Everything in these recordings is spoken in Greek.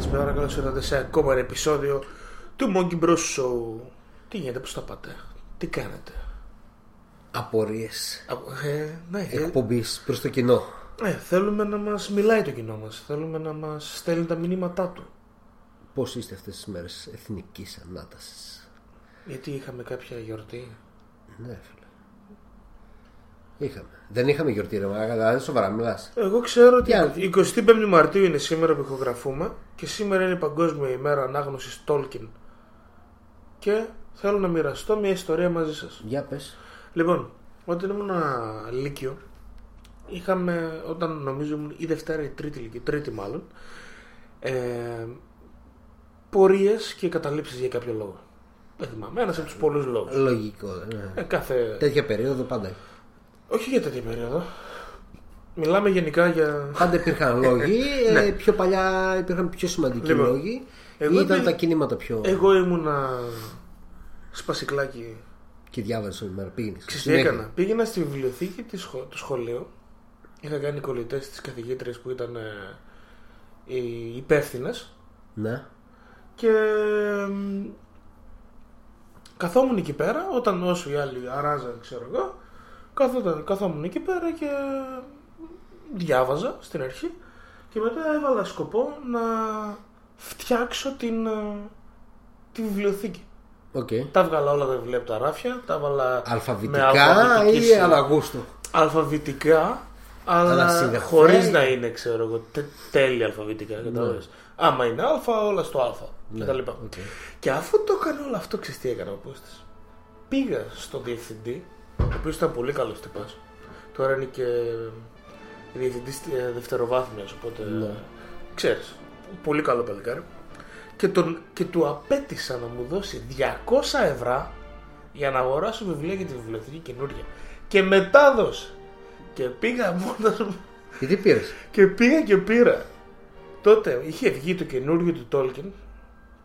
καλησπέρα. Καλώς ήρθατε σε ακόμα ένα επεισόδιο του Monkey Bros Show. Τι γίνεται, πώς τα πάτε, τι κάνετε; Απορίες. Α, Ε, ναι, ε, Εκπομπής προς το κοινό. ε, θέλουμε να μας μιλάει το κοινό μας. Θέλουμε να μας στέλνει τα μηνύματά του. Πώς είστε αυτές τις μέρες εθνικής ανάτασης; Γιατί είχαμε κάποια γιορτή; Ναι, φίλε. Είχαμε. Δεν είχαμε γιορτή, ρε Μάγα, δηλαδή σοβαρά μιλάς. Εγώ ξέρω ότι Τι άλλο; η 25η Μαρτίου είναι σήμερα που ηχογραφούμε και σήμερα είναι η Παγκόσμια ημέρα ανάγνωσης Tolkien. Και θέλω να μοιραστώ μια ιστορία μαζί σας. Για πες. Λοιπόν, όταν ήμουν Λύκειο, είχαμε, όταν νομίζω ήμουν η Δευτέρα ή η Τρίτη Λύκειο, Τρίτη μάλλον, ε, πορείες και καταλήψεις για κάποιο λόγο. Δεν θυμάμαι, ένας από τους πολλούς λόγους. Λογικό. Ναι. Ε, κάθε... Τέτοια περίοδο πάντα. Όχι για τέτοια περίοδο. Μιλάμε γενικά για... Πάντα υπήρχαν λόγοι. ε, Ναι. Πιο παλιά υπήρχαν πιο σημαντικοί Λοιπόν, λόγοι. εγώ Ή ήταν δεν- τα κινήματα πιο. Εγώ ήμουνα σπασικλάκι. Και διάβαζε όλη μέρα. Πήγαινε. Ξέρεις τι έκανα; Πήγαινα στη βιβλιοθήκη της σχο- του σχολείου. Είχα κάνει κολλητές της καθηγήτριας που ήταν ε, οι υπεύθυνες. Ναι. Και μ, καθόμουν εκεί πέρα όταν όσο οι άλλοι αράζαν ξέρω εγώ καθόταν, καθόμουν εκεί πέρα και διάβαζα στην αρχή και μετά έβαλα σκοπό να φτιάξω την, ε, τη βιβλιοθήκη. Οκ. Τα έβγαλα όλα τα βιβλία από τα ράφια, τα έβαλα με Αλφαβητικά αλφαβητική ή σειρά. ανά γούστο. αλφαβητικά, αλλά Ανά συγγραφέα. χωρίς να είναι, ξέρω εγώ, τε, τέλεια αλφαβητικά. Κατάλαβες. Άμα είναι α, όλα στο α. Ναι, κτλ. οκ. Και αφού το έκανε όλο αυτό, ξέρεις τι έκανα ο Πούστης. Πήγα στον διευθυντή, ο οποίος ήταν πολύ καλός τυπάς. Τώρα είναι και διευθυντής δευτεροβάθμιας, οπότε. Ναι. Ξέρεις, πολύ καλό παλικάρι. Και, τον, και του απαίτησα να μου δώσει 200 ευρώ για να αγοράσω βιβλία για τη βιβλιοθήκη καινούργια. Και μετά δώσε. Και πήγα μόνος μου Και τι πήρες; και πήγα και πήρα. Τότε είχε βγει το καινούριο του Tolkien,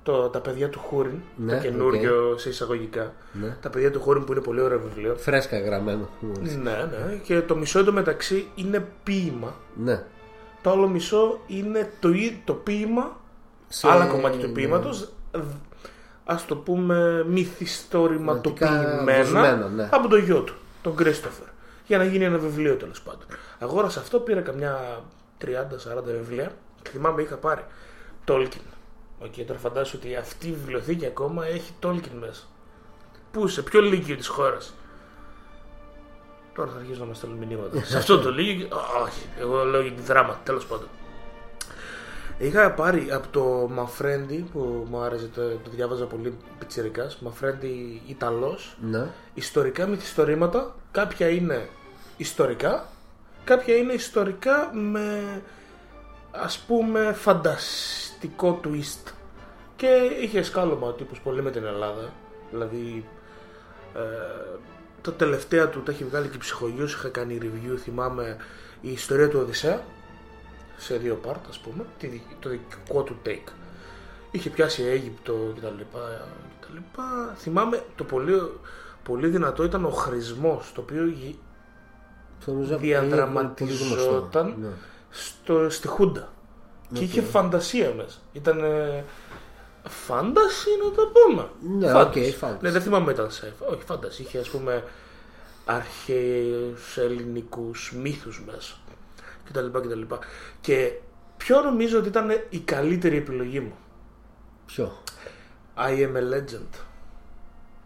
το, τα παιδιά του Χούριν, Ναι, το καινούριο σε εισαγωγικά. Ναι. Τα παιδιά του Χούριν που είναι πολύ ωραίο βιβλίο. Φρέσκα γραμμένο. Ναι, ναι. Και το μισό εντωμεταξύ είναι ποίημα. Ναι. Το άλλο μισό είναι το, ί- το ποίημα, Σε- άλλα κομμάτια του ναι. ποίηματο. Α το πούμε μυθιστορηματοποιημένα δοσμένα, ναι. από τον γιο του, τον Κρίστοφερ. Για να γίνει ένα βιβλίο τέλος πάντων. Αγόρασα αυτό, πήρα καμιά 30-40 βιβλία. Και θυμάμαι είχα πάρει Tolkien. Οκ, τώρα φαντάζομαι ότι αυτή η βιβλιοθήκη ακόμα έχει Tolkien μέσα. Πού, σε ποιο λύκειο της χώρας; Τώρα θα αρχίσουν να μας στέλνουν μηνύματα. σε αυτό το λύκειο. Α, Όχι, εγώ λέω για τη Δράμα, τέλος πάντων. Είχα πάρει από το Μανφρέντι που μου άρεσε, το, το διάβαζα πολύ πιτσιρικάς, Μανφρέντι Ιταλός, Ναι. ιστορικά μυθιστορήματα, κάποια είναι ιστορικά, κάποια είναι ιστορικά με ας πούμε φανταστικό twist. Και είχε σκάλωμα ο τύπος πολύ με την Ελλάδα, δηλαδή ε, τα τελευταία του τα έχει βγάλει και ψυχογείος, είχα κάνει review, θυμάμαι η ιστορία του Οδυσσέα, σε δύο part ας πούμε, τη δι- το δικό του take. Είχε πιάσει Αίγυπτο κτλ. κτλ. Θυμάμαι το πολύ, πολύ δυνατό ήταν ο χρησμός, το οποίο γι- Το νομίζω είναι πολύ διαδραματιζόταν γνωστό. Ναι. στο, στη Χούντα. Και είχε φαντασία μέσα. Ήταν fantasy να το πούμε. Ναι, Fantasy. οκ, fantasy. Ναι, δεν θυμάμαι ήταν σε. Όχι, fantasy. Είχε ας πούμε αρχαίους ελληνικούς μύθους μέσα. Κτλ. κτλ. Και ποιο νομίζω ότι ήταν η καλύτερη επιλογή μου; Ποιο; I am a legend.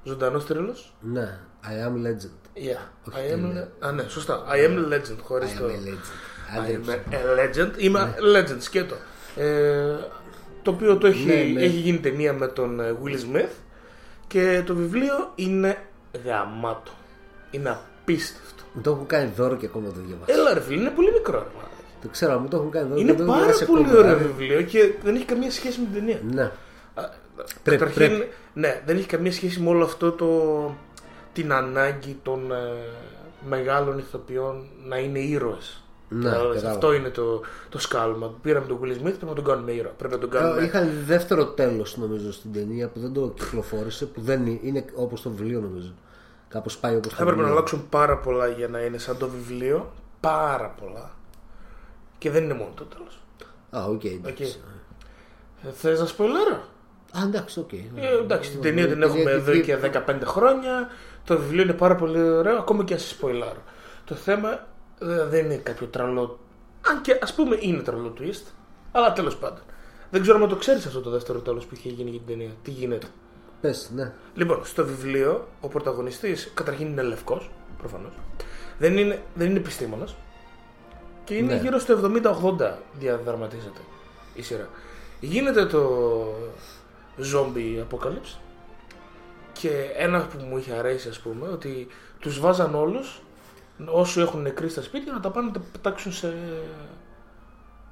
Ζωντανός τρίλος; Ναι. I am legend. Yeah. Όχι, I am είναι- le- Α, ναι, σωστά. I am a legend. Χωρίς I το... am a legend. I Άντρεψε. am a legend. Είμαι legend, σκέτο. Ε, το οποίο το έχει, Ναι, ναι. έχει γίνει ταινία με τον ε, Will Smith και το βιβλίο είναι γαμάτο. Είναι απίστευτο. Μου το έχουν κάνει δώρο και ακόμα δεν το διαβάζω. Έλα ρε φίλε, είναι πολύ μικρό ρε μαλάκα. Το ξέρω, αλλά μου το έχουν κάνει δώρο Είναι και δεν το πάρα διαβάσει πολύ ακόμα. ωραίο Ε, βιβλίο και δεν έχει καμία σχέση με την ταινία. Ναι. Α, Πρέπει, καταρχήν, πρέπει. Ναι, δεν έχει καμία σχέση με όλο αυτό το, την ανάγκη των ε, μεγάλων ηθοποιών να είναι ήρωες. Ναι, Κατάλαβες, κατάλαβα. αυτό είναι το, το σκάλμα. Πήραμε τον Will Smith, πρέπει να τον κάνουμε ήρωα. Πρέπει να τον κάνουμε. Ε, Είχαν δεύτερο τέλο νομίζω στην ταινία που δεν το κυκλοφόρησε, που δεν είναι, είναι όπω το βιβλίο νομίζω. Κάπω πάει όπω το Θα έπρεπε να βιβλίο. αλλάξουν πάρα πολλά για να είναι σαν το βιβλίο. Πάρα πολλά. Και δεν είναι μόνο το τέλος. Α, οκ. εντάξει. Θε να σποϊλάρω. Α, εντάξει, οκ. Ε, εντάξει, την ταινία την Ε, έχουμε εδώ την- και 15 χρόνια. Το βιβλίο είναι πάρα πολύ ωραίο, ακόμα και αν σε σποϊλάρω. Το θέμα ε, δεν είναι κάποιο τρελό. Αν και ας πούμε είναι τρελό twist, αλλά τέλος πάντων. Δεν ξέρω αν το ξέρεις αυτό το δεύτερο τέλος που είχε γίνει για την ταινία. Τι γίνεται. Πες, ναι. Λοιπόν, στο βιβλίο ο πρωταγωνιστής καταρχήν είναι λευκός, προφανώς. Δεν είναι, δεν είναι επιστήμονας. Και είναι Ναι. γύρω στο 70-80 διαδραματίζεται η σειρά. Γίνεται το zombie apocalypse και ένα που μου είχε αρέσει ας πούμε ότι τους βάζαν όλους όσοι έχουν νεκροί στα σπίτια να τα πάνε να τα πετάξουν σε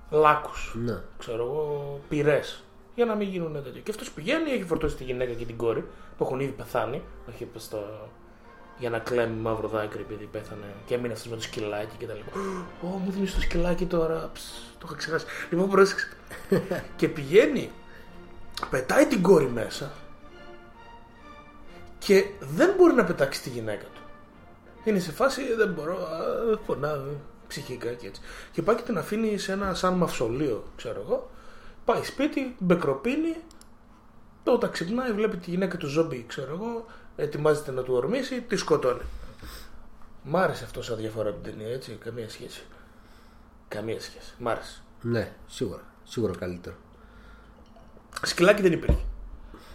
λάκους ναι. ξέρω εγώ, πυρές. Για να μην γίνουν τέτοιο. Και αυτός πηγαίνει, έχει φορτώσει τη γυναίκα και την κόρη που έχουν ήδη πεθάνει. Όχι είπε στο... για να κλέμει μαύρο δάκρυ επειδή πέθανε και έμεινε αυτός με το σκυλάκι και τα λοιπά. Ω, μου δίνεις το σκυλάκι τώρα. Ψ, το είχα ξεχάσει. Λοιπόν, πρόσεξε. και πηγαίνει, πετάει την κόρη μέσα και δεν μπορεί να πετάξει τη γυναίκα του. Είναι σε φάση, δεν μπορώ, α, πονάω ψυχικά και έτσι. Και πάει και την αφήνει σε ένα σαν μαυσολείο, ξέρω εγώ. Πάει σπίτι, μπεκροπίνει, όταν ξυπνάει βλέπει τη γυναίκα του ζόμπι, ξέρω εγώ, ετοιμάζεται να του ορμήσει, τη σκοτώνει. Μ' άρεσε αυτό σαν διαφορά από την ταινία, έτσι, καμία σχέση. Καμία σχέση. Μ' άρεσε. Ναι, σίγουρα. Σίγουρα καλύτερο. Σκυλάκι δεν υπήρχε.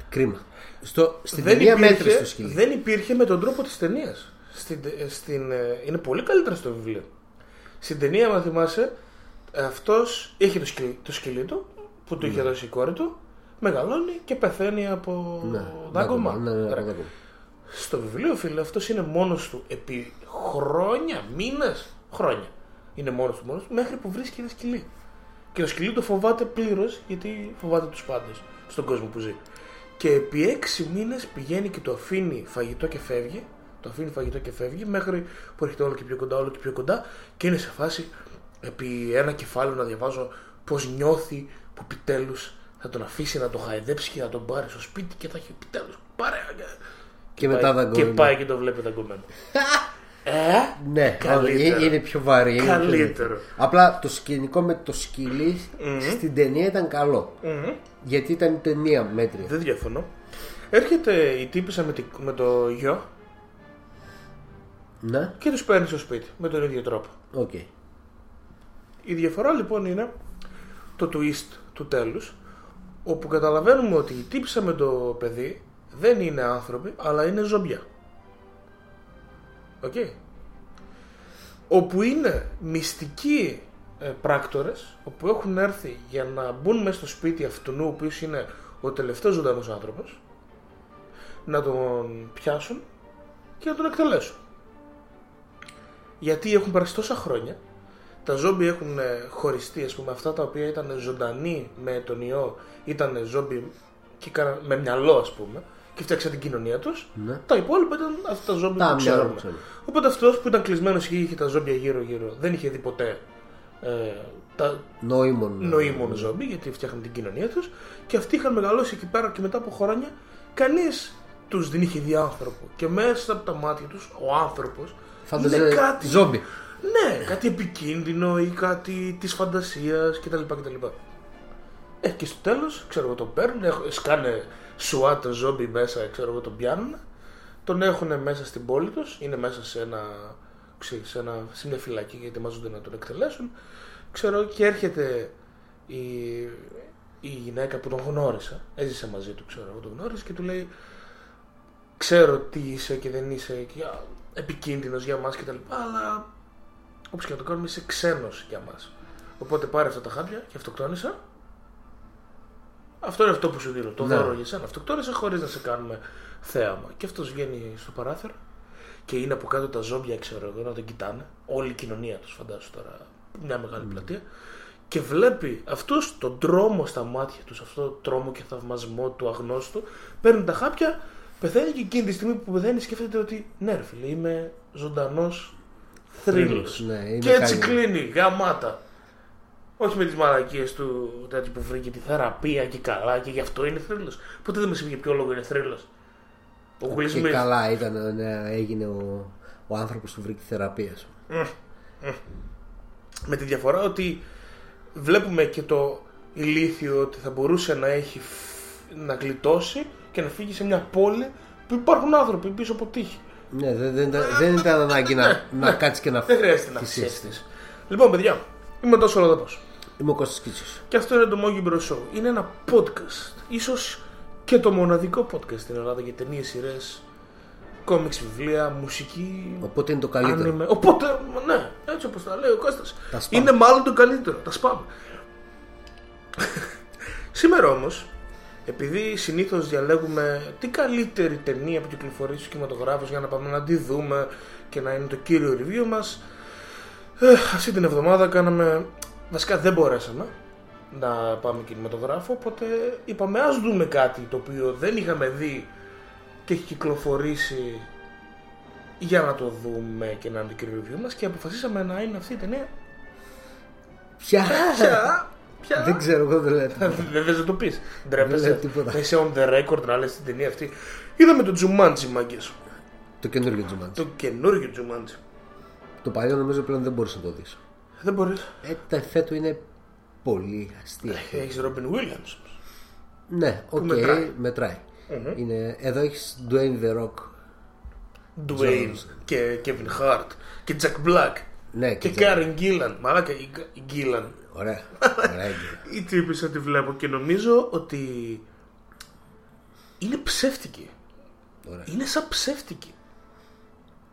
Κρίμα. Στο, στην δεν ταινία υπήρχε, μέτρησε το σκυλί. δεν υπήρχε με τον τρόπο της ταινίας. Στην, ε, στην, ε, είναι πολύ καλύτερα στο βιβλίο. Στην ταινία, αν θυμάσαι, αυτός είχε το σκυλί, το σκυλί του που του είχε δώσει η κόρη του, μεγαλώνει και πεθαίνει από Ναι, δάγκωμα. ναι, ναι, ναι, Ωραία. από δάγκωμα. Στο βιβλίο, φίλε, αυτός είναι μόνος του επί χρόνια, μήνες, χρόνια. Είναι μόνος του, μόνος του, μέχρι που βρίσκει ένα σκυλί. Και το σκυλί το φοβάται πλήρως, γιατί φοβάται τους πάντες στον κόσμο που ζει. Και επί έξι μήνες πηγαίνει και το αφήνει φαγητό και φεύγει. Το αφήνει φαγητό και φεύγει, μέχρι που έρχεται όλο και πιο κοντά, όλο και πιο κοντά. Και είναι σε φάση, επί ένα κεφάλαιο να διαβάζω πώς νιώθει που επιτέλους θα τον αφήσει να τον χαϊδέψει και να τον πάρει στο σπίτι και θα έχει επιτέλους παρέα. Και μετά πάει, δαγκωμένο. Και πάει και το βλέπει δαγκωμένο. ε, Ναι, Καλύτερο. είναι, είναι πιο βαρύ. είναι πιο Καλύτερο. δύσκολο. Απλά το σκηνικό με το σκυλι στην ταινία ήταν καλό. Γιατί ήταν η ταινία μέτρια. δεν διαφωνώ. Έρχεται η τύπισσα με, τη- με το γιο Ναι, και τους παίρνεις στο σπίτι με τον ίδιο τρόπο. οκ. Η διαφορά λοιπόν είναι το twist του τέλους όπου καταλαβαίνουμε ότι η τύπισσα με το παιδί δεν είναι άνθρωποι αλλά είναι ζόμπια. Οκ. Όπου είναι μυστικοί ε, πράκτορες όπου έχουν έρθει για να μπουν μέσα στο σπίτι αυτού ο οποίος είναι ο τελευταίος ζωντανός άνθρωπος να τον πιάσουν και να τον εκτελέσουν. Γιατί έχουν περάσει τόσα χρόνια τα ζόμπι έχουν ε, χωριστεί, ας πούμε, αυτά τα οποία ήταν ζωντανοί με τον ιό, ήταν ζόμπι και κάναν, με μυαλό, ας πούμε, και φτιάξαν την κοινωνία τους. Ναι. Τα υπόλοιπα ήταν αυτά τα ζόμπι Τα που μυαλό ξέρουμε. που ξέρουμε. Οπότε αυτός που ήταν κλεισμένος και είχε τα ζόμπια γύρω-γύρω, δεν είχε δει ποτέ ε, τα Νοήμων. νοήμων ζόμπι, γιατί φτιάχναν την κοινωνία τους, και αυτοί είχαν μεγαλώσει εκεί πέρα και μετά από χρόνια, κανείς τους δεν είχε δει άνθρωπο. Και μέσα από τα μάτια τους, ο άνθρωπος Φάνταζε είναι κάτι ζόμπι. ναι, κάτι επικίνδυνο ή κάτι της φαντασίας κτλ. κτλ. Ε, και στο τέλος, ξέρω εγώ, τον παίρνουν, έχ- σκάνε σουάτ ζόμπι μέσα, ξέρω εγώ, τον πιάνουν. Τον έχουν μέσα στην πόλη τους, είναι μέσα σε ένα, ξέρεις, σε, ένα, σε μια φυλακή γιατί ετοιμάζονται να τον εκτελέσουν. Ξέρω και έρχεται η, η γυναίκα που τον γνώρισα, έζησε μαζί του, ξέρω εγώ, τον γνώρισε και του λέει ξέρω τι είσαι και δεν είσαι και, α, επικίνδυνος για μας και τα λοιπά, αλλά όπως και να το κάνουμε είσαι ξένος για μας. Οπότε πάρε αυτά τα χάπια και αυτοκτόνησα. Αυτό είναι αυτό που σου δίνω, το Ναι. δώρο για σένα. Αυτοκτόνησα χωρίς να σε κάνουμε θέαμα. Και αυτός βγαίνει στο παράθυρο και είναι από κάτω τα ζόμπια, ξέρω εγώ, να τον κοιτάνε. Όλη η κοινωνία τους, φαντάσου τώρα, μια μεγάλη πλατεία. Και βλέπει αυτούς τον τρόμο στα μάτια τους, αυτό το τρόμο και θαυμασμό του αγνώστου. Παίρνει τα χάπια, πεθαίνει και εκείνη τη στιγμή που πεθαίνει σκέφτεται ότι ναι ρε φίλε, είμαι ζωντανός θρύλος. Ναι, είναι και έτσι καλή. κλείνει, γαμάτα. Όχι με τις μαλακίες του τέτοιου που βρήκε τη θεραπεία και καλά και γι' αυτό είναι θρύλος. Ποτέ δεν μας είπε για ποιο λόγο είναι θρύλος. Ο Will Και Smith. καλά ήταν, ναι, έγινε ο, ο άνθρωπος που βρήκε θεραπεία σου. Με τη διαφορά ότι βλέπουμε και το ηλίθιο ότι θα μπορούσε να έχει φ- να γλιτώσει και να φύγει σε μια πόλη που υπάρχουν άνθρωποι πίσω από τύχη. Ναι, δεν, δεν, ήταν- δεν ήταν ανάγκη να, να κάτσεις και να Δεν χρειάζεται να θυσίσεις. θυσιαστείς. Λοιπόν, παιδιά, είμαι τόσο Ροδαπός. Είμαι ο Κώστας Κίτσος. Και αυτό είναι το Mogi Bro Show. Είναι ένα podcast. Ίσως και το μοναδικό podcast στην Ελλάδα για ταινίες, σειρές, κόμιξ, βιβλία, μουσική, Οπότε είναι το καλύτερο. Anime. Οπότε, ναι, έτσι όπως τα λέει ο Κώστας. Τα spam. Είναι μάλλον το καλύτερο. Τα spam. Σήμερα όμως, επειδή συνήθως διαλέγουμε την καλύτερη ταινία που κυκλοφορεί στους κινηματογράφους για να πάμε να τη δούμε και να είναι το κύριο review μας, ε, αυτή την εβδομάδα κάναμε, βασικά δεν μπορέσαμε να πάμε κινηματογράφο, οπότε είπαμε ας δούμε κάτι το οποίο δεν είχαμε δει και έχει κυκλοφορήσει για να το δούμε και να είναι το κύριο review μας και αποφασίσαμε να είναι αυτή η ταινία. Ποια. Ποια, ποια. δεν ξέρω, εγώ δεν λέω. τίποτα. Δεν θες να το πεις. Δεν λέω Ντρέπεσαι. τίποτα. Να είσαι on the record να λες την ταινία αυτή. Είδαμε το Jumanji, μάγκες. το καινούργιο Τζουμάντζ. Το καινούργιο Jumanji. Το παλιό νομίζω πλέον δεν μπορείς να το δεις. Δεν μπορείς. Ε, τα εφέ του είναι πολύ αστεία. Έχεις Robin Williams. ναι, οκ, μετράει. μετράει. Είναι, εδώ έχεις Dwayne The Rock. Dwayne και Kevin Hart και Jack Black Ναι, και και Karen Gillan. Μαλάκα η Γκ- η Gillan. Ωραία. Ωραία είναι. Η τύπισσα τη βλέπω και νομίζω ότι είναι ψεύτικη. Ωραία. Είναι σαν ψεύτικη.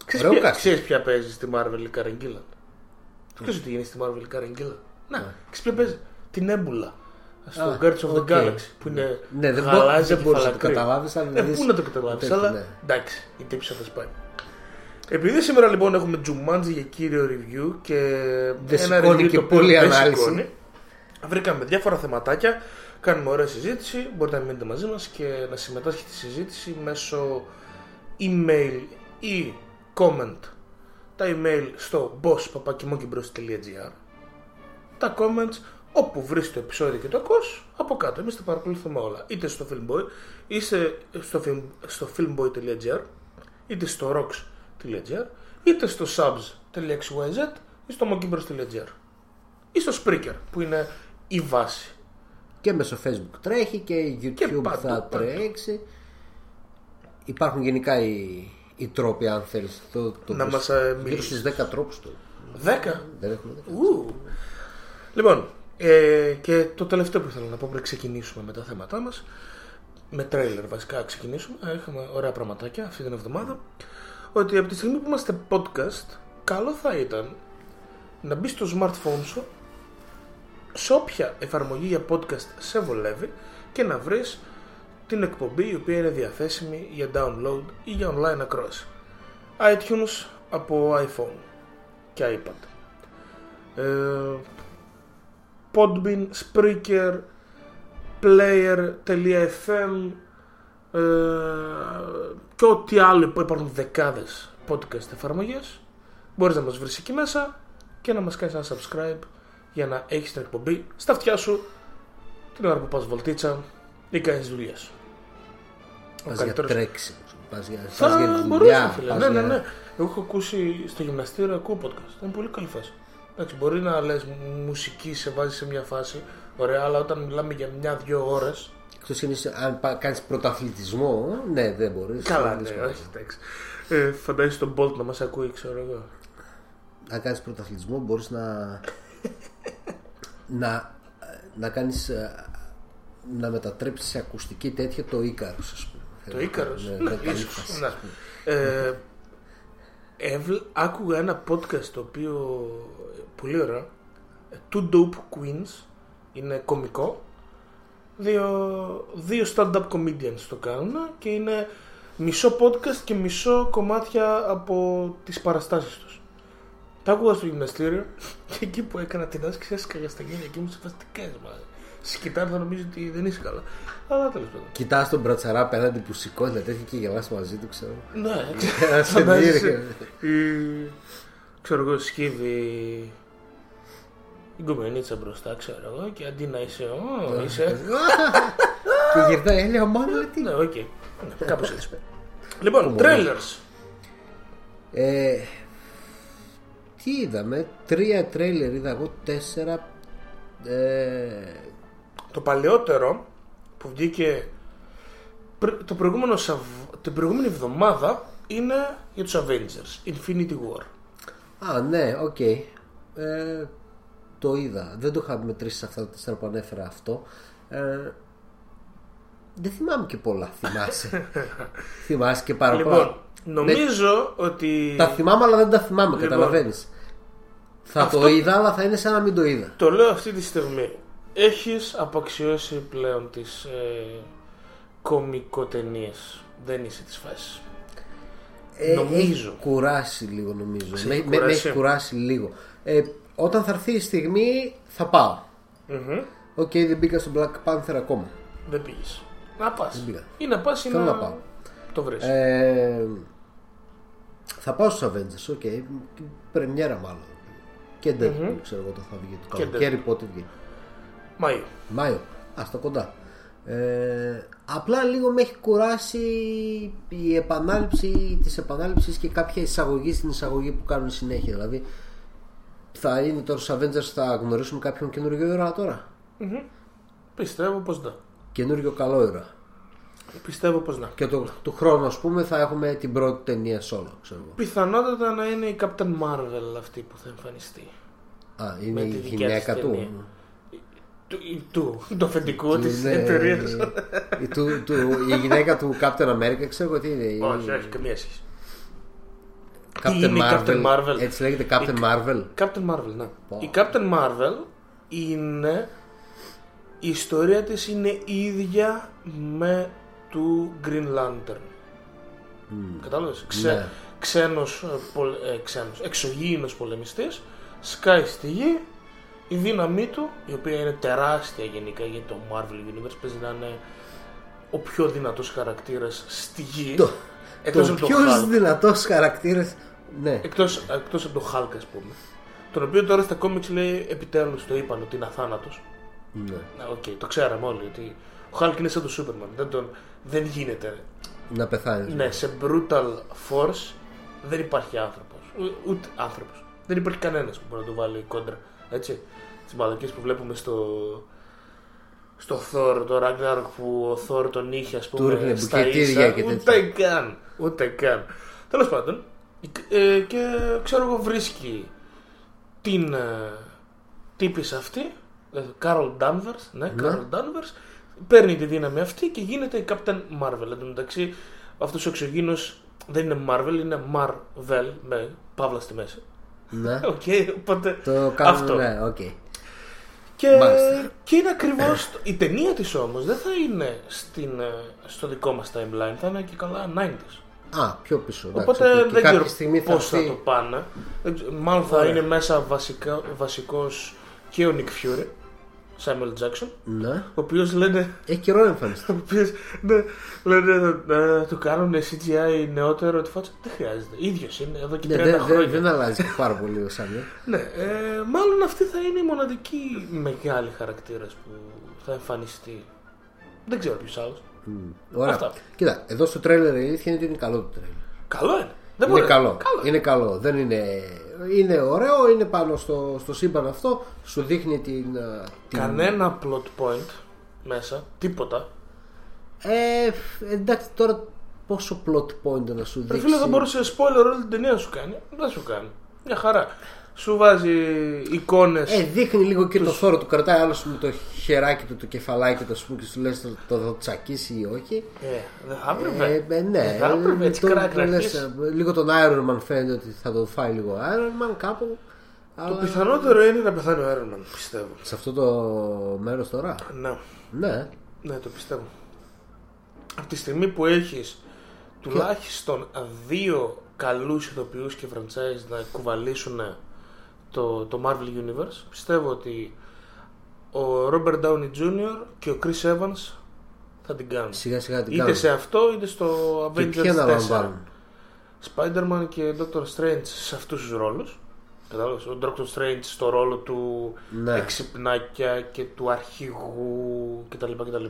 Ξέρεις Ωραίο ποια, casting. ξέρεις ποια παίζει στη Marvel η Karen Gillan; Ξέρεις ότι γίνει στη Marvel η Karen Gillan; Να, ξέρεις ποια παίζει; Τη Nebula. Στο Α, Guardians of the οκ. Galaxy. Που είναι Ναι, δεν, μπο, γαλάζια δεν μπορείς να το και φαλακρή. καταλάβεις αν Ε, δεις- πού να το καταλάβεις, τέτοιο, αλλά ναι. εντάξει, η τύπισσα σπάει. Επειδή σήμερα λοιπόν έχουμε Jumanji για κύριο review και Δεν ένα σηκώνει review και το οποίο πολύ δεν ανάλυση. σηκώνει, βρήκαμε διάφορα θεματάκια, κάνουμε ωραία συζήτηση, μπορείτε να μείνετε μαζί μας και να συμμετάσχετε στη συζήτηση μέσω email ή comment τα email στο bosspapakimokibros.gr τα comments όπου βρεις το επεισόδιο και το ακούς από κάτω. Εμείς τα παρακολουθούμε όλα. Είτε στο Filmboy, είτε στο, film, στο filmboy.gr, είτε στο rocks.gr, είτε στο subs.xyz ή στο mokibros.gr ή στο Spreaker που είναι η βάση. Και μέσω facebook τρέχει και YouTube παντού, θα παντού. τρέξει. Υπάρχουν γενικά οι, οι τρόποι αν θέλεις. Το, το Να πώς- μας, ε, Γύρω μιλήσεις. στους 10 τρόπους του. 10. Δεν έχουμε 10. Ου. Λοιπόν, ε, και το τελευταίο που ήθελα να πω πριν ξεκινήσουμε με τα θέματά μας, με τρέιλερ βασικά ξεκινήσουμε, Ε, έχουμε ωραία πραγματάκια αυτή την εβδομάδα, ότι από τη στιγμή που είμαστε podcast, καλό θα ήταν να μπει στο smartphone σου, σε όποια εφαρμογή για podcast σε βολεύει και να βρεις την εκπομπή η οποία είναι διαθέσιμη για download ή για online ακρόαση. iTunes από iPhone και iPad. Ε, Podbean, Spreaker, Player.fm ε, και ό,τι άλλο που υπάρχουν δεκάδες podcast εφαρμογές μπορείς να μας βρεις εκεί μέσα και να μας κάνεις ένα subscribe για να έχεις την εκπομπή στα αυτιά σου την ώρα που πας βολτίτσα ή κάνεις δουλειές. Ο Πας για καλύτερος- τρέξιμο. Πας για, πας θα για μπορούσα, δουλειά. φίλε. πας Ναι, ναι, για- ναι. Εγώ έχω ακούσει στο γυμναστήριο ακούω podcast. Είναι πολύ καλή φάση. Εντάξει, μπορεί να λες μουσική σε βάζει σε μια φάση. Ωραία, αλλά όταν μιλάμε για μια-δυο ώρες. Εκτός αν, είσαι- αν πα- κάνεις πρωταθλητισμό, ναι, δεν μπορείς. Καλά, Είναι ναι, δύσκολο. όχι, εντάξει. Ε, φαντάζεσαι τον Bolt να μας ακούει, ξέρω εγώ. Αν κάνεις πρωταθλητισμό μπορείς να... να, να κάνεις... ε, να μετατρέψεις σε ακουστική τέτοια το Ίκαρος, ας πούμε. Το Ίκαρος; Ναι, Ναι, ναι, καλή ίσως, φάση, ναι. ας πούμε. Ε, έβλ- άκουγα ένα podcast το οποίο πολύ ωραίο. Ε, Two Dope Queens. Είναι κωμικό. Δύο, δύο stand-up comedians το κάνουν και είναι μισό podcast και μισό κομμάτια από τις παραστάσεις τους. Τα άκουγα στο γυμναστήριο και εκεί που έκανα την άσκηση έσκαγα στα γένεια και μου σε φάση τι κάνεις μάλλον. Σκητάρ θα νομίζει ότι δεν είσαι καλά. Αλλά τέλος πάντων. Κοιτάς τον μπρατσαρά απέναντι που σηκώνει τα τέτοια και γελάς μαζί του, ξέρω. Ναι, Ένα σε φαντάζεσαι. μύρει. η- Ξέρω εγώ, σκύβει η γκομενίτσα μπροστά, ξέρω εγώ, και αντί να είσαι, «Ω, είσαι. και γυρνάει, έλεγα μόνο τι. Ναι, οκ. Ναι, Κάπως έτσι. Λοιπόν, trailers. Ε, τι είδαμε, τρία τρέιλερ είδα εγώ, τέσσερα. Ε, Το παλαιότερο που βγήκε πρι- το προηγούμενο, Σαβ- την προηγούμενη εβδομάδα είναι για τους Avengers, Infinity War. Α, ναι, οκ. Ε, το είδα. Δεν το είχα μετρήσει σε αυτά τα τέσσερα που ανέφερα αυτό. Ε, δεν θυμάμαι και πολλά. Θυμάσαι. θυμάσαι και πάρα πολλά. Λοιπόν, νομίζω ότι Τα θυμάμαι, αλλά δεν τα θυμάμαι. Λοιπόν, Καταλαβαίνεις. Θα αυτό- το είδα, αλλά θα είναι σαν να μην το είδα. το λέω αυτή τη στιγμή. Έχεις απαξιώσει πλέον τις ε, κομικοταινίες. Δεν είσαι της φάσης. Ε, Νομίζω. Έχει κουράσει λίγο νομίζω. Σε Με, έχει με- με κουράσει. έχει κουράσει λίγο. Ε, όταν θα έρθει η στιγμή θα πάω. Μμμ. Οκ, δεν μπήκα στο Black Panther ακόμα. Δεν πήγες. Να πας. πήγα. Ή να πας ή Θέλω να... να πάω. Το βρεις. Ε, θα πάω στους Avengers, οκ. Πρεμιέρα μάλλον. Και Deadpool, ξέρω εγώ το θα βγει. Το Και καλοκαίρι πότε βγει. Μάιο. Μάιο. Α, στα κοντά. Ε, απλά λίγο με έχει κουράσει η επανάληψη της επανάληψης και κάποια εισαγωγή στην εισαγωγή που κάνουν συνέχεια. Δηλαδή, θα είναι τώρα στους Avengers θα γνωρίσουμε κάποιον καινούριο ήρωα τώρα; Πιστεύω πως ναι. Καινούριο καλό ήρωα. Πιστεύω πως ναι. Και το, του χρόνου, ας πούμε, θα έχουμε την πρώτη ταινία solo, ξέρω εγώ. Πιθανότατα να είναι η Captain Marvel αυτή που θα εμφανιστεί. Α, είναι Με η τη δικιά γυναίκα της του. ταινία. Του, η- του, το αφεντικό της Είναι- εταιρείας. η, του, του, η γυναίκα του Captain America, ξέρω εγώ τι είναι. η- Όχι, όχι, καμία σχέση. Captain είναι η Marvel. Captain Marvel. Έτσι λέγεται Captain Η- Marvel. Captain Marvel, ναι. Πω. Η Captain Marvel είναι. Η ιστορία της είναι ίδια με του Green Lantern. Κατάλαβες; Ξε, Ναι. Ξένος, ε, πολ, ε, ξένος, εξωγήινος πολεμιστής, σκάει στη γη, η δύναμή του, η οποία είναι τεράστια γενικά γιατί το Marvel Universe παίζει να είναι ο πιο δυνατός χαρακτήρας στη γη. Το, εκτός το από πιο το Hulk. Δυνατό χαρακτήρα. Ναι. Εκτός, εκτός από το Hulk ας πούμε. Τον οποίο τώρα στα comics λέει επιτέλους το είπαν ότι είναι αθάνατος. ναι. Να, οκ, το ξέραμε όλοι ότι ο Hulk είναι σαν το Superman. Δεν, τον, δεν γίνεται. Να πεθάνεις. Ναι, σε brutal force δεν υπάρχει άνθρωπος. Ου- Ούτε άνθρωπος. Δεν υπάρχει κανένας που μπορεί να του βάλει κόντρα. Έτσι. Τις μαλακίες που βλέπουμε στο, στο Thor, το Ragnarok που ο Thor τον είχε ας πούμε ρίχνε στα μπουκετήρια ίσα. και τέτοια. Ούτε καν. Ούτε καν. Τέλος πάντων. Ε, και ξέρω εγώ βρίσκει την ε, τύπισσα αυτή, ε, Carol Danvers, ναι, Carol Danvers, παίρνει τη δύναμη αυτή και γίνεται η Captain Marvel. Εν τω μεταξύ, αυτός ο εξωγήινος δεν είναι Marvel, είναι Marvel με παύλα στη μέση. Ναι. Οκ, οπότε Το κάνουμε. αυτό. Ναι, οκ. Και, Μάλιστα. και είναι ακριβώς. η ταινία της όμως δεν θα είναι στην, ε, στο δικό μας timeline, θα είναι και καλά 90s. Α, πιο πίσω. εντάξει, Οπότε οκ. Και δεν κάποια ξέρω στιγμή θα πώς θα έρθει- το πάνε. Δεν ξέρω, Μάλλον θα Ωραία. είναι μέσα βασικά, βασικός και ο Nick Fury, Samuel Jackson, Ναι. ο οποίος λένε. Έχει καιρό να εμφανιστεί. Ο οποίος, ναι, λένε να του κάνουν CGI νεότερο τη φάτσα. Δεν χρειάζεται. ίδιος είναι εδώ και 30 Ναι, δεν, χρόνια. δεν, δεν αλλάζει και πάρα πολύ ο Σάμιελ. Ναι, ε, μάλλον αυτή θα είναι η μοναδική μεγάλη χαρακτήρας που θα εμφανιστεί. Δεν ξέρω ποιος άλλος. Ωραία. Αυτά. Κοίτα, εδώ στο τρέλερ η αλήθεια είναι ότι είναι καλό το τρέλερ. Καλό είναι. Δεν Είναι μπορεί. καλό. Καλό. Είναι καλό. Δεν είναι... είναι ωραίο, είναι πάνω στο, στο σύμπαν αυτό. Σου δείχνει την. α, την... Κανένα plot point μέσα, τίποτα. Ε, εντάξει, τώρα πόσο plot point να σου Ρε δείξει; φίλε, θα μπορούσε spoiler όλη την ταινία να σου κάνει. Δεν σου κάνει. Μια χαρά. Σου βάζει εικόνες. Ε, δείχνει λίγο και το θόρο του. Κρατάει άλλο με το χεράκι του, το κεφαλάκι του, ας πούμε, και σου λες το, το, το τσακίσει ή όχι. Ε, δεν θα έπρεπε. Ε, ε, ναι, Δεν θα έπρεπε έτσι το- κράκ το να λες, αρχίσει. ε, λίγο τον Iron Man φαίνεται ότι θα τον φάει λίγο ο Iron Man κάπου. Το αλλά πιθανότερο είναι να πεθάνει ο Iron Man, πιστεύω. σε αυτό το μέρος τώρα. Ναι, Ναι. ναι, το πιστεύω. Από τη στιγμή που έχεις τουλάχιστον δύο καλούς ηθοποιούς και franchise να κουβαλήσουν το, το Marvel Universe, πιστεύω ότι ο Robert Downey Jr. και ο Chris Evans θα την κάνουν. Σιγά σιγά την Είτε κάνουν. σε αυτό είτε στο Και Avengers ποιοι 4. αναλαμβάνουν. Spider-Man και Doctor Strange σε αυτούς τους ρόλους. Κατάλαβες, ο Doctor Strange στο ρόλο του Ναι. εξυπνάκια και του αρχηγού κτλ. κτλ.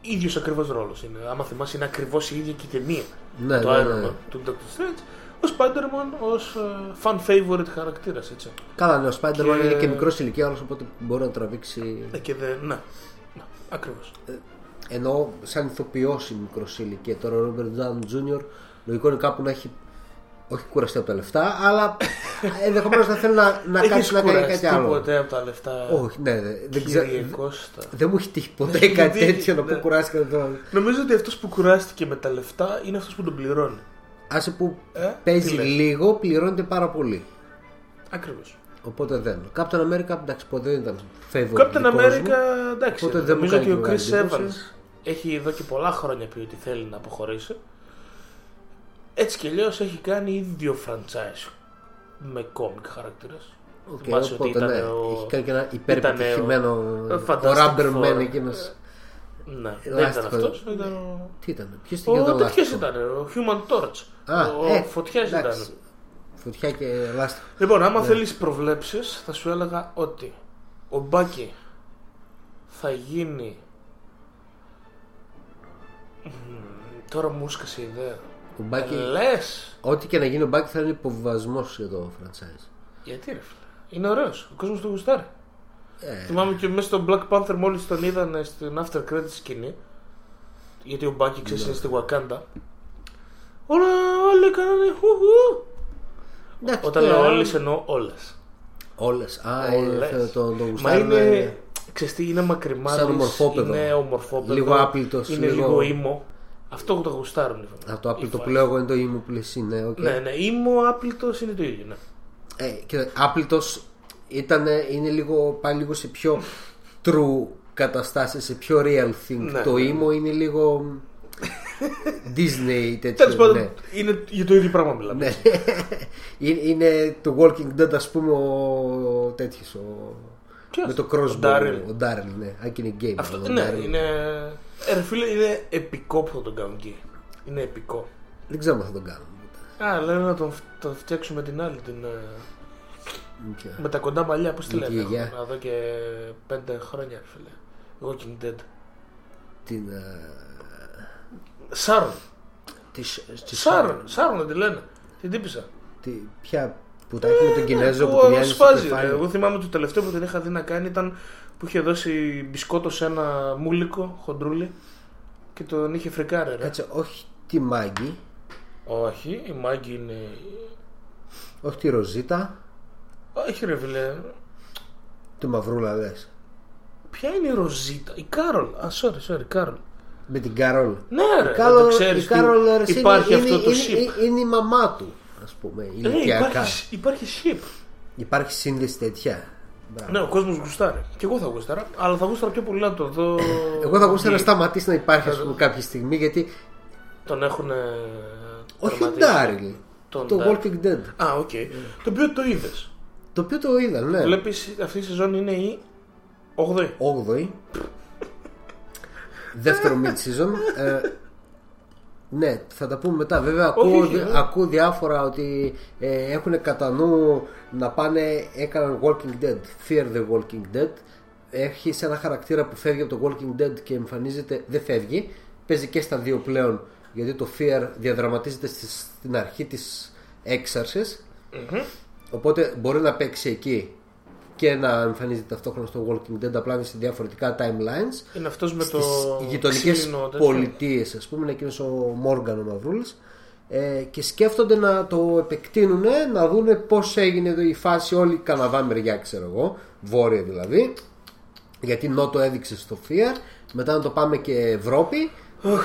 Ίδιος ακριβώς ρόλος είναι. Άμα θυμάσαι είναι ακριβώς η ίδια και η ταινία. Ναι, το ναι, Iron ναι. Man του Doctor Strange. Ο Spider-Man ως ε, fan favorite χαρακτήρας, έτσι. Καλά, ναι, ο Spider-Man Και- είναι και μικρός ηλικία, άλλος, οπότε μπορεί να τραβήξει. Ε, και δεν, ναι, ναι ακριβώς. Ενώ σαν ηθοποιός η μικρός ηλικία. Τώρα ο Robert Downey Jr. λογικό είναι κάπου να έχει. Όχι κουραστεί από τα λεφτά, αλλά ενδεχομένως να θέλει να, να Έχεις κάτσει να κάνει κουραστεί κάτι άλλο. ποτέ από τα λεφτά, Όχι, ναι, ναι, δεν ξέρω. κύριε Κώστα; Δεν μου έχει τύχει ποτέ έχει κάτι τύχει, τέτοιο να ναι. πω κουράστηκα τώρα. Νομίζω ότι αυτός που κουράστηκε με τα λεφτά είναι αυτός που τον πληρώνει. Άσε που Ε, τι παίζει λες; λίγο, πληρώνεται πάρα πολύ. Ακριβώς. Οπότε δεν. Captain America, εντάξει, ποτέ δεν ήταν favorite. Captain δικός μου. America, εντάξει, Οπότε δεν μου νομίζω κάνει ότι ο και Chris μεγάλη Evans εντύπωση. έχει εδώ και πολλά χρόνια πει ότι θέλει να αποχωρήσει. Έτσι και αλλιώς έχει κάνει ήδη δύο franchise με κόμικ χαρακτήρες. Οκ, Θυμάσαι ότι οπότε ήταν ναι, ο- έχει κάνει και ένα ήτανε υπερπετυχημένο. ο- Ο, ο Ναι, δεν Ελάχιστο. ήταν αυτός, ήταν ο... Τι ήταν, ποιος ήταν και Ο το τέτοιος λάστιχο. ήταν, ο Human Torch. Α, ο ε, Φωτιάς ήταν. εντάξει. Φωτιά και λάστιχο. Λοιπόν, άμα Ναι. θέλεις προβλέψεις, θα σου έλεγα ότι ο Μπάκη θα γίνει... Μμμ, Τώρα μου έσκασε η ιδέα. Ο Μπάκη, Λες! ό,τι και να γίνει ο Μπάκη θα είναι υποβιβασμός για το franchise. Γιατί ρε φίλε. Είναι ωραίος. Ο κόσμος το γουστάρει. Ε, Θυμάμαι και μέσα στο Black Panther μόλις τον είδαν στην after credits σκηνή. Γιατί ο Bucky ξέρεις Ναι. είναι στη Wakanda. Όλα, όλοι κάνανε χουχου. εντάξει, Όταν τώρα, λέω όλες εννοώ όλες. Όλες. Α, Όλες. ε, το, το Μα γουστάρουν, είναι. ε, Ξέρεις τι, είναι μακρυμάλλης, Σαν ομορφόπαιδο. Είναι ομορφόπαιδο. Λίγο άπλυτος, Είναι λίγο- λίγο emo. Αυτό που το γουστάρουν. οι fans. Α, το άπλυτο Οι που fans. λέω εγώ είναι το emo που λες είναι. οκ. Ναι, ναι, emo άπλυτος είναι το ίδιο. Ναι. Ε, και άπλητος ήταν, είναι λίγο, πάει λίγο σε πιο true καταστάσεις, σε πιο real thing. Ναι, το ναι, ήμο είναι λίγο Disney τέτοιο. Τέλο πάντων, ναι. είναι για το ίδιο πράγμα μιλάμε. Ναι. είναι, είναι το Walking Dead ας πούμε ο τέτοιος ο... Ποιος; με το crossbow Ο Daryl. ο Daryl ναι αν και είναι game Αυτό, ο ναι, Daryl. είναι. Ε, ρε φίλε, είναι επικό που θα τον κάνουν εκεί. Είναι επικό. δεν ξέρω αν θα τον κάνω Α, λένε να τον, τον φτιάξουμε την άλλη. Την, ε, Ποια. με τα κοντά μαλλιά, πώς τη Με τη λένε. γιαγιά. Εδώ και πέντε χρόνια, ρε φίλε. Walking Dead. την ε, Σάρον. τη, τη Σάρον, Σάρον τη λένε. Την τύπησα. τη, ποια που τα έχει με τον Κινέζο που που πηγαίνει στο σφάζει. ρε. κεφάλι Εγώ θυμάμαι το τελευταίο που την είχα δει να κάνει ήταν που είχε δώσει μπισκότο σε ένα μούλικο χοντρούλι και τον είχε φρικάρει. Ρε. κάτσε όχι τη Μάγκη Όχι, η Μάγκη είναι. όχι τη Ροζίτα Όχι, ρε φίλε. τη Μαυρούλα λες Ποια είναι η Ροζίτα, η Κάρολ. Α, sorry, sorry, Κάρολ. με την Καρόλ Ναι, ρε, η Κάρολ, το ξέρεις η τι- Κάρολ ρε, εσύ, υπάρχει είναι, αυτό το είναι, ship. είναι, είναι η μαμά του ας πούμε Ε, ηλικιακά υπάρχει, υπάρχει ship. υπάρχει σύνδεση τέτοια Μπράβο. Ναι, ο κόσμος γουστάρει. Και εγώ θα γουστάρα, αλλά θα γουστάρα πιο πολύ να το δω. Εγώ θα μπορούσα να ότι σταματήσει να υπάρχει ας πούμε, κάποια στιγμή γιατί Τον έχουν. όχι ο Daryl Τον το Daryl. Walking Dead Α, οκ. Το οποίο το είδες. Το οποίο το είδα ναι Βλέπεις αυτή η σεζόν είναι η 8η. 8η δεύτερο mid season ε, ναι θα τα πούμε μετά. Βέβαια ακούω, όχι, δι- ε. ακούω διάφορα ότι ε, έχουν κατά νου να πάνε έκαναν Walking Dead. Fear the Walking Dead. Έχει σε ένα χαρακτήρα που φεύγει από το Walking Dead και εμφανίζεται δεν φεύγει. Παίζει και στα δύο πλέον γιατί το Fear διαδραματίζεται στη- στην αρχή της έξαρσης Οπότε μπορεί να παίξει εκεί και να εμφανίζεται ταυτόχρονα στο Walking Dead απλά είναι σε διαφορετικά timelines. Είναι αυτός με το. Στις γειτονικές ξύλινο τέτοιο. πολιτείες, ας πούμε, είναι εκείνος ο Μόργαν ο Μαυρούλης. Ε, και σκέφτονται να το επεκτείνουν, να δούνε πώς έγινε εδώ η φάση όλη η Καναδά μεριά, ξέρω εγώ, βόρεια δηλαδή. Γιατί νότο έδειξε στο Fear, μετά να το πάμε και Ευρώπη,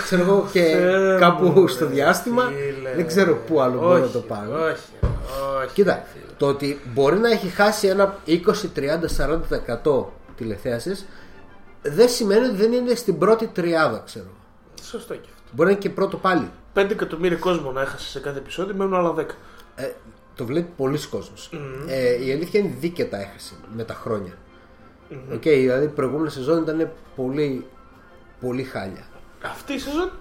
ξέρω εγώ και Θεέ κάπου μου, στο ρε διάστημα. φίλε. Δεν ξέρω πού άλλο μπορεί να Όχι, το πάμε. Όχι, όχι. Κοίτα, το ότι μπορεί να έχει χάσει ένα 20, 30, 40% τηλεθέασης δεν σημαίνει ότι δεν είναι στην πρώτη τριάδα, ξέρω. Σωστό και αυτό. Μπορεί να είναι και πρώτο πάλι. 5 εκατομμύρια κόσμο να έχασε σε κάθε επεισόδιο, μένουν άλλα 10. Ε, το βλέπει πολλοί κόσμος. Ε, η αλήθεια είναι δίκαιτα έχασε με τα χρόνια. Οκ, δηλαδή η προηγούμενη σεζόν ήταν πολύ, πολύ χάλια. Αυτή η σεζόν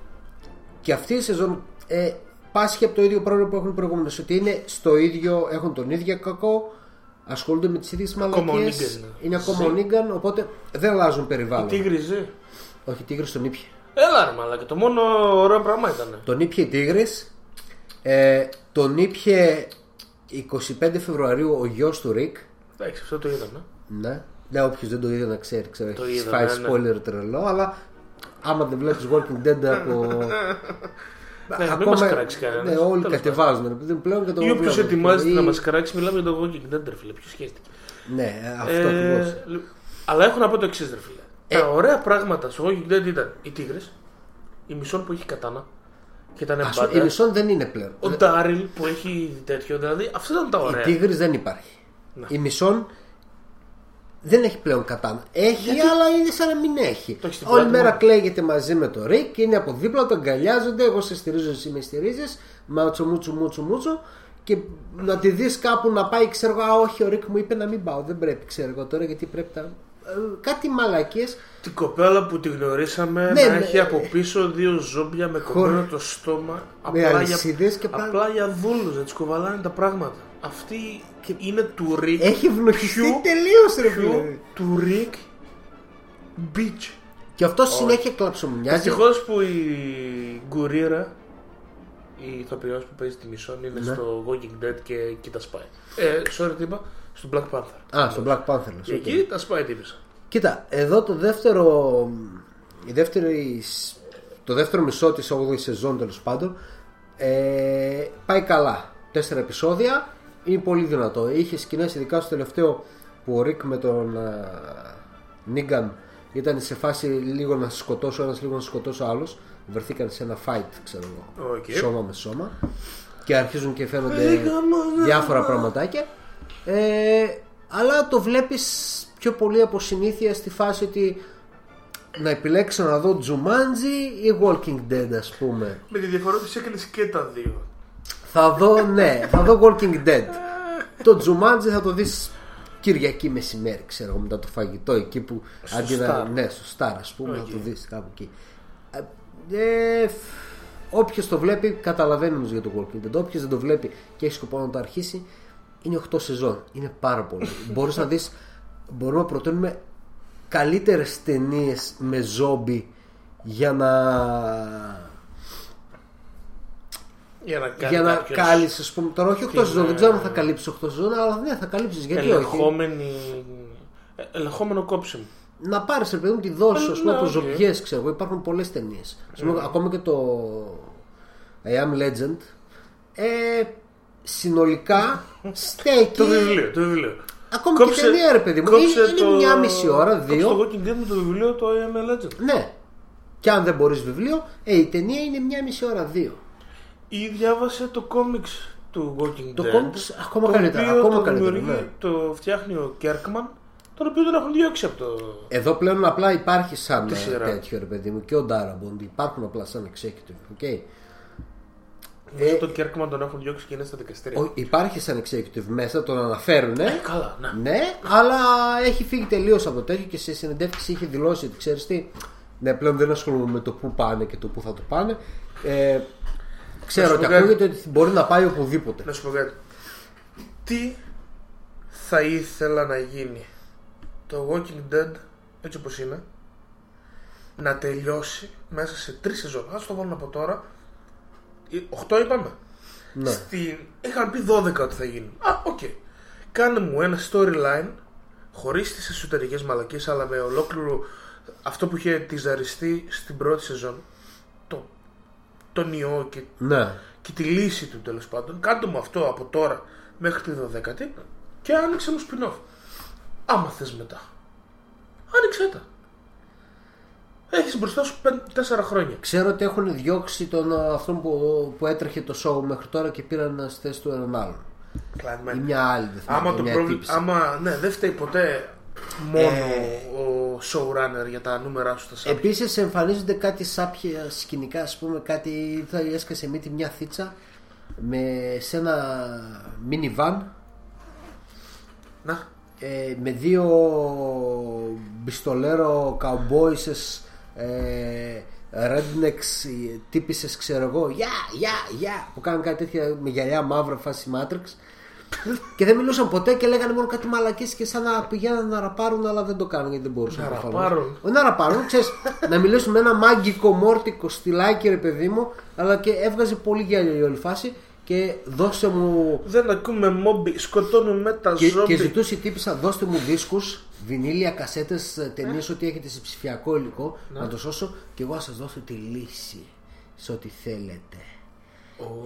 Και αυτή η σεζόν ε, πάσχει από το ίδιο πρόβλημα που έχουν οι προηγούμενες. Ότι είναι στο ίδιο, έχουν τον ίδιο κακό, ασχολούνται με τις ίδιες Ακόμα ο μαλακίες. Negan, ναι. Είναι ακόμα Ζει. ο Negan, οπότε δεν αλλάζουν η περιβάλλον. τίγρη ζει. Όχι, τίγρη τον ήπιε. Έλα ρε μαλάκα, το μόνο ωραίο πράγμα ήταν. Τον ήπιε η τίγρη Ε, τον ήπια 25 Φεβρουαρίου ο γιος του Ρικ. Εντάξει, αυτό το είδαμε. Ναι. Ναι, όποιος δεν το είδε να ξέρει, ξέρω, Το έχεις είδα, φάει ναι, ναι. spoiler τρελό, αλλά άμα δεν βλέπεις Walking Dead από. Ναι, μην μας κράξεις κανένας. Ναι, όλοι Τέλος κατεβάζουν. ρε παιδί μου, πλέον και το Ή όποιος βλέπω. ετοιμάζεται Ή- να μας κράξει, μιλάμε για το Walking Dead, ρε φίλε. Ποιος σχέστηκε. Ναι, αυτό Ε, ακριβώς. λι- Αλλά έχω να πω το εξής, ρε φίλε. Ε. Τα ωραία πράγματα στο Walking Dead ήταν οι τίγρες, η Michonne που έχει κατάνα και ήταν Η μπάντα, Michonne δεν είναι πλέον. ο Daryl που έχει τέτοιο, δηλαδή αυτά ήταν τα Η ωραία. Τίγρης δεν υπάρχει. Ναι. Η Michonne δεν έχει πλέον κατάνα. Έχει, αλλά είναι σαν να μην έχει. Το έχεις στην Όλη πλάτη μέρα μόνο. κλαίγεται μαζί με το Rick, είναι από δίπλα, τον αγκαλιάζονται. Εγώ σε στηρίζω, εσύ με στηρίζεις. Μάτσο μούτσο μούτσο μούτσο. Και να τη δεις κάπου να πάει, ξέρω εγώ, «Α, όχι, ο Rick μου είπε να μην πάω. Δεν πρέπει, ξέρω εγώ τώρα, γιατί πρέπει να. Ε, Κάτι μαλακίες. Την κοπέλα που τη γνωρίσαμε Ναι, να ναι. έχει από πίσω δύο ζόμπια με κομμένο το στόμα. Με αλυσίδες και απλά πάλι- για δούλους, να τις κοβαλάνε τα πράγματα. Αυτή είναι του Ρικ. Έχει βλοχιστεί Πιο- τελείως, ρε πιο φίλε. του Ρικ Beach. Και αυτό συνέχεια κλαψομουνιάζει. Ευτυχώς που η Γκουρίρα, η ηθοποιός που παίζει τη Μισόν, είναι Ναι. στο Walking Dead και εκεί τα σπάει. Ε, sorry, τι είπα, στο Black Panther. Α, στο Black Panther. λες, Και οκ. εκεί τα σπάει τύπισσα. Κοίτα, εδώ το δεύτερο, η δεύτερη, το δεύτερο μισό της 8ης σεζόν τέλος πάντων ε, πάει καλά. Τέσσερα επεισόδια, είναι πολύ δυνατό. Είχε σκηνές ειδικά στο τελευταίο που ο Rick με τον Negan ήταν σε φάση λίγο να σκοτώσω ένας, λίγο να σκοτώσω άλλος. Βρεθήκαν σε ένα fight, ξέρω εγώ, Οκ. σώμα με σώμα. Και αρχίζουν και φαίνονται Πήγαμε να- διάφορα πραγματάκια. Ε, αλλά το βλέπεις πιο πολύ από συνήθεια στη φάση ότι να επιλέξω να δω Jumanji ή Walking Dead ας πούμε. Με τη διαφορά ότι έκανε και τα δύο. Θα δω, ναι, θα δω Walking Dead. το Jumanji θα το δεις Κυριακή μεσημέρι, ξέρω εγώ, μετά το φαγητό εκεί που Στο αντί να. Star. Ναι, στο Star, ας πούμε, Οκ. θα το δεις κάπου εκεί. Ε, Όποιος το βλέπει, καταλαβαίνει όμως για το Walking Dead. Όποιος δεν το βλέπει και έχει σκοπό να το αρχίσει, είναι 8 σεζόν. Είναι πάρα πολύ. Μπορείς να δεις, μπορούμε να προτείνουμε καλύτερες ταινίες με ζόμπι για να Για να κάνει για να κάποιος κάλυψεις, ας πούμε. Τώρα, όχι 8 την, σεζόν, δεν ε, ξέρω αν θα καλύψεις 8 σεζόν, αλλά ναι, θα καλύψεις. Γιατί όχι. ελεγχόμενη... ε, ελεγχόμενο κόψιμο. Να πάρεις ρε παιδί μου τη δόση, ας πούμε, ναι, από οκ. ζομπιές, ξέρω εγώ. Υπάρχουν πολλές ταινίες. Ακόμα και το I Am Legend. Ε, συνολικά στέκει. Το βιβλίο, το βιβλίο. Ακόμα και η ταινία, ρε παιδί μου. κόψε Είναι, είναι μια μισή ώρα, δύο. Κόψε το Walking Dead με το βιβλίο το I Am a Legend. Ναι. Και αν δεν μπορείς βιβλίο, ε, η ταινία είναι μια μισή ώρα, δύο. Ή διάβασε το κόμιξ του Walking Το Dead. κόμιξ ακόμα το καλύτερα, οποίο ακόμα το καλύτερα, δημιουργεί- ναι. Το φτιάχνει ο Kirkman, τον οποίο τον έχουν διώξει από το. Εδώ πλέον απλά υπάρχει σαν Τη ε, σειρά. τέτοιο ρε παιδί μου και ο Darabont. Υπάρχουν απλά σαν executive. Okay. Ε, τον Κέρκμαν τον έχουν διώξει και είναι στα δικαστήρια. Ο- υπάρχει σαν executive μέσα, τον αναφέρουν. Ε, καλά, ναι. Ναι, αλλά έχει φύγει τελείως από το τέτοιο και σε συνεντεύξεις είχε δηλώσει ότι ξέρεις τι. Ναι, πλέον δεν ασχολούμαι με το πού πάνε και το πού θα το πάνε. Ε, ξέρω Να σου ότι πω κάτι. ακούγεται ότι μπορεί να πάει οπουδήποτε. Να σου πω κάτι. Τι θα ήθελα να γίνει το Walking Dead έτσι όπως είναι να τελειώσει μέσα σε τρεις σεζόν. Ας το βάλουμε από τώρα. Οι- Οχτώ είπαμε. Ναι. Στην... Είχαν πει 12 ότι θα γίνουν. Α, οκ. Κάνε μου ένα storyline χωρίς τις εσωτερικές μαλακίες αλλά με ολόκληρο αυτό που είχε τιζαριστεί στην πρώτη σεζόν. Το, τον ιό και Ναι. και τη λύση του τέλος πάντων. Κάντε μου αυτό από τώρα μέχρι τη 12η και άνοιξε μου spin-off. Άμα θες μετά. Άνοιξε τα. Έχεις μπροστά σου 4 χρόνια. Ξέρω ότι έχουν διώξει τον α, αυτόν που, που έτρεχε το show μέχρι τώρα και πήραν στη θέση του έναν άλλον. Ή μια άλλη, δεν θυμάμαι, Άμα, το μια πρόβλημα, τύπισσα. άμα ναι, δεν φταίει ποτέ μόνο Ε, ο showrunner για τα νούμερα σου στα σάπια. Επίσης εμφανίζονται κάτι σάπια σκηνικά, ας πούμε, κάτι θα έσκασε μύτη μια θίτσα με, σε ένα minivan. Να, ε, με δύο μπιστολέρο cowboys ε, rednecks ε, τύπησες ξέρω εγώ γεια γεια γεια που κάνουν κάτι τέτοια με γυαλιά μαύρα φάση Matrix και δεν μιλούσαν ποτέ και λέγανε μόνο κάτι μαλακίες και σαν να πηγαίνουν να ραπάρουν αλλά δεν το κάνουν γιατί δεν μπορούσαν Να προφανώς. ραπάρουν. Όχι να ραπάρουν ξέρεις να μιλήσουν με ένα μάγκικο μόρτικο στυλάκι ρε παιδί μου αλλά και έβγαζε πολύ γέλιο η όλη φάση και δώσε μου Δεν ακούμε Moby, σκοτώνουμε τα και, ζόμπι. και ζητούσε η τύπησα δώστε μου δίσκους, βινίλια, κασέτες, ταινίες, ό,τι έχετε σε ψηφιακό υλικό να το σώσω και εγώ να σας δώσω τη λύση σε ό,τι θέλετε.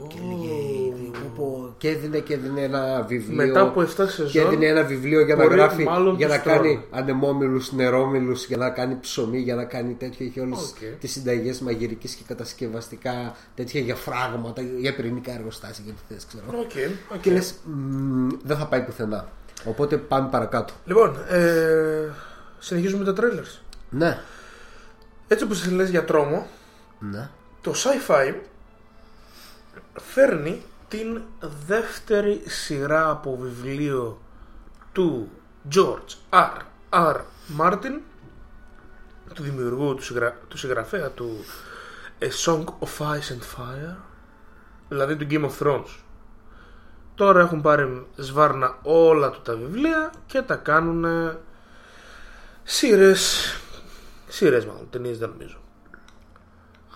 Και έλεγε, πω, πω, και έδινε και έδινε ένα βιβλίο. Μετά από 7 σεζόν, Και έδινε ένα βιβλίο για να μπορεί γράφει, μάλλον για να τους κάνει τρώνε. ανεμόμυλους, νερόμυλους, για να κάνει ψωμί, για να κάνει τέτοιο. Έχει όλες Οκ. τις συνταγές μαγειρικής και κατασκευαστικά τέτοια για φράγματα, για πυρηνικά εργοστάσια και τι θες, ξέρω. Οκ, οκ. Και λες, δεν θα πάει πουθενά. Οπότε πάμε παρακάτω. Λοιπόν, ε, συνεχίζουμε τα trailers. Ναι, Έτσι όπως λες για τρόμο, ναι. το Syfy φέρνει την δεύτερη σειρά από βιβλίο του George R. R. Martin του δημιουργού, του, συγγρα... του συγγραφέα του A Song of Ice and Fire δηλαδή του Game of Thrones τώρα έχουν πάρει σβάρνα όλα του τα βιβλία και τα κάνουν σειρές σειρές μάλλον, ταινίες δεν νομίζω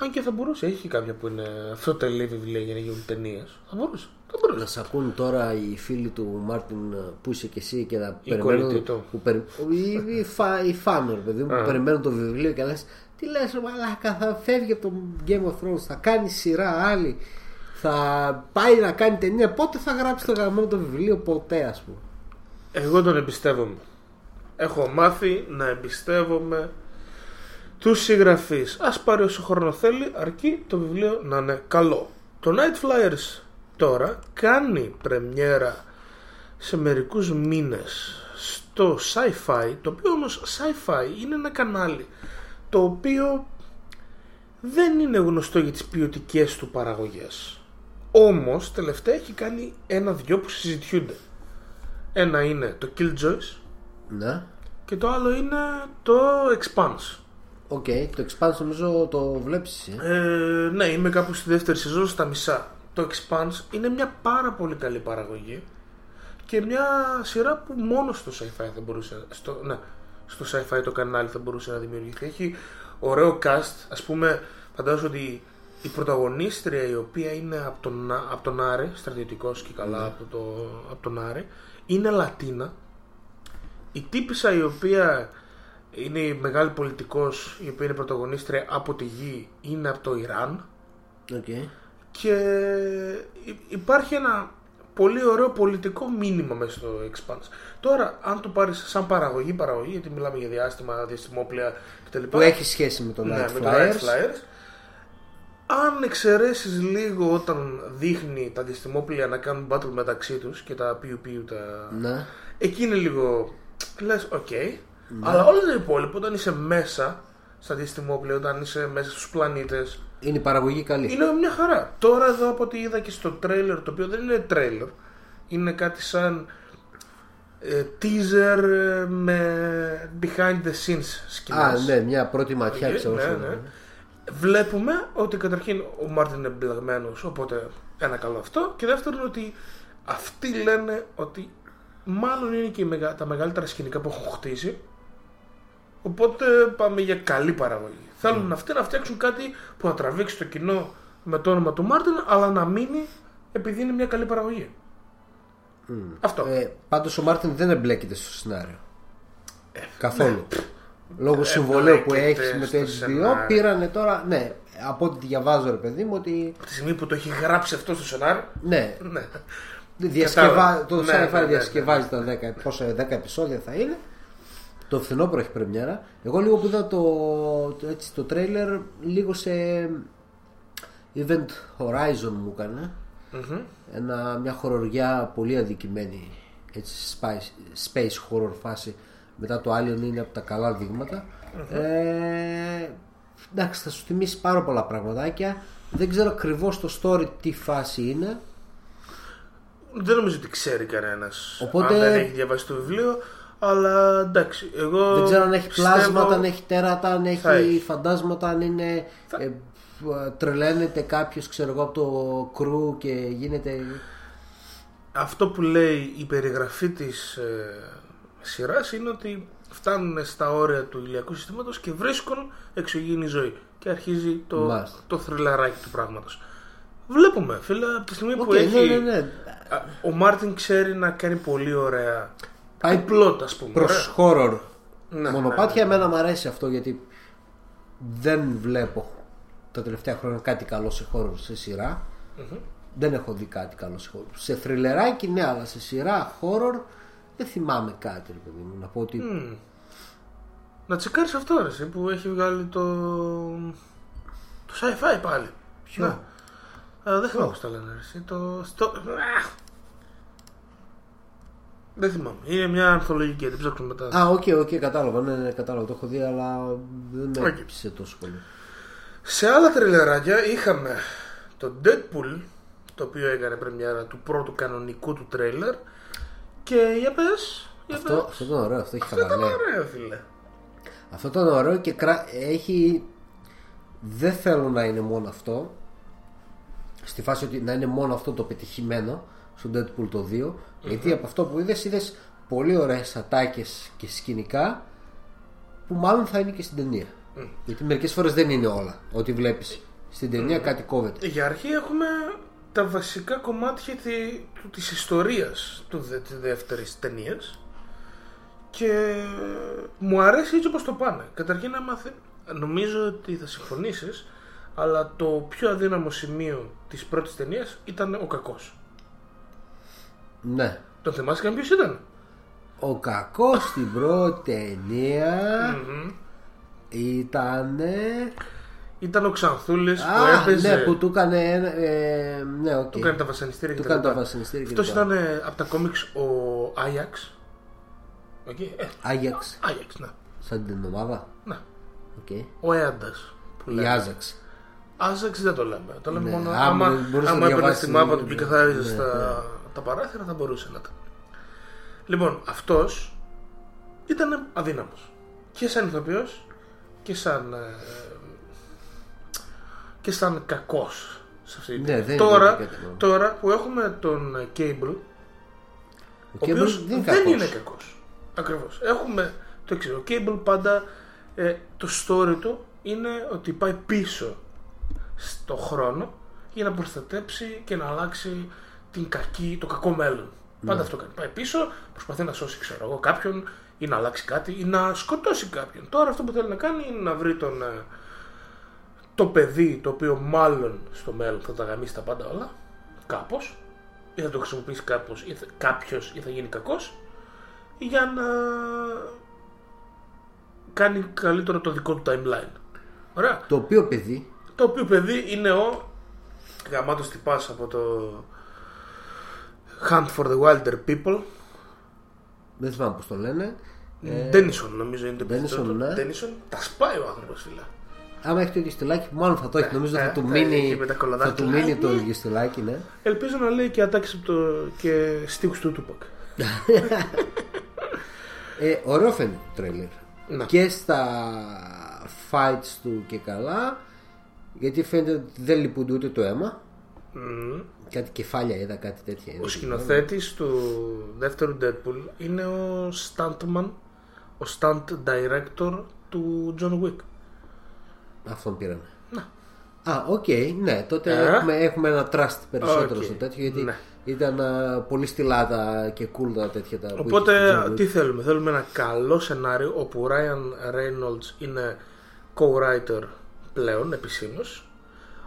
αν και θα μπορούσε, έχει και κάποια που είναι αυτοτελή βιβλία για να γίνουν ταινίες. Θα μπορούσε. Θα μπορούσε. Να σε ακούν τώρα οι φίλοι του Μάρτιν που είσαι και εσύ και να Η περιμένουν. κολλητή του. Που περι... οι, οι, φα... οι φάνερ, παιδί μου, που περιμένουν το βιβλίο και λες. Τι λες, Μαλάκα, θα φεύγει από το Game of Thrones, θα κάνει σειρά άλλη, θα πάει να κάνει ταινία. Πότε θα γράψει το γραμμένο το βιβλίο, ποτέ, ας πούμε. Εγώ τον εμπιστεύομαι. Έχω μάθει να εμπιστεύομαι τους συγγραφείς. Α πάρει όσο χρόνο θέλει, αρκεί το βιβλίο να είναι καλό. Το Night Flyers τώρα κάνει πρεμιέρα σε μερικούς μήνες στο Sci-Fi, το οποίο όμως Sci-Fi είναι ένα κανάλι το οποίο δεν είναι γνωστό για τις ποιοτικές του παραγωγές. Όμως τελευταία έχει κάνει ένα-δυο που συζητιούνται. Ένα είναι το Killjoys Ναι. και το άλλο είναι το Expanse. Οκ, το Expanse νομίζω το βλέπεις. Ε; Ε, ναι, είμαι κάπου στη δεύτερη σεζόν στα μισά. Το Expanse είναι μια πάρα πολύ καλή παραγωγή και μια σειρά που μόνο στο Syfy θα μπορούσε στο, ναι, στο sci-fi το κανάλι θα μπορούσε να δημιουργηθεί. Έχει ωραίο cast, ας πούμε φαντάζομαι ότι η πρωταγωνίστρια η οποία είναι από τον, από τον Άρη, στρατιωτικός και καλά από, το, από τον Άρη, είναι Λατίνα. Η τύπησα η οποία είναι η μεγάλη πολιτικός η οποία είναι πρωταγωνίστρια από τη γη είναι από το Ιράν Okay. και υ- υπάρχει ένα πολύ ωραίο πολιτικό μήνυμα μέσα στο Expanse. Τώρα, αν το πάρεις σαν παραγωγή, παραγωγή, γιατί μιλάμε για διάστημα, διαστημόπλαια κτλ. Που έχει σχέση με το ναι, Night με το Flyers. Nightflyers. Αν εξαιρέσεις λίγο όταν δείχνει τα διαστημόπλαια να κάνουν battle μεταξύ τους και τα πιου πιου τα... Ναι. Εκεί είναι λίγο. Λες, οκ. Αλλά όλο το υπόλοιπο όταν είσαι μέσα στα διαστημόπλαια, όταν είσαι μέσα στους πλανήτες, Είναι η παραγωγή καλή. είναι μια χαρά. Τώρα εδώ από ό,τι είδα και στο τρέιλερ, το οποίο δεν είναι τρέιλερ, είναι κάτι σαν ε, teaser ε, με behind the scenes σκηνές. Α, ναι, μια πρώτη ματιά Ναι, ξέρω. ναι, σε- ναι. Βλέπουμε ότι καταρχήν ο Μάρτιν είναι μπλεγμένο, οπότε ένα καλό αυτό. Και δεύτερον ότι αυτοί λένε ότι μάλλον είναι και οι μεγα- τα μεγαλύτερα σκηνικά που έχουν χτίσει. Οπότε πάμε για καλή παραγωγή. Θέλουν αυτοί να φτιάξουν κάτι που να τραβήξει το κοινό με το όνομα του Μάρτιν, αλλά να μείνει επειδή είναι μια καλή παραγωγή. Αυτό. Ε, Πάντως ο Μάρτιν δεν εμπλέκεται στο σενάριο. Καθόλου. Λόγω συμβολαίου που Ε, ναι. εμπλέκεται έχεις με το στο HBO σενάριο. πήρανε τώρα. Ναι, από ό,τι διαβάζω ρε παιδί μου ότι. Από τη στιγμή που το έχει γράψει αυτό στο σενάριο. Ναι, Ναι. διασκευά... το Ναι, Syfy ναι, ναι, διασκευάζει τα 10, πόσα 10 επεισόδια θα είναι. Το φθινόπωρο έχει πρεμιέρα. Εγώ λίγο που είδα το, το, έτσι, το τρέιλερ λίγο σε Event Horizon μου έκανε. Μμμ. Ένα, μια χοροριά πολύ αδικημένη έτσι, space, space horror φάση μετά το Alien είναι από τα καλά δείγματα. ε, εντάξει θα σου θυμίσει πάρα πολλά πραγματάκια δεν ξέρω ακριβώς το story τι φάση είναι Δεν νομίζω ότι ξέρει κανένας. Οπότε- Αν δεν έχει διαβάσει το βιβλίο. Αλλά εντάξει, εγώ. δεν ξέρω αν έχει πιστεύω- πλάσματα, αν έχει τέρατα, αν έχει, Θα έχει. φαντάσματα, αν είναι ε, ε, τρελαίνεται κάποιος ξέρω εγώ από το crew και γίνεται Αυτό που λέει η περιγραφή της ε, σειράς είναι ότι φτάνουν στα όρια του ηλιακού συστήματος και βρίσκουν εξωγήινη ζωή. Και αρχίζει το, Μάλιστα. το θριλεράκι του πράγματος. Βλέπουμε, φίλε, από τη στιγμή που Οκ, έχει. ναι, ναι, ναι. Α, Ο Μάρτιν ξέρει να κάνει πολύ ωραία. Πάει πλότα, ας πούμε. Προς ωραία. horror Ναι, μονοπάτια. Εμένα μου αρέσει αυτό γιατί δεν βλέπω τα τελευταία χρόνια κάτι καλό σε horror σε σειρα Δεν έχω δει κάτι καλό σε horror. Σε θρυλεράκι ναι, αλλά σε σειρά horror δεν θυμάμαι κάτι, ρε παιδί μου. Να πω ότι. Μμμ. Να τσεκάρεις αυτό ρε, εσύ, που έχει βγάλει το. το sci-fi πάλι. Ποιο; Ναι. Α, δεν θυμάμαι πώς το λένε. ρε, Εσύ, το. Στο... Α! Δεν θυμάμαι. Είναι μια ανθολογική, δεν ψάχνω μετά. Α, οκ, οκ, κατάλαβα. Ναι, ναι, κατάλαβα. Το έχω δει, αλλά δεν με Οκ. έπεισε τόσο πολύ. Σε άλλα τρεϊλεράκια είχαμε το Deadpool, το οποίο έκανε πρεμιέρα του πρώτου κανονικού του τρέιλερ. Και για πες, για Αυτό, πες. αυτό ήταν ωραίο, αυτό έχει Αυτό ήταν χαβαλέ. ωραίο, φίλε. Αυτό ήταν ωραίο και κρα... έχει. Δεν θέλω να είναι μόνο αυτό. Στη φάση ότι να είναι μόνο αυτό το πετυχημένο στο Deadpool το 2. Γιατί από αυτό που είδες, είδες πολύ ωραίες ατάκες και σκηνικά που μάλλον θα είναι και στην ταινία. Γιατί μερικές φορές δεν είναι όλα. Ό,τι βλέπεις στην ταινία κάτι κόβεται. Για αρχή έχουμε τα βασικά κομμάτια τη, του- της ιστορίας του, δε, της δεύτερης ταινίας και μου αρέσει έτσι όπως το πάνε. Καταρχήν άμα θε- νομίζω ότι θα συμφωνήσεις αλλά το πιο αδύναμο σημείο της πρώτης ταινίας ήταν ο κακός. Ναι. Τον θυμάσαι καν ποιος ήταν; Ο κακός στην πρώτη ταινία ήταν. Ήταν ο Ξανθούλης που Α, έπαιζε, ναι, που του έκανε. ένα- Ε, ναι, οκ. του έκανε τα βασανιστήρια Του και έκανε τα τα λοιπά. βασανιστήρια και Αυτός τα λοιπά. ήταν ε, από τα κόμιξ ο Άγιαξ. Οκ, ε, Άγιαξ, Άγιαξ, ναι. σαν την ομάδα. ναι. Οκ. Ο Αίαντας. Που Η λέμε. Άζαξ. Άζαξ δεν το λέμε. Το λέμε Ναι, μόνο. άμα Άμα, δεν μπορούσε να άμα έπαιρνες διαβάσεις, τη μάπα του ναι, και καθάριζες ναι, στα τα παράθυρα θα μπορούσε να τα. Λοιπόν, αυτός ήταν αδύναμος. Και σαν ηθοποιός και σαν. ε, και σαν κακός σε αυτή την Ναι, ταινία. δεν τώρα, είναι κάτι άλλο. τώρα που έχουμε τον ε, Cable, Ο ο Cable οποίος δεν δεν είναι είναι κακός. κακός. Ακριβώς. Έχουμε το εξής. Ο Cable πάντα ε, το story του είναι ότι πάει πίσω στο χρόνο για να προστατέψει και να αλλάξει την κακή, το κακό μέλλον. Ναι. Πάντα αυτό κάνει. Πάει πίσω, προσπαθεί να σώσει ξέρω εγώ, κάποιον ή να αλλάξει κάτι ή να σκοτώσει κάποιον. Τώρα αυτό που θέλει να κάνει είναι να βρει τον, ε, το παιδί το οποίο μάλλον στο μέλλον θα τα γαμίσει τα πάντα όλα κάπως ή θα το χρησιμοποιήσει κάπως ή θα, κάποιος ή θα γίνει κακός για να κάνει καλύτερο το δικό του timeline. Ωραία. Το οποίο παιδί. Το οποίο παιδί είναι ο γαμάτος τυπάς από το Hunt for the Wilder People. Δεν θυμάμαι πώς το λένε. Ντένισον νομίζω είναι το Denison, επίθετό του. ναι. Denison. Τα σπάει ο άνθρωπος φίλε. Άμα έχει το ίδιο στυλάκι, που μάλλον θα το έχει. Νομίζω ε, θα του θα μείνει, έχει με τα θα κολοδάχτυλα. του μείνει το Ναι. ίδιο στυλάκι, ναι. Ελπίζω να λέει και ατάκες από το και στίχους του Tupac. Ε, ωραίο φαίνεται το τρέλερ. Ναι. Και στα fights του και καλά. Γιατί φαίνεται ότι δεν λυπούνται ούτε το αίμα. Μμμ. Κάτι κεφάλια είδα, κάτι τέτοια. είδα. Ο σκηνοθέτης του δεύτερου Deadpool είναι ο stuntman, ο stunt director του John Wick. Αυτόν πήραμε. Να. Α, οκ, ναι, τότε Ε. έχουμε, έχουμε ένα trust περισσότερο Οκ, στο τέτοιο γιατί ναι. ήταν α, πολύ στυλάτα και cool τα τέτοια τα που Οπότε είχε το John Wick. τι θέλουμε, θέλουμε ένα καλό σενάριο όπου ο Ryan Reynolds είναι co-writer πλέον επισήμως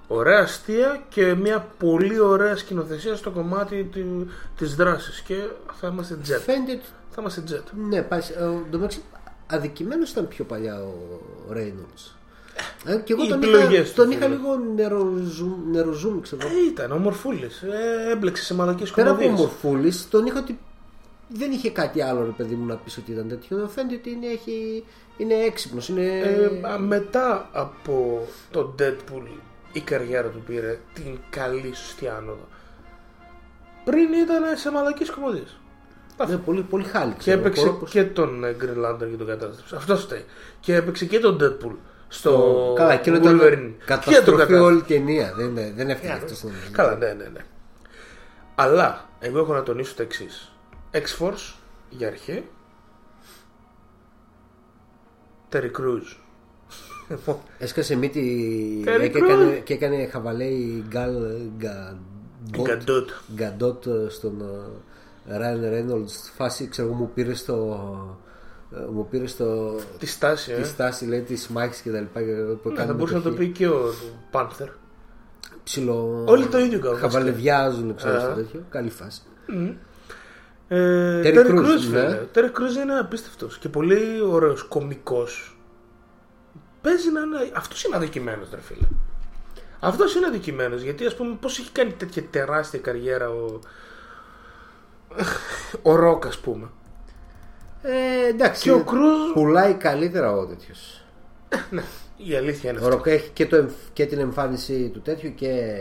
Ωραία αστεία και μια πολύ ωραία σκηνοθεσία στο κομμάτι του, της δράσης και θα είμαστε jet. Φαίνεται ότι Θα είμαστε jet. Ναι, πάει. ε, Ο Ντομέξι αδικημένος ήταν πιο παλιά ο Reynolds. Ε, και εγώ Οι τον επιλογές είχα, του, τον φίλε. είχα λίγο νεροζούμ, νεροζούμ ξέρω. Ε, ήταν ο Μορφούλης, ε, έμπλεξε σε μαλακές Πέρα από κομμωδίες. μορφούλη, τον είχα ότι δεν είχε κάτι άλλο ρε παιδί μου να πεις ότι ήταν τέτοιο. Φαίνεται ότι είναι, έχει, είναι έξυπνος. Είναι... Ε, α, μετά από το Deadpool η καριέρα του πήρε την καλή σωστή άνοδο. Πριν ήταν σε μαλακές κομμωδίες. ναι, πολύ, πολύ χάλι. Και Ξέρω, έπαιξε Κόροπος. και τον ε, Green Lantern και τον κατάστρεψε. Αυτό φταίει. Και έπαιξε και τον Deadpool στο Το- Καλά, εκείνο Wolverine. ήταν Και τον καταστροφή κατάστρεψε. όλη η ταινία. Δεν, δεν, δεν έφτιαξε Yeah, αυτό. Καλά, ναι, ναι, ναι. Αλλά εγώ έχω να τονίσω το εξής. X-Force για αρχή. Terry Crews. Έσκασε μύτη Terry και έκανε, και έκανε χαβαλέ η Γκάλ Γκαντότ. Γκαντότ στον Ράιν Ρέινολτς φάση ξέρω εγώ μου πήρε στο ε, μου πήρε στο Τη στάση, τη ε. στάση λέει της μάχης και τα λοιπά που Ναι, κάνει θα μπορούσε να το μετοχή. πει και ο Πάνθερ. ψιλο Όλοι το ίδιο κάνουν. χαβαλεδιάζουν ξέρω Ε. στο τέτοιο καλή φάση Ε, Terry Terry Crews, Crews, ναι. φίλε. Terry Crews είναι απίστευτος και πολύ ωραίος κωμικό. Παίζει να είναι. Αυτός είναι αδικημένος, ρε φίλε. Αυτός είναι αδικημένος γιατί ας πούμε πώς έχει κάνει τέτοια τεράστια καριέρα ο. ο Ροκ, ας πούμε. ε, εντάξει Και ο Κρούζ. πουλάει καλύτερα ο τέτοιος Ναι, η αλήθεια είναι ο αυτή. Ροκ έχει και, το, εμφ- και την εμφάνιση του τέτοιου και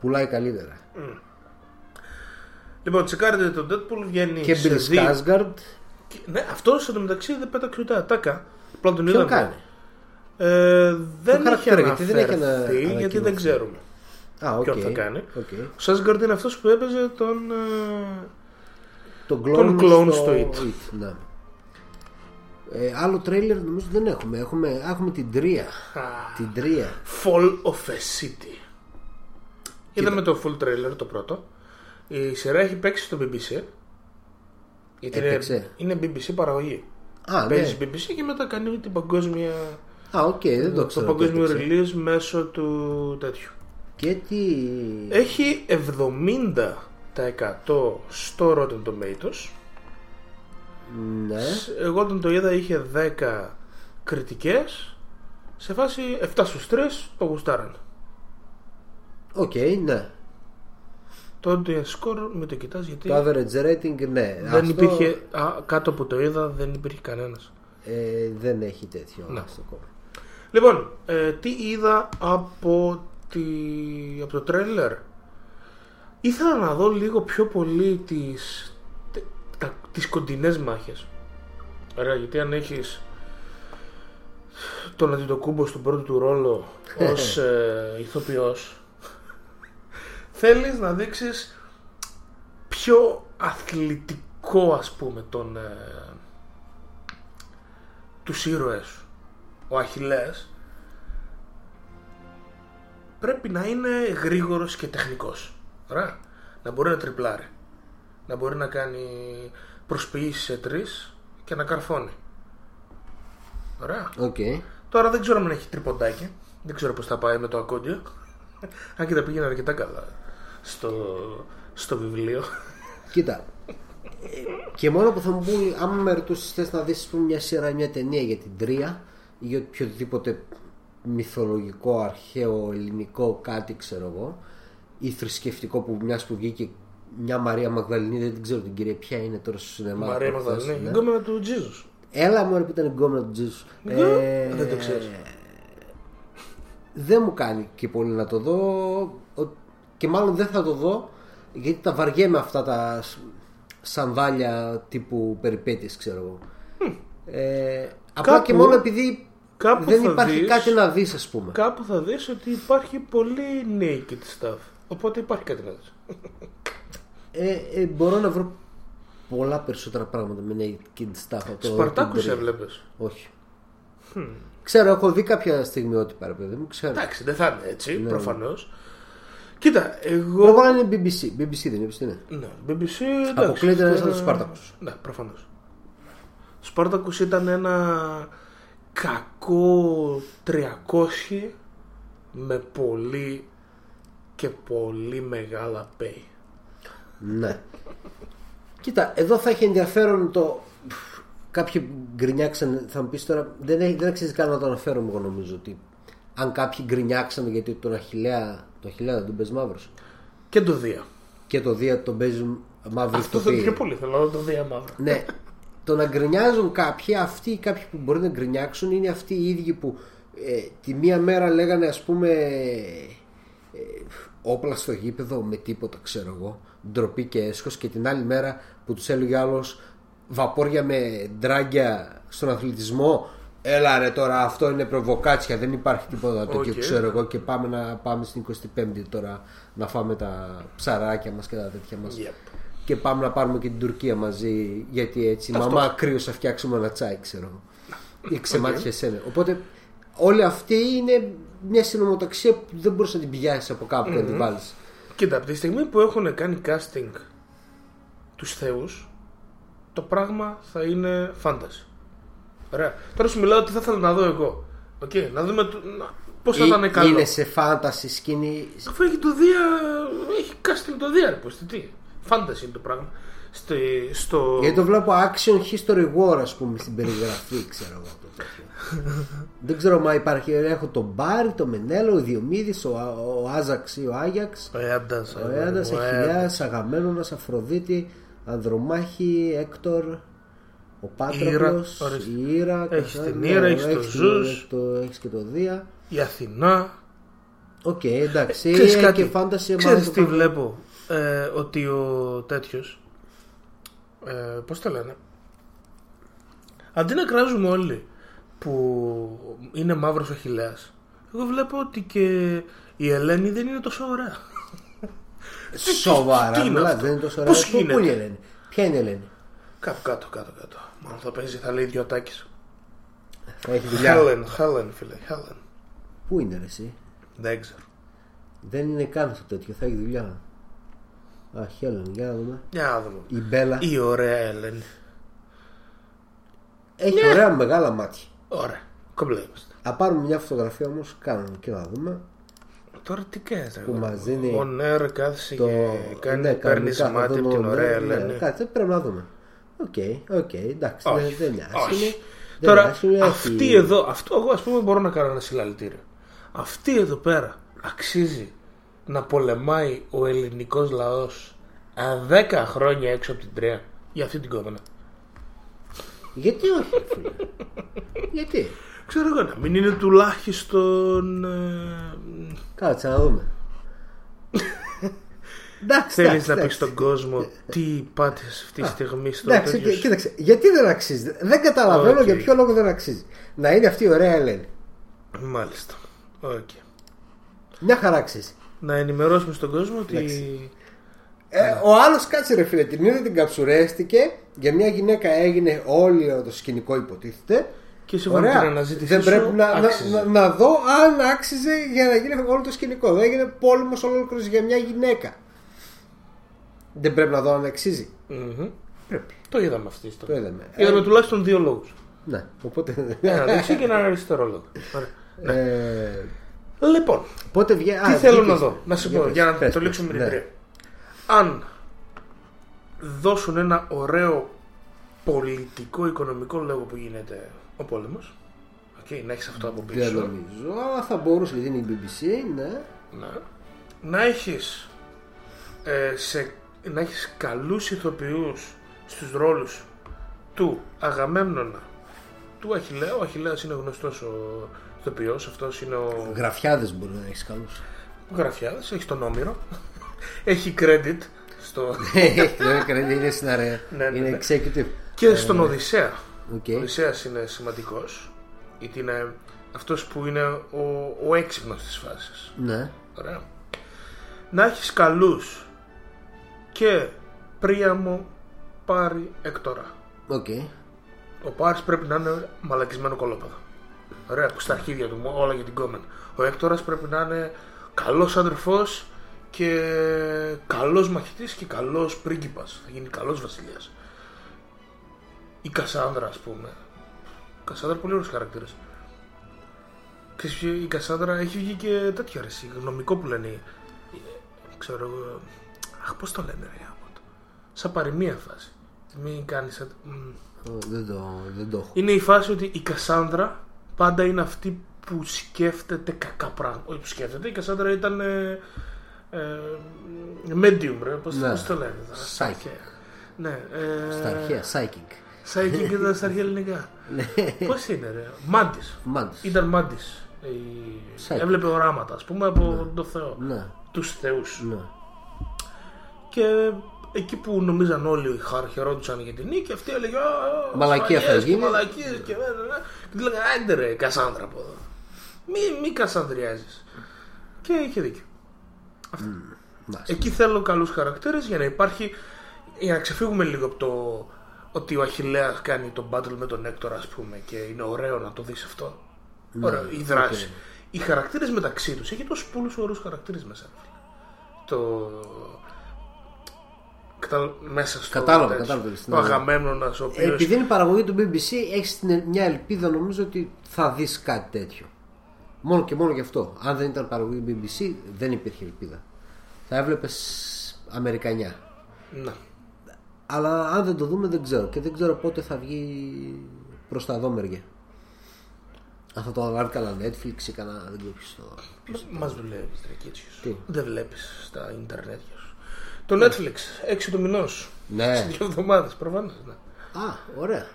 πουλάει καλύτερα Λοιπόν, τσεκάρετε το Deadpool, βγαίνει και σε Bill δύο- Skarsgård Και- Ναι, αυτός εντωμεταξύ δεν πέταξε ούτε ατάκα. Απλά τον ποιον είδαμε. κάνει; Ε, δεν έχει χαρακτήρα, γιατί δεν έχει αναφερθεί, ανα- γιατί ανακοινωθεί. δεν ξέρουμε. Α, οκ. Ποιον θα κάνει. Οκ. Ο Skarsgård είναι αυτός που έπαιζε τον... ε, Τον Τον clone, clone στο στο It. ναι. ε, άλλο τρέιλερ νομίζω δεν έχουμε. Έχουμε, έχουμε την Τροία. α, Την Τροία. Fall of a City. Είδαμε το full trailer το πρώτο. Η σειρά έχει παίξει στο BBC. Γιατί είναι, Έπαιξε. είναι BBC παραγωγή. Α, Παίζει ναι. BBC και μετά κάνει την παγκόσμια, Α, οκ, δεν το το ξέρω. παγκόσμιο το έπαιξε. release μέσω του τέτοιου. Και τι; Έχει 70% στο Rotten Tomatoes. Ναι. Εγώ όταν το είδα είχε 10 κριτικές. Σε φάση 7 στους 3 το γουστάραν. Οκ, ναι. Το audience score με το κοιτάς γιατί Το average rating, ναι. δεν Αυτό, υπήρχε, α, κάτω που το είδα δεν υπήρχε κανένας. ε, δεν έχει τέτοιο. Ναι. αυτό ακόμα. Λοιπόν, ε, τι είδα από, τη, από το τρέιλερ; Ήθελα να δω λίγο πιο πολύ τις, τε- τα, τις κοντινές μάχες. Ωραία, γιατί αν έχεις τον Αντιτοκούμπο στον πρώτο του ρόλο ως ε, ηθοποιός θέλεις να δείξεις πιο αθλητικό ας πούμε τον ε, τους ήρωες σου. Ο Αχιλέας πρέπει να είναι γρήγορος και τεχνικός. Ωραία. Να μπορεί να ντριπλάρει. Να μπορεί να κάνει προσποιήσεις σε τρεις και να καρφώνει. Ωραία. Οκ. Τώρα δεν ξέρω αν έχει τριποντάκι. Δεν ξέρω πώς θα πάει με το ακόντιο. Αν και τα πήγαινε αρκετά καλά στο, στο βιβλίο. Κοίτα. ε, Και μόνο που θα μου πει, άμα με ρωτήσει, θες να δεις μια σειρά, μια ταινία για την Τροία ή για οποιοδήποτε μυθολογικό, αρχαίο, ελληνικό, κάτι ξέρω εγώ, ή θρησκευτικό που μιας που βγήκε μια Μαρία Μαγδαληνή, δεν την ξέρω την κυρία ποια είναι τώρα στο σινεμά. Μαρία προχθές, Μαγδαληνή. ναι. Η γκόμενα του Τζίζους. Έλα μου που ήταν η γκόμενα του Τζίσου. Γκο- δεν το ξέρεις. Δεν μου κάνει και πολύ να το δω ο- και μάλλον δεν θα το δω γιατί τα βαριέμαι αυτά τα σ- σανδάλια τύπου περιπέτειες ξέρω εγώ. Ε, απλά Κάπου- και μόνο επειδή κάπου δεν θα υπάρχει δεις- κάτι να δεις ας πούμε. Κάπου θα δεις ότι υπάρχει πολύ naked stuff. Οπότε υπάρχει κάτι να δεις. Ε, ε, μπορώ να βρω πολλά περισσότερα πράγματα με naked stuff. από το- Σπαρτάκους την τρία. έβλεπες; Όχι. Ξέρω, έχω δει κάποια στιγμιότυπα, ρε παιδί μου, ξέρω. Εντάξει, δεν θα είναι έτσι, Ναι. προφανώς. Κοίτα, εγώ... Εγώ να είναι BBC. BBC δεν είναι, είναι. Ναι, BBC, εντάξει. Αποκλείται να είναι αυτό σαν τους Σπάρτακους. Ναι, προφανώς. Ο Σπάρτακους ήταν ένα κακό 300 με πολύ και πολύ μεγάλα pay. Ναι. Κοίτα, εδώ θα έχει ενδιαφέρον το. Κάποιοι γκρινιάξαν, θα μου πεις τώρα, δεν, έχει, δεν αξίζει καν να το αναφέρω εγώ νομίζω ότι αν κάποιοι γκρινιάξαν γιατί τον Αχηλέα, το Αχηλέα δεν τον παίζει μαύρος. Και το Δία. Και το Δία τον παίζουν μαύροι Αυτό θα ηθοποιοί. πιο πολύ θέλω να το Δία μαύρα. Ναι. Το να γκρινιάζουν κάποιοι, αυτοί οι κάποιοι που μπορεί να γκρινιάξουν είναι αυτοί οι ίδιοι που ε, τη μία μέρα λέγανε ας πούμε ε, όπλα στο γήπεδο με τίποτα ξέρω εγώ, ντροπή και έσχος και την άλλη μέρα που τους έλεγε άλλος βαπόρια με ντράγκια στον αθλητισμό Έλα ρε τώρα αυτό είναι προβοκάτσια δεν υπάρχει τίποτα τέτοιο Οκ. ξέρω εγώ και πάμε να πάμε στην 25η τώρα να φάμε τα ψαράκια μας και τα τέτοια μας Yep. Και πάμε να πάρουμε και την Τουρκία μαζί γιατί έτσι Αυτό. μαμά κρύος θα φτιάξουμε ένα τσάι ξέρω ή ξεμάτια εσένα οπότε όλη αυτή είναι μια συνομοταξία που δεν μπορείς να την πιάσει από κάπου και να την βάλεις. Κοίτα, από τη στιγμή που έχουν κάνει casting τους θεούς, το πράγμα θα είναι φάνταση. Ωραία. Τώρα σου μιλάω τι θα ήθελα να δω εγώ. Οκ, να δούμε το- να- πώς θα Ε, ήταν καλό. Είναι σε fantasy σκηνή. Αφού έχει το Δία, έχει casting το Δία, ρε πως, τι. Fantasy είναι το πράγμα. Στη, στο... Γιατί το βλέπω action history war, ας πούμε, στην περιγραφή, ξέρω εγώ το τέτοιο. Δεν ξέρω μα υπάρχει. Έχω τον Πάρι, τον Μενέλαο, ο Διομήδης, ο, ο Άζαξ ή ο Άγιαξ. Ο Αίαντας, Ο Αίαντας, ο Αχιλλέα, Αγαμένονα, Αφροδίτη, Ανδρομάχη, Έκτορ, ο Πάτροκλο, Ήρα, ορίστε. η Ήρα. Έχεις καθένα- την Ήρα, έχεις το έχεις Zeus. έχεις το- Έχεις και το Δία. η Αθηνά. Οκ, εντάξει. Ξέρεις ε, κάτι, και fantasy ξέρεις τι βλέπω. Ε, ότι ο τέτοιος, ε, πώς το λένε, αντί να κράζουμε όλοι που είναι μαύρος ο Αχιλλέας, εγώ βλέπω ότι και η Ελένη δεν είναι τόσο ωραία. Σοβαρά, τι είναι μιλάς, αυτό; δεν είναι τόσο Πώς ωραία. Πού- Πού είναι η γίνεται; Ελένη; Ποια είναι η Ελένη; Κάπου κάτω, κάτω, κάτω. Μάλλον θα παίζει, θα λέει δυο τάκες. Θα έχει δουλειά. Χέλεν, Χέλεν, φίλε, Χέλεν. Πού είναι ρε, εσύ; Δεν ξέρω. Δεν είναι καν στο τέτοιο, θα έχει δουλειά. Α, Χέλεν, για να δούμε. Για να δούμε. Η Μπέλα Η ωραία Ελένη. έχει ωραία μεγάλα μάτια. Ωραία. Κομπλέ είμαστε. Θα πάρουμε μια φωτογραφία όμως, κάνουμε και να δούμε. Τώρα τι κάνεις ρε Που γόρι μας μου; δίνει Ο Νέρ κάθισε Το... και κάνει, ναι, παίρνει κανονικά θα μάτι από δούμε, την ναι, ωραία ναι, Ελένη. Κάτσε, πρέπει να δούμε. Οκ, οκ, εντάξει, Όχι, δεν, δεν είναι όχι. άσχημη. Δεν Τώρα είναι άσχημη, έχει- αυτή εδώ, αυτό εγώ ας πούμε μπορώ να κάνω ένα συλλαλητήριο. Αυτή εδώ πέρα αξίζει να πολεμάει ο ελληνικός λαός α, 10 χρόνια έξω από την τρέα για αυτή την κόμενα. Γιατί όχι, ρε φίλε; Γιατί; Ξέρω εγώ να μην είναι τουλάχιστον... Ε, Κάτσε να δούμε. εντάξει, θέλεις εντάξει, να πεις εντάξει. στον κόσμο τι πάτησες αυτή τη στιγμή στο Εντάξει, τέτοιο και- κοίταξε, γιατί δεν αξίζει; Δεν καταλαβαίνω Οκ. για ποιο λόγο δεν αξίζει. Να είναι αυτή η ωραία Ελένη. Μάλιστα. Οκ. Μια χαρά αξίζει. Να ενημερώσουμε στον κόσμο ότι. Ε, ο άλλος κάτσε ρε φίλε, την είδε την καψουρέστηκε. Για μια γυναίκα έγινε όλο το σκηνικό υποτίθεται. Και σύμφωνα με Ωραία. την αναζήτησή Δεν σου, πρέπει να, να, άξιζε. να, να δω αν άξιζε για να γίνει όλο το σκηνικό. Δεν έγινε πόλεμος ολόκληρος για μια γυναίκα. Δεν πρέπει να δω αν αξίζει. Μμμ. Πρέπει. Το είδαμε αυτή η ιστορία. Το είδαμε. Είδαμε Ε, τουλάχιστον δύο λόγους. Ναι, οπότε. Ένα δεξί και ένα αριστερό λόγο. Ωραία. ε, Λοιπόν, πότε βγαίνει. τι α, θέλω βγήκε. να δω. Να σου πω, πες, για να πες, το πες. λήξουμε με την Ναι. τρία. Αν δώσουν ένα ωραίο πολιτικό, οικονομικό λόγο που γίνεται ο πόλεμος okay, να έχεις αυτό από Δεν πίσω νομίζω, αλλά θα μπορούσε γιατί είναι η BBC, ναι. Ναι. Να έχεις ε, σε, να έχεις καλούς ηθοποιούς στους ρόλους του Αγαμέμνονα του Αχιλέα. Ο Αχιλέας είναι γνωστός ο ηθοποιός, αυτός είναι ο Γραφιάδες μπορεί να έχεις καλούς. Γραφιάδας, έχει τον Όμηρο, έχει credit στο... είναι σενάρια. Ναι, ναι, Είναι ναι. executive. και στον Οδυσσέα. Οκ. Ο Οδυσσέας είναι σημαντικός, γιατί είναι αυτός που είναι ο, ο έξυπνος της φάσης. Ναι. Ωραία. Να έχεις καλούς και Πρίαμο πάρει Έκτορα. Οκ. Ο Πάρης πρέπει να είναι μαλακισμένο κωλόπαιδο. Ωραία, που στα αρχίδια του μου, όλα για την κόμμεν. Ο Έκτορας πρέπει να είναι καλός αδερφός και καλός μαχητής και καλός πρίγκιπας. Θα γίνει καλός βασιλιάς. Η Κασάνδρα, ας πούμε. Η Κασάνδρα πολύ ωραίος χαρακτήρας. Ξέρεις ποιο- η Κασάνδρα έχει βγει και τέτοιο αρέσει, γνωμικό που λένε. ε, Ξέρω εγώ. Αχ, πώς το λένε, ρε γάμο το. Σαν παροιμία φάση. Μην κάνεις... σαν- μ. Ω, Δεν το, δεν το έχω. Είναι η φάση ότι η Κασάνδρα πάντα είναι αυτή που σκέφτεται κακά πράγματα. Όχι που σκέφτεται, η Κασάνδρα ήταν. Ε, ε, medium, ρε. Πώς, Ναι. πώς το λένε. τώρα, στα Psychic. αρχαία. Ναι. Ε, Στα αρχαία, psychic. Psychic ήταν στα αρχαία ελληνικά. Πώς είναι, ρε. Μάντη. Μάντη. Ήταν μάντη. Psychic. Έβλεπε οράματα, ας πούμε, από τον Θεό. Ναι. Τους Θεούς. Ναι. Και εκεί που νομίζαν όλοι χα- χαιρόντουσαν για την νίκη, αυτή έλεγε «Α, α, Μαλακία θα σφαγές και γίνει». Μαλακίες και ναι, ναι, ναι. Και του λέγανε Άντε ρε, Κασάνδρα από εδώ. Μη, μη κασανδριάζεις. Και είχε δίκιο. Μάλιστα. Εκεί θέλω καλούς χαρακτήρες για να υπάρχει. Για να ξεφύγουμε λίγο από το ότι ο Αχιλέας κάνει τον battle με τον Έκτορα, ας πούμε, και είναι ωραίο να το δεις αυτό. Ωραία, η δράση. Οι χαρακτήρες μεταξύ τους έχει τόσους πολλούς ωραίους χαρακτήρες μέσα. Το. Κατα... Μέσα στο. Κατάλαβα, τέτοιο. κατάλαβα, Ο Αγαμέμνονα, ο οποίος. Επειδή είναι η παραγωγή του BBC, έχεις μια ελπίδα νομίζω ότι θα δεις κάτι τέτοιο. Μόνο και μόνο γι' αυτό. Αν δεν ήταν παραγωγή του BBC, δεν υπήρχε ελπίδα. Θα έβλεπες Αμερικανιά. Ναι. Αλλά αν δεν το δούμε, δεν ξέρω. Και δεν ξέρω πότε θα βγει προς τα δω μεριά. Αν θα το βάλει καλά Netflix ή κανένα. Δεν ξέρω ποιος το. Μα δουλεύει, Τρακίτσιο. Τι; Δεν βλέπεις στα Ιντερνετ σου. Το Netflix, 6 του μηνός. Ναι. Σε δύο εβδομάδες, προφανώς. Ναι. Α, ωραία.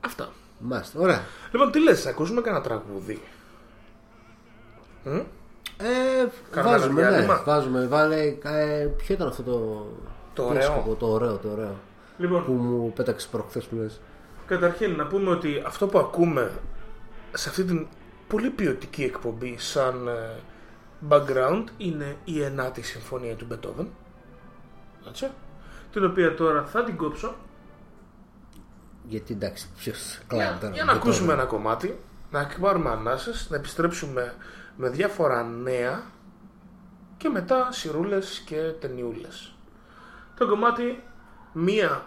Αυτά. Μάλιστα, ωραία. Λοιπόν, τι λες, ακούσουμε κανένα τραγούδι; Μμ; Ε, Κάνουμε βάζουμε, ένα ναι, διάλειμμα; βάζουμε. Βάλε, ε, ποιο ήταν αυτό το. Το τι ωραίο. έσκοπο, το ωραίο, το ωραίο. Λοιπόν, Που μου πέταξε προχθές που λες. Καταρχήν να πούμε ότι αυτό που ακούμε σε αυτή την πολύ ποιοτική εκπομπή σαν ε, background είναι η ενάτη συμφωνία του Μπετόβεν. Έτσι. Την οποία τώρα θα την κόψω Γιατί εντάξει, ποιος για, κλάει τώρα. για να δεν το ακούσουμε λέω. ένα κομμάτι, να πάρουμε ανάσες, να επιστρέψουμε με διάφορα νέα και μετά σιρούλες και ταινιούλες. Το κομμάτι μία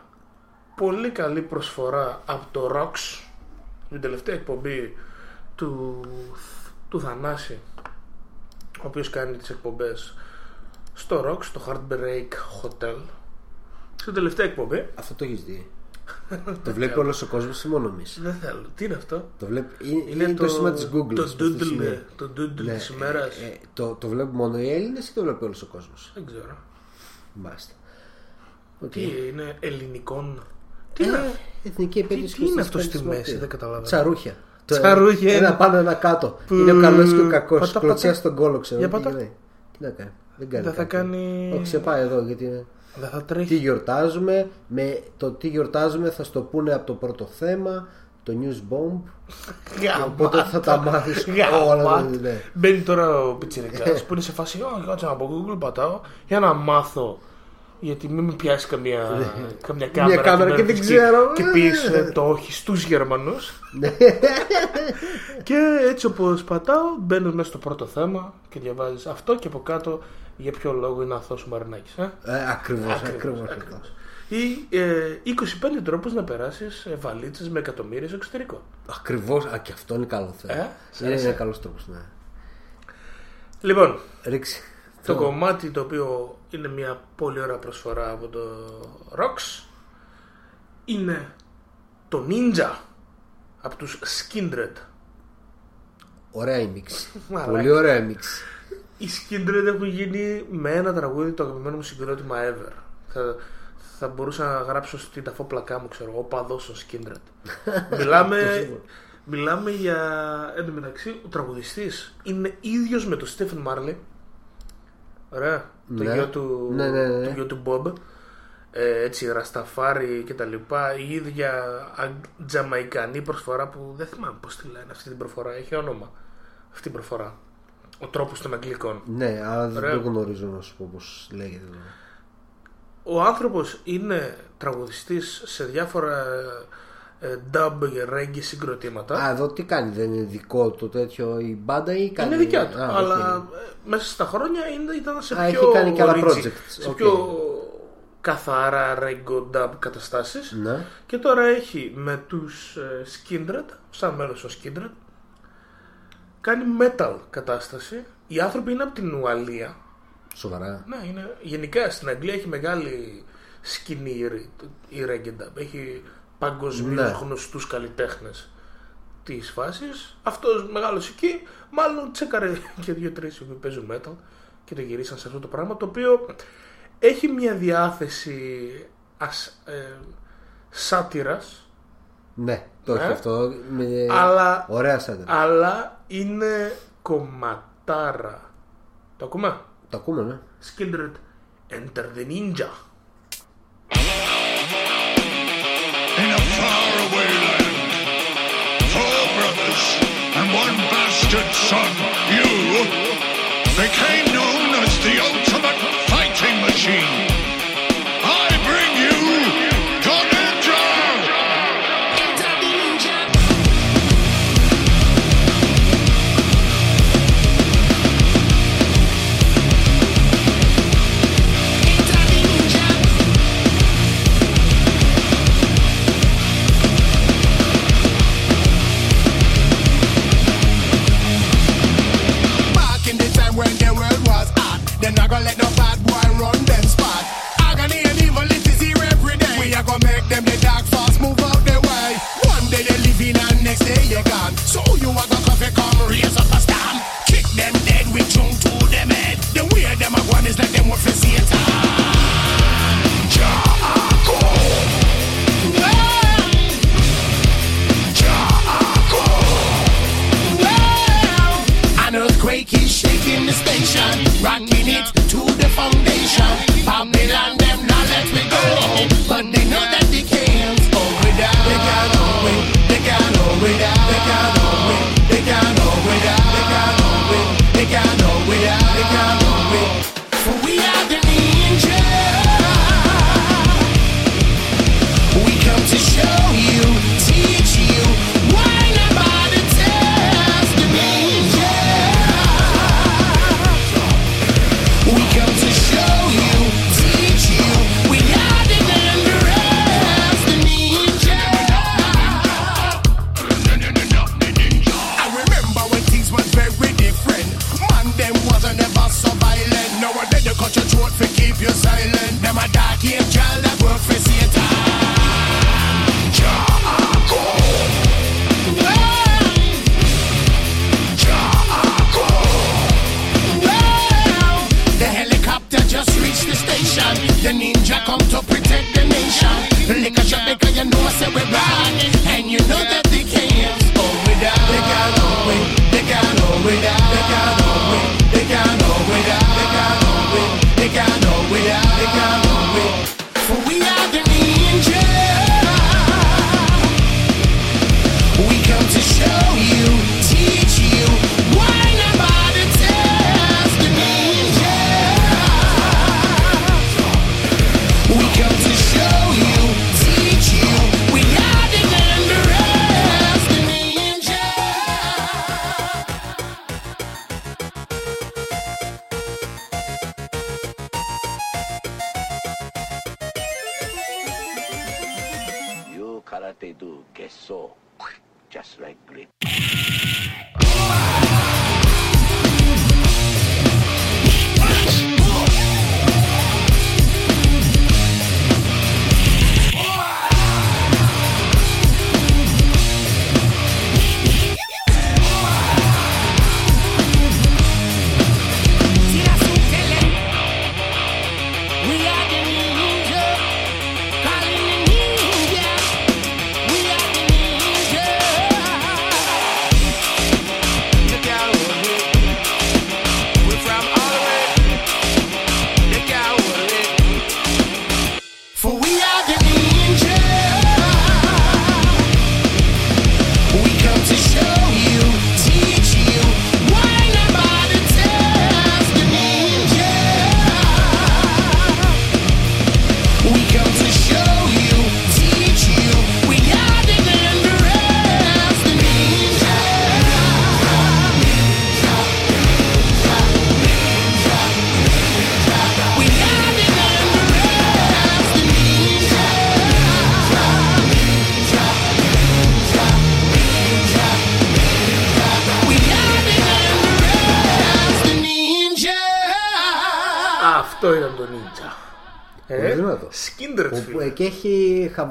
πολύ καλή προσφορά από το Rocks, την τελευταία εκπομπή του, του Θανάση, ο οποίος κάνει τις εκπομπές στο Rocks, στο Heartbreak Hotel. Στην τελευταία εκπομπή, Αυτό το έχεις δει. το βλέπει όλος ο κόσμος ή μόνο εμείς. δεν θέλω, τι είναι αυτό; Το βλέπει. Είναι, είναι το, σήμα της Google. Το αυτό το doodle, σημείο. το doodle Ναι, της ημέρας. ε, ε, το, το βλέπει μόνο οι Έλληνες ή το βλέπει όλος ο κόσμος; Δεν ξέρω. Μάλιστα. Οκ. Τι είναι ελληνικών; Ε, Τι είναι, Εθνική επέτειος τι είναι αυτό στη μέση, δεν καταλαβαίνω. Τσαρούχια. Το- Τσαρούχια Ένα είναι. πάνω, ένα κάτω. Που- Είναι ο καλός και ο κακός. Πατά, Κλωτσιά πατά. στον κόλο, ξέρω. Για τι πατά. γίνεται. Τι να κάνει. Δεν κάνει. δεν θα κάτι. κάνει. Όχι, σε πάει εδώ γιατί είναι. Δεν θα Τι τρέχει. γιορτάζουμε. Με το τι γιορτάζουμε θα στο πούνε από το πρώτο θέμα. Το news bomb. Γαμάτο. Οπότε θα τα μάθεις Γαμάτο. όλα. ναι. Μπαίνει τώρα ο πιτσιρικάς που είναι σε φάση. Όχι, κάτσε από Google πατάω για να μάθω. Γιατί μην με πιάσει καμία, καμιά κάμερα, Ναι. κάμερα και δεν ξέρω. Και πει το όχι στους Γερμανούς. Ναι. και έτσι όπως πατάω, μπαίνω μέσα στο πρώτο θέμα και διαβάζεις αυτό και από κάτω για ποιο λόγο είναι αθώος ο Μαρινάκης. Ε; Ε, Ακριβώς. Ακριβώς, Ακριβώς. ακριβώς. Ή ε, 25 τρόπους να περάσεις ε, βαλίτσες με εκατομμύρια στο εξωτερικό. Ακριβώς. Α, και αυτό είναι καλό θέμα. Ε, σε είναι άρεσε. ένα καλός τρόπος. Ναι. Λοιπόν, Ρίξει. το κομμάτι το οποίο είναι μια πολύ ωραία προσφορά από το Rocks είναι το Ninja από τους Skindred. Ωραία η μίξη. Μαλάκα. Πολύ ωραία η μίξη. Οι Skindred έχουν γίνει με ένα τραγούδι το αγαπημένο μου συγκρότημα ever. Θα, θα μπορούσα να γράψω στην ταφόπλακά μου, ξέρω εγώ, παδός των Skindred. μιλάμε, μιλάμε για. Εν τω μεταξύ, ο τραγουδιστής είναι ίδιος με τον Στέφεν Μάρλι. Ωραία. Το Ναι. γιο του, Ναι, ναι, ναι. το γιο του Bob. Ε, έτσι, Ρασταφάρι και τα λοιπά. Η ίδια αγ- τζαμαϊκανή προσφορά που δεν θυμάμαι πώς τη λένε αυτή την προφορά. Έχει όνομα αυτή η προφορά. Ο τρόπος των Αγγλικών. Ναι, αλλά δεν Ωραία. το γνωρίζω να σου πω πώς λέγεται. Ο άνθρωπος είναι τραγουδιστής σε διάφορα ε, dub και reggae συγκροτήματα. Α, εδώ τι κάνει, δεν είναι δικό του τέτοιο η μπάντα ή κάνει. είναι δικιά του. Α, αλλά οκ. ε, μέσα στα χρόνια είναι, ήταν σε Α, πιο, έχει κάνει και άλλα ρίτσι, projects. σε Οκ. πιο καθαρά reggae dub καταστάσεις. Ναι. Και τώρα έχει με τους ε, Skindred, σαν μέρος των Skindred, κάνει metal κατάσταση. Οι άνθρωποι είναι από την Ουαλία. Σοβαρά. Ναι, είναι, γενικά στην Αγγλία έχει μεγάλη σκηνή η ρε- η reggae dub. Έχει παγκοσμίως Ναι. γνωστούς καλλιτέχνες της φάσης. Αυτός μεγάλος εκεί, μάλλον τσέκαρε και δύο-τρεις που παίζουν metal και το γυρίσαν σε αυτό το πράγμα, το οποίο έχει μια διάθεση ας, ε, σάτυρας, Ναι, το έχει Ναι. αυτό. Με... αλλά, Ωραία σαν αλλά είναι κομματάρα. Το ακούμε? Το ακούμε, ναι. Skindred Enter the Ninja. in a faraway land. Four brothers and one bastard son, you, became known as the ultimate fighting machine.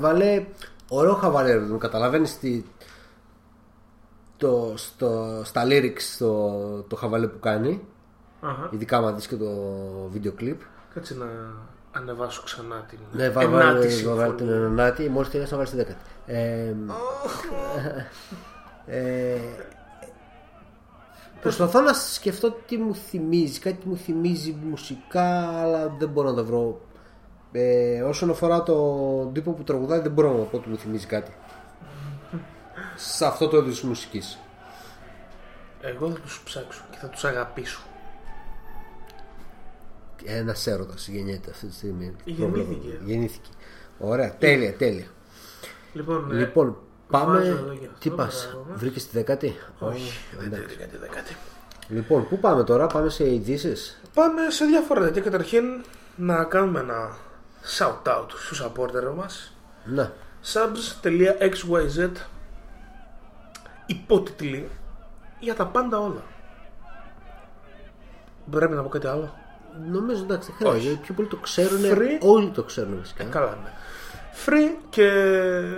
Χαβαλέ, ωραίο χαβαλέ, ρε, καταλαβαίνεις τι, το, στο, στα lyrics το, το χαβαλέ που κάνει. Αχα. Ειδικά άμα δεις και το βίντεο κλιπ. Κάτσε να ανεβάσω ξανά την Ναι, βάλει ενάτη βάλει- συμφωνία. βάλει την ενάτη, μόλις τελειώσει να βάλει την δέκατη. Ε, ε, προσπαθώ να σκεφτώ τι μου θυμίζει. Κάτι μου θυμίζει μουσικά, αλλά δεν μπορώ να το βρω. Ε, όσον αφορά τον τύπο που τραγουδάει, δεν μπορώ να πω ότι μου θυμίζει κάτι. Σε αυτό το είδος μουσικής. Εγώ θα τους ψάξω και θα τους αγαπήσω. Ένας έρωτας γεννιέται αυτή τη στιγμή. Γεννήθηκε. Γεννήθηκε. Ωραία, τέλεια, τέλεια. Λοιπόν, ε, Λοιπόν, βάζω πάμε. εδώ για αυτό, Τι πας, μπράβο μας. βρήκες τη δέκατη; όχι, δεν είναι κάτι δεκάτη. Λοιπόν, πού πάμε τώρα, πάμε σε ειδήσει. Πάμε σε διάφορα τέτοια. Καταρχήν να κάνουμε ένα shout out στους supporter μας. Ναι. subs.xyz υπότιτλοι για τα πάντα όλα. Πρέπει να πω κάτι άλλο. Νομίζω εντάξει, δεν χρειάζεται. Πιο πολύ το ξέρουν. Free. Όλοι το ξέρουν φυσικά. Καλά ναι. Free και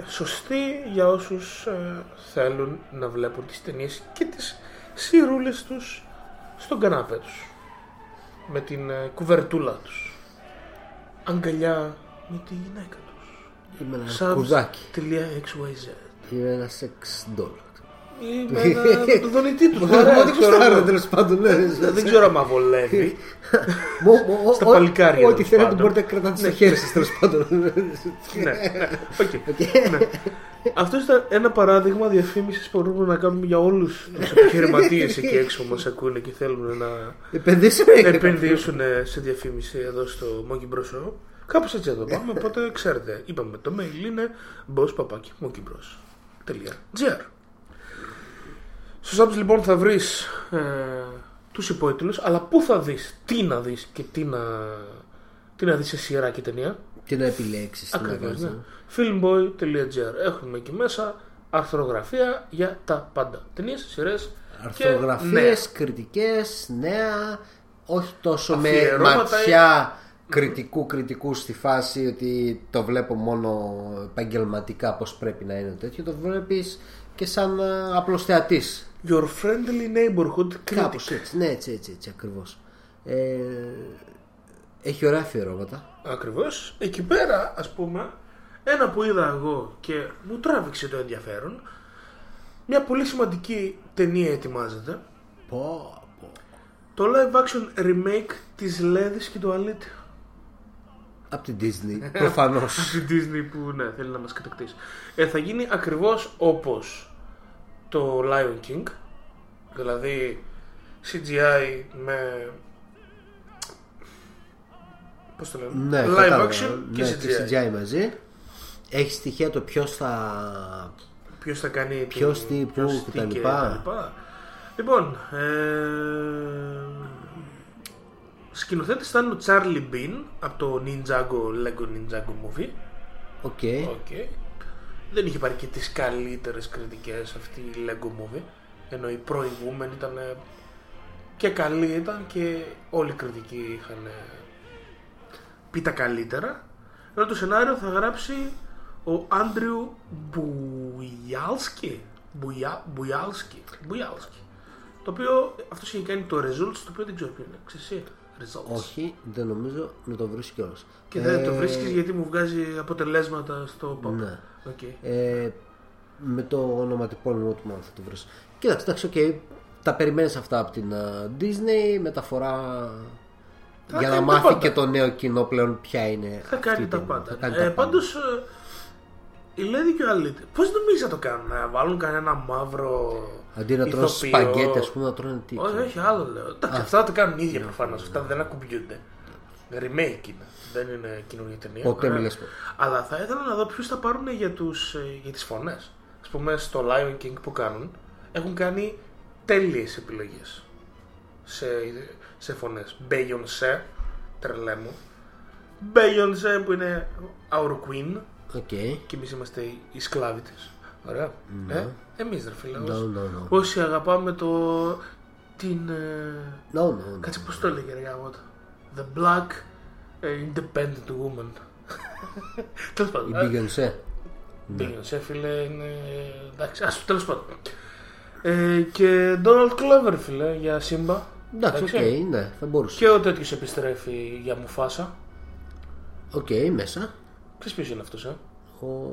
σωστή για όσους ε, θέλουν να βλέπουν τις ταινίες και τις σειρούλες τους στον καναπέ τους με την ε, κουβερτούλα τους αγκαλιά με τη γυναίκα τους Είμαι ένα Subs κουδάκι. τελεία XYZ. Είμαι ένα σεξ doll. Ή με ένα με το δονητή τους. Μα Ωραία, τι ξέρω κουστάρω εγώ. τέλος πάντων. ναι. Δεν ξέρω αν βολεύει. Μο- μο- Στα ο- παλικάρια, Ό,τι τέλος θέλετε πάντων. μπορείτε να κρατάτε στο χέρι σας τέλος πάντων. ναι, ναι. οκ. Ναι. Αυτό ήταν ένα παράδειγμα διαφήμισης που μπορούμε να κάνουμε για όλους τους επιχειρηματίες εκεί έξω που μας ακούνε και θέλουν να Επενδύσουμε. επενδύσουν σε διαφήμιση εδώ στο Monkey Bros. Show. Κάπως έτσι θα το πάμε. Οπότε ξέρετε, είπαμε το mail είναι bosspapaki.monkeybros.gr Στο Subs λοιπόν θα βρεις ε, τους υπότιτλους, αλλά πού θα δεις, τι να δεις και τι να, τι να δεις σε σειρά και ταινία. Τι να επιλέξεις. Ακριβώς, ναι. filmboy.gr Έχουμε εκεί μέσα αρθρογραφία για τα πάντα. Ταινίες, σειρές. Αρθρογραφίες, κριτικές, νέα. Όχι τόσο με Αφιερώματα ματιά κριτικού κριτικού στη φάση ότι το βλέπω μόνο επαγγελματικά πως πρέπει να είναι τέτοιο. Το βλέπεις και σαν ε, απλός θεατής. Your friendly neighborhood Κάπως critic. έτσι. Ναι, έτσι, έτσι, έτσι ακριβώς. Ε, έχει ωραία αφιερώματα. Ακριβώς. Εκεί πέρα, ας πούμε, ένα που είδα εγώ και μου τράβηξε το ενδιαφέρον. Μια πολύ σημαντική ταινία ετοιμάζεται. Πω, πω. Το live action remake της Λέδης και του Αλήτη. Από την Disney, προφανώς. Από την Disney που ναι, θέλει να μας κατακτήσει. Ε, θα γίνει ακριβώς όπως το Lion King. Δηλαδή CGI με... Πώς το λένε; ναι, Live κατάλαβα. action και ναι, CGI. και CGI μαζί. Έχει στοιχεία το ποιος θα Ποιος θα κάνει την- Ποιος τι, πού ποιος και τι τα λοιπά. λοιπά. Λοιπόν, ε, σκηνοθέτης ήταν ο Charlie Bean από το Ninjago, Lego Ninjago Movie. Οκ. Οκ. Δεν είχε πάρει και τις καλύτερες κριτικές αυτή η Lego Movie. Ενώ η προηγούμενη ήταν ε, και καλή ήταν και όλοι οι κριτικοί είχαν ε, πει τα καλύτερα. Ενώ το σενάριο θα γράψει ο Άντριου Μπουγιάλσκι. Μπουγιά- Μπουγιάλσκι. Μπουγιάλσκι. Το οποίο αυτός είχε κάνει το Results, το οποίο δεν ξέρω ποιο είναι. Ξέρεις εσύ; Results. Όχι, δεν νομίζω να το βρεις κιόλας. Και δεν το βρίσκεις γιατί μου βγάζει αποτελέσματα στο pop. Ναι. Οκ. Ε, με το ονοματεπώνυμο του μάλλον θα το βρεις. Κοίταξε, εντάξει, οκ. Τα περιμένεις αυτά από την α, Disney. Μεταφορά Θα για να κάνει τα μάθει πάντα. και το νέο κοινό πλέον ποια είναι. Θα αυτή κάνει η τα ταινία. πάντα. Θα κάνει ε, τα πάντα. πάντως, ε, η Λαίδη και ο Αλήτης, πώς νομίζεις να το κάνουν, να βάλουν κανένα μαύρο Αντί να τρώνε ηθοποιό; σπαγγέτι, ας πούμε, να τρώνε τι. Όχι, ξέρω. όχι, άλλο λέω. Εντάξει, αυτά θα τα κάνουν ίδια προφανώς. Αυτά δεν ακουμπιούνται. Remake είναι. Δεν είναι καινούργια ταινία. Ποτέ Ωραία. μη λες ποτέ. Αλλά θα ήθελα να δω ποιους θα πάρουν για, τους, ε, για τις φωνές. Ας πούμε στο Lion King που κάνουν έχουν κάνει τέλειες επιλογές σε, σε φωνές. Beyoncé, τρελέ μου. Beyoncé που είναι our queen Οκ. και εμείς είμαστε οι σκλάβοι της. Ωραία. Ε, εμείς ρε φίλε. No, όσοι- no, no. Όσοι αγαπάμε το... την... ε, No, no, no. Κάτσε πώς το έλεγε ρε γαμώ The black ε, independent woman. Τέλος Η πάντων. ε, Beyoncé. Beyoncé φίλε είναι... Εντάξει, ας τέλος πάντων. Ε, και Donald Glover φίλε για Simba. Εντάξει, οκ, ναι, θα μπορούσε. Και ο τέτοιος επιστρέφει για Μουφάσα. Οκ, μέσα. Ξέρεις ποιος είναι αυτός, ε; Ο...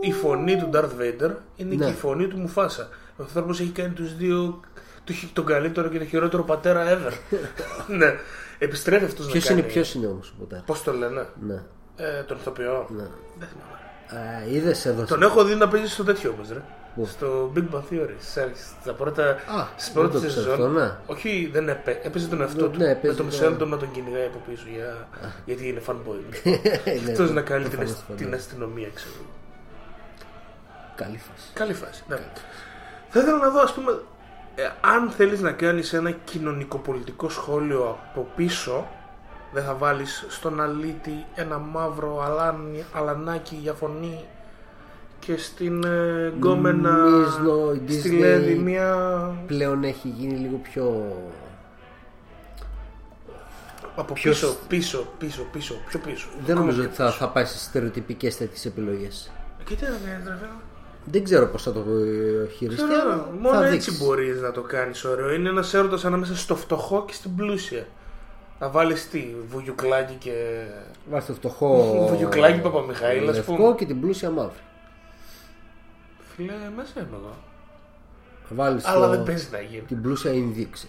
Η φωνή του Darth Vader είναι Ναι. και η φωνή του Μουφάσα. Ο άνθρωπος έχει κάνει τους δύο το χει- τον καλύτερο και τον χειρότερο πατέρα ever. ναι. Επιστρέφει αυτός να Ποιος κάνει. είναι, ποιος είναι όμως ο πατέρας; Πώς το λένε; Ναι. Ε, τον ηθοποιό. ναι. Δεν θυμάμαι. Είδες εδώ. Τον έχω δει να παίζει στο τέτοιο όμως ρε. Πού; Στο Big Bang Theory. Στα, στα πρώτα, Α, στις δεν πρώτες το ξέρω σεζόν. αυτό, ναι. Όχι, δεν έπαι, έπαιζε τον εαυτό Ναι, του. ναι, με έπαιζε τον το- Σέλντον να τον κυνηγάει από πίσω για... γιατί είναι fanboy. Ναι, Αυτό να κάνει την, προφανώς, ασ- προφανώς. την αστυνομία, ξέρω. Καλή φάση. Καλή φάση. Ναι. Θα ήθελα να δω, ας πούμε, ε, αν θέλεις να κάνεις ένα κοινωνικοπολιτικό σχόλιο από πίσω, δεν θα βάλεις στον αλήτη ένα μαύρο αλάνι, αλανάκι για φωνή και στην ε, γκόμενα Νομίζω η στη Disney Λέδη μια... Πλέον έχει γίνει λίγο πιο. Από Ποιος- πίσω, πίσω, πίσω, πίσω, πιο πίσω. Δεν Ακόμα νομίζω πιο ότι θα, θα πάει σε στερεοτυπικές τέτοιες επιλογές. πίσω. Και τι να κάνεις, ρε φίλε. Δεν ξέρω πώς θα το ε, χειριστεί. Ξέρω, αλλά μόνο θα έτσι δείξει. μπορείς να το κάνεις ωραίο. Είναι ένας έρωτας ανάμεσα στο φτωχό και στην πλούσια. Να βάλεις τι, βουγιουκλάκι και. Βάζει το φτωχό. Βουγιουκλάκι Παπαμιχαήλ, ας λευκό πούμε. και την πλούσια μαύρη. Φίλε, μέσα είμαι εγώ. Βάλεις Αλλά δεν παίζει να γίνει. την πλούσια Ινδίξη.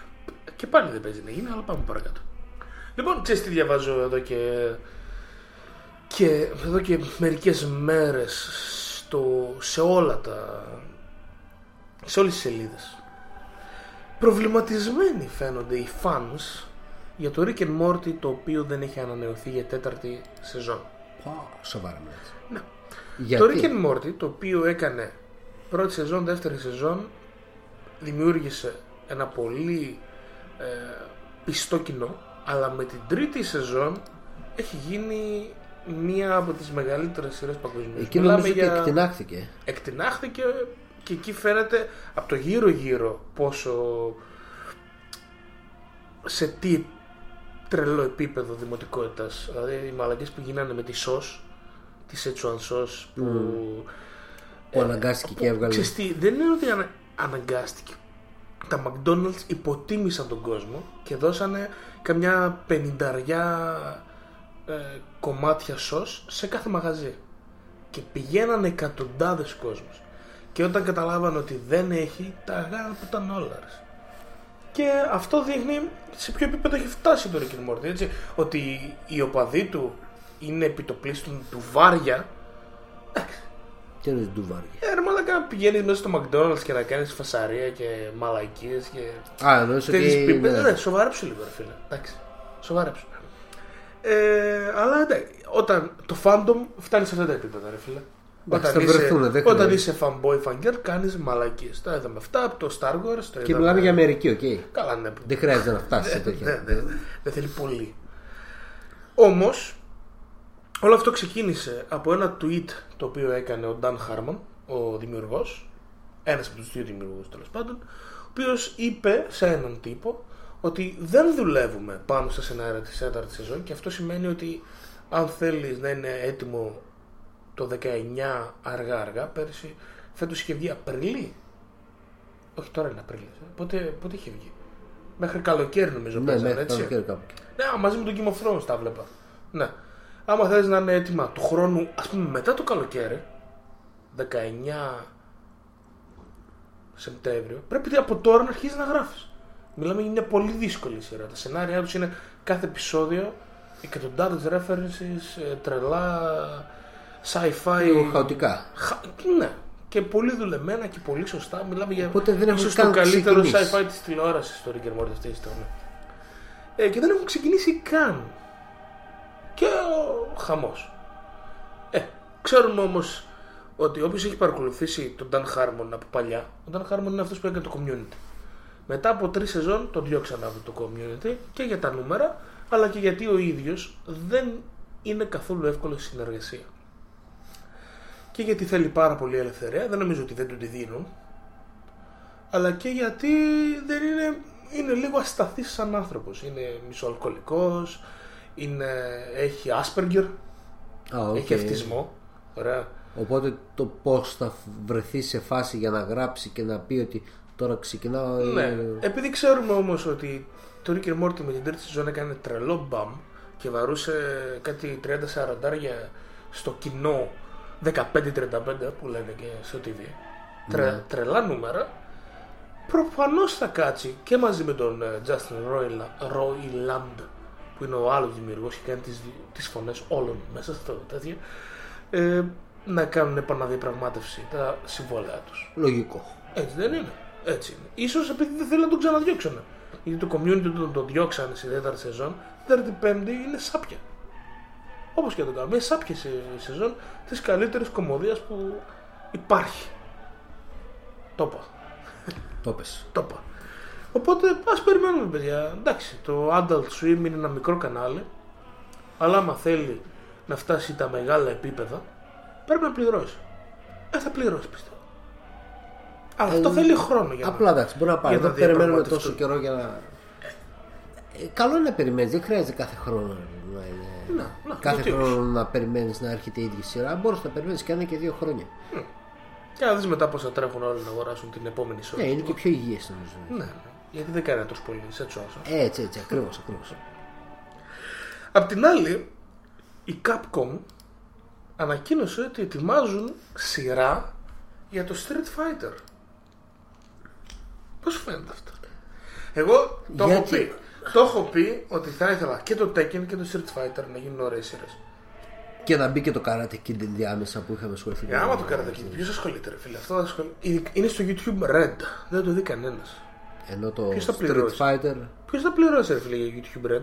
Και πάλι δεν παίζει να γίνει, αλλά πάμε παρακάτω. Λοιπόν, ξέρεις τι διαβάζω εδώ και. και εδώ και μερικές μέρες στο, σε όλα τα. σε όλες τις σελίδες. Προβληματισμένοι φαίνονται οι fans για το Rick and Morty το οποίο δεν έχει ανανεωθεί για τέταρτη σεζόν. Πα, Σοβαρά μιλάς. Ναι. Γιατί; Το Rick and Morty το οποίο έκανε πρώτη σεζόν, δεύτερη σεζόν δημιούργησε ένα πολύ ε, πιστό κοινό αλλά με την τρίτη σεζόν έχει γίνει μία από τις μεγαλύτερες σειρές παγκοσμίως. Εκεί Μιλάμε νομίζω ότι εκτινάχθηκε. εκτινάχθηκε και εκεί φαίνεται από το γύρω γύρω πόσο σε τι τρελό επίπεδο δημοτικότητας δηλαδή οι μαλακές που γίνανε με τη σος τη Σετσουαν σος που Που αναγκάστηκε και έβγαλε. Ξέρεις τι, δεν είναι ότι ανα- αναγκάστηκε. Τα McDonald's υποτίμησαν τον κόσμο και δώσανε καμιά πενηνταριά ε, κομμάτια σως σε κάθε μαγαζί. Και πηγαίνανε εκατοντάδες κόσμος. Και όταν καταλάβανε ότι δεν έχει, τα αγάλα που ήταν όλα. ρε. Και αυτό δείχνει σε ποιο επίπεδο έχει φτάσει το Rick and Morty. Έτσι, ότι οι οπαδοί του είναι επί το πλείστον ντουβάρια Τι είναι ντουβάρια. ε, ρε μαλάκα πηγαίνεις μέσα στο McDonald's και να κάνεις φασαρία και μαλακίες και Α, εννοείς τέτοιες ότι. πίπες; ναι. Ναι, σοβαρέψου λίγο ρε φίλε. Εντάξει, σοβαρέψου. Ε, αλλά εντάξει, όταν το fandom φτάνει σε αυτά τα επίπεδα ρε φίλε. Εντάξει, όταν θα βρεθούνε, δεν όταν χρειάζεται. είσαι fanboy fangirl κάνεις μαλακίες. Τα είδαμε αυτά από το Star Wars. Το Και είδαμε- μιλάμε για Αμερική, οκ. Καλά ναι. Δεν χρειάζεται να φτάσεις σε Ναι, τέτοια. ναι, ναι. Δεν θέλει πολύ. Όμως, όλο αυτό ξεκίνησε από ένα tweet το οποίο έκανε ο Dan Harmon, ο δημιουργός, ένας από τους δύο δημιουργούς τέλος πάντων, ο οποίος είπε σε έναν τύπο ότι δεν δουλεύουμε πάνω στα σενάρια της τέταρτη σεζόν και αυτό σημαίνει ότι αν θέλεις να είναι έτοιμο το 19 αργά-αργά, πέρσι φέτος είχε βγει Απριλή. Όχι τώρα είναι Απρίλη. Πότε, πότε είχε βγει. Μέχρι καλοκαίρι νομίζω Ναι, παίζανε, μέχρι έτσι. καλοκαίρι κάπου. εκεί. Ναι, α, μαζί με τον Game of Thrones τα βλέπα. Ναι. Άμα θες να είναι έτοιμα του χρόνου, ας πούμε μετά το καλοκαίρι, 19 Σεπτέμβριο, πρέπει από τώρα να αρχίσει να γράφεις. Μιλάμε για μια πολύ δύσκολη σειρά. Τα σενάρια τους είναι κάθε επεισόδιο εκατοντάδες references, ε, τρελά, sci-fi. Λίγο χαοτικά. Χα... Ναι. Και πολύ δουλεμένα και πολύ σωστά. Μιλάμε για Οπότε δεν έχουν ίσως καν το καλύτερο ξεκινήσει. sci-fi της τηλεόρασης στο Rick and Morty αυτή τη στιγμή. Ε, και δεν έχουν ξεκινήσει καν. Και ο χαμός. Ε, ξέρουμε όμως ότι όποιος έχει παρακολουθήσει τον Dan Harmon από παλιά, ο Dan Harmon είναι αυτός που έκανε το community. Μετά από τρεις σεζόν τον διώξαν από το community και για τα νούμερα, αλλά και γιατί ο ίδιος δεν είναι καθόλου εύκολος στη συνεργασία. Και γιατί θέλει πάρα πολύ ελευθερία, δεν νομίζω ότι δεν του τη δίνουν, αλλά και γιατί δεν είναι, είναι λίγο ασταθής σαν άνθρωπος. Είναι μισοαλκοολικός, είναι, έχει Asperger, Α, οκ. έχει αυτισμό. Ωραία. Οπότε το πώς θα βρεθεί σε φάση για να γράψει και να πει ότι τώρα ξεκινάω. Ναι. είναι- Επειδή ξέρουμε όμως ότι το Rick and Morty με την τρίτη σεζόν έκανε τρελό μπαμ και βαρούσε κάτι 30-40 στο κοινό 15-35 που λένε και στο TV. Τρε, Τρελά νούμερα. Προφανώς θα κάτσει και μαζί με τον ε, Justin Roiland, Roiland που είναι ο άλλος δημιουργός και κάνει τις, τις φωνές όλων μέσα στο τέτοιο ε, να κάνουν επαναδιαπραγμάτευση τα συμβόλαια τους. Λογικό. Έτσι δεν είναι. Έτσι είναι. Ίσως επειδή δεν θέλουν να τον ξαναδιώξουν. Γιατί το community τον, τον διώξανε στη δεύτερη σεζόν, δεύτερη πέμπτη είναι σάπια. Όπως και να το κάνουμε. Είναι σάπια σε σεζόν της καλύτερης κομμωδίας που υπάρχει. Το είπα. Το πες. Το είπα. Οπότε ας περιμένουμε, παιδιά. Εντάξει, το Adult Swim είναι ένα μικρό κανάλι. Αλλά άμα θέλει να φτάσει τα μεγάλα επίπεδα, πρέπει να πληρώσει. Ε, θα πληρώσει πιστεύω. Αλλά αυτό θέλει χρόνο για να. Απλά εντάξει, μπορεί να πάρει. για να Δεν περιμένουμε διαπραγματευτούν. τόσο καιρό για να. Ε, καλό είναι να περιμένεις, δεν χρειάζεται κάθε χρόνο να είναι. Να, να, κάθε γιατί όχι. χρόνο να περιμένεις να έρχεται η ίδια σειρά. Μπορείς να περιμένεις και ένα και δύο χρόνια. Και να δεις μετά πώ θα τρέχουν όλοι να αγοράσουν την επόμενη σειρά. Ναι, είναι και πιο υγιές νομίζω. Ναι, ναι. Γιατί δεν κάνει τόσο πολύ, έτσι όσο. Έτσι, έτσι, ακριβώς, ακριβώς. Απ' την άλλη, η Capcom ανακοίνωσε ότι ετοιμάζουν σειρά για το Street Fighter. Πώς φαίνεται αυτό; Εγώ το έχω Γιατί; πει. Το έχω πει ότι θα ήθελα και το Tekken και το Street Fighter να γίνουν ωραίες σειρές. Και να μπει και το Karate Kid ενδιάμεσα που είχαμε ασχοληθεί. Για άμα το κάνετε εκεί, ποιος ασχολείται ρε φίλε. Αυτό ασχολείται. Είναι στο YouTube Red. Δεν το δει κανένας. Ενώ το Ποιος θα Street πληρώσει; Fighter. Ποιος θα πληρώσει ρε φίλε για YouTube Red.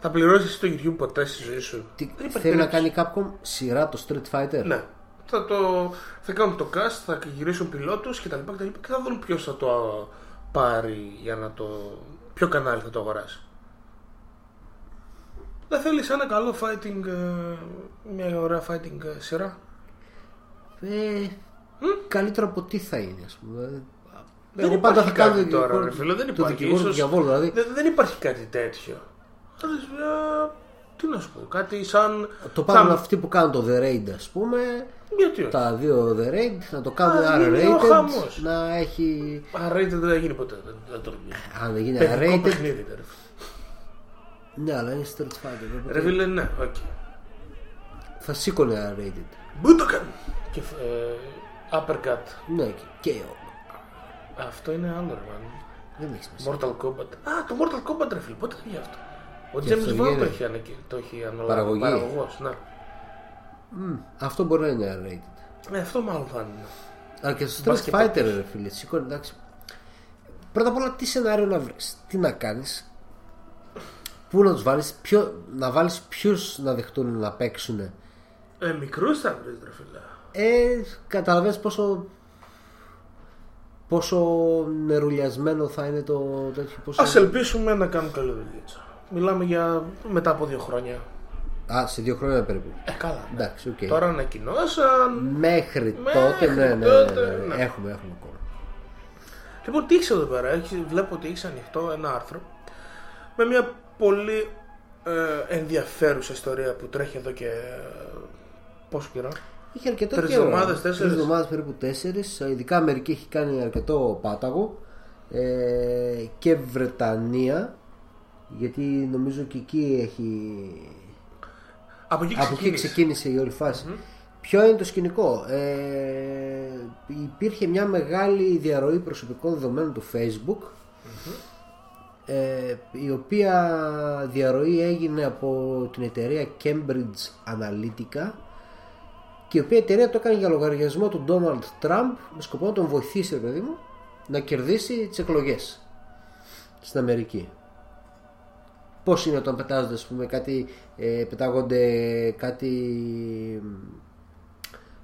Θα πληρώσεις εσύ το YouTube ποτέ στη ζωή σου; Τι, Δεν υπάρχει θέλει να περίπτωση. κάνει Capcom σειρά το Street Fighter; Ναι. Θα, το, θα κάνουν το cast, θα γυρίσουν πιλότους και τα λοιπά και, τα λοιπά και θα δουν ποιος θα το α, πάρει για να το... Ποιο κανάλι θα το αγοράσει. Δεν θέλεις ένα καλό fighting, ε, μια ωραία fighting ε, σειρά; Ε, καλύτερο από τι θα είναι, ας πούμε. Δεν Εγώ πάντα θα υπάρχει κάνω κάτι τώρα, δικηγόρο- ρε φίλε, δεν το υπάρχει. δικηγόρο του Ίσως- διαβόλου, δηλαδή. δεν, δεν υπάρχει κάτι τέτοιο. Θα λες, ε, τι να σου πω, κάτι σαν... Το πάρουν σαν- αυτοί που κάνουν το The Raid, ας πούμε. Γιατί όχι; Τα δύο The Raid, να το κάνουν Α, είναι ο R-rated. χαμός. Να έχει. Rated δεν θα γίνει ποτέ. Δεν, δεν το ρωτήσω. Αν δεν γίνει Παιδικό R-rated. παιχνίδι, ρε φίλε. Ναι, αλλά είναι Street Fighter. οπότε Ρε φίλε, ναι, οκ. Θα σήκωνε R-rated. Μπούτοκαν! Και ε, uppercut. Ναι, και KO. Αυτό είναι άλλο, ρε man. Δεν έχει σημασία. Mortal Kombat. Α, το Mortal Kombat, ρε φίλε, πότε βγήκε αυτό; Ο Και αυτό James Wan το γίνεται. έχει, ανακοι... το έχει αναλάβει. Παραγωγή. Παραγωγός, ναι. Μμ, Αυτό μπορεί να είναι R-rated. Ναι, αυτό μάλλον θα είναι. Αλλά και στο Μπας Street και Fighter, παίκτης. ρε φίλε, σηκώνει εντάξει. Πρώτα απ' όλα, τι σενάριο να βρεις, τι να κάνεις, πού να τους βάλεις, να βάλεις ποιους να δεχτούν να παίξουν. Ε, μικρούς θα βρεις, ρε φίλε. Ε, καταλαβαίνεις πόσο πόσο νερουλιασμένο θα είναι το τέτοιο πόσο... Ας ελπίσουμε να κάνουν καλή δουλειά. Μιλάμε για μετά από δύο χρόνια. Α, σε δύο χρόνια περίπου. Ε, καλά. ναι. Εντάξει, οκ. Τώρα ανακοινώσαν. Μέχρι, Μέχρι τότε, ναι, ναι, ναι, τότε, ναι, ναι. Έχουμε, έχουμε ακόμα. Λοιπόν, τι έχεις εδώ πέρα; Έχεις, βλέπω ότι έχεις ανοιχτό ένα άρθρο με μια πολύ ε, ενδιαφέρουσα ιστορία που τρέχει εδώ και ε, πόσο καιρό; Είχε αρκετό Τρεις καιρό. εβδομάδες, τέσσερις. Τρεις εβδομάδες, περίπου τέσσερις. Ειδικά Αμερική έχει κάνει αρκετό πάταγο. Ε, και Βρετανία. Γιατί νομίζω και εκεί έχει Από εκεί Από εκεί ξεκίνησε. ξεκίνησε η όλη φάση. Ποιο είναι το σκηνικό; Ε, υπήρχε μια μεγάλη διαρροή προσωπικών δεδομένων του Facebook ε, η οποία διαρροή έγινε από την εταιρεία Cambridge Analytica και η οποία εταιρεία το έκανε για λογαριασμό του Donald Trump με σκοπό να τον βοηθήσει, ρε παιδί μου, να κερδίσει τις εκλογές στην Αμερική. Πώς είναι όταν πετάζονται, ας πούμε, κάτι, ε, πετάγονται κάτι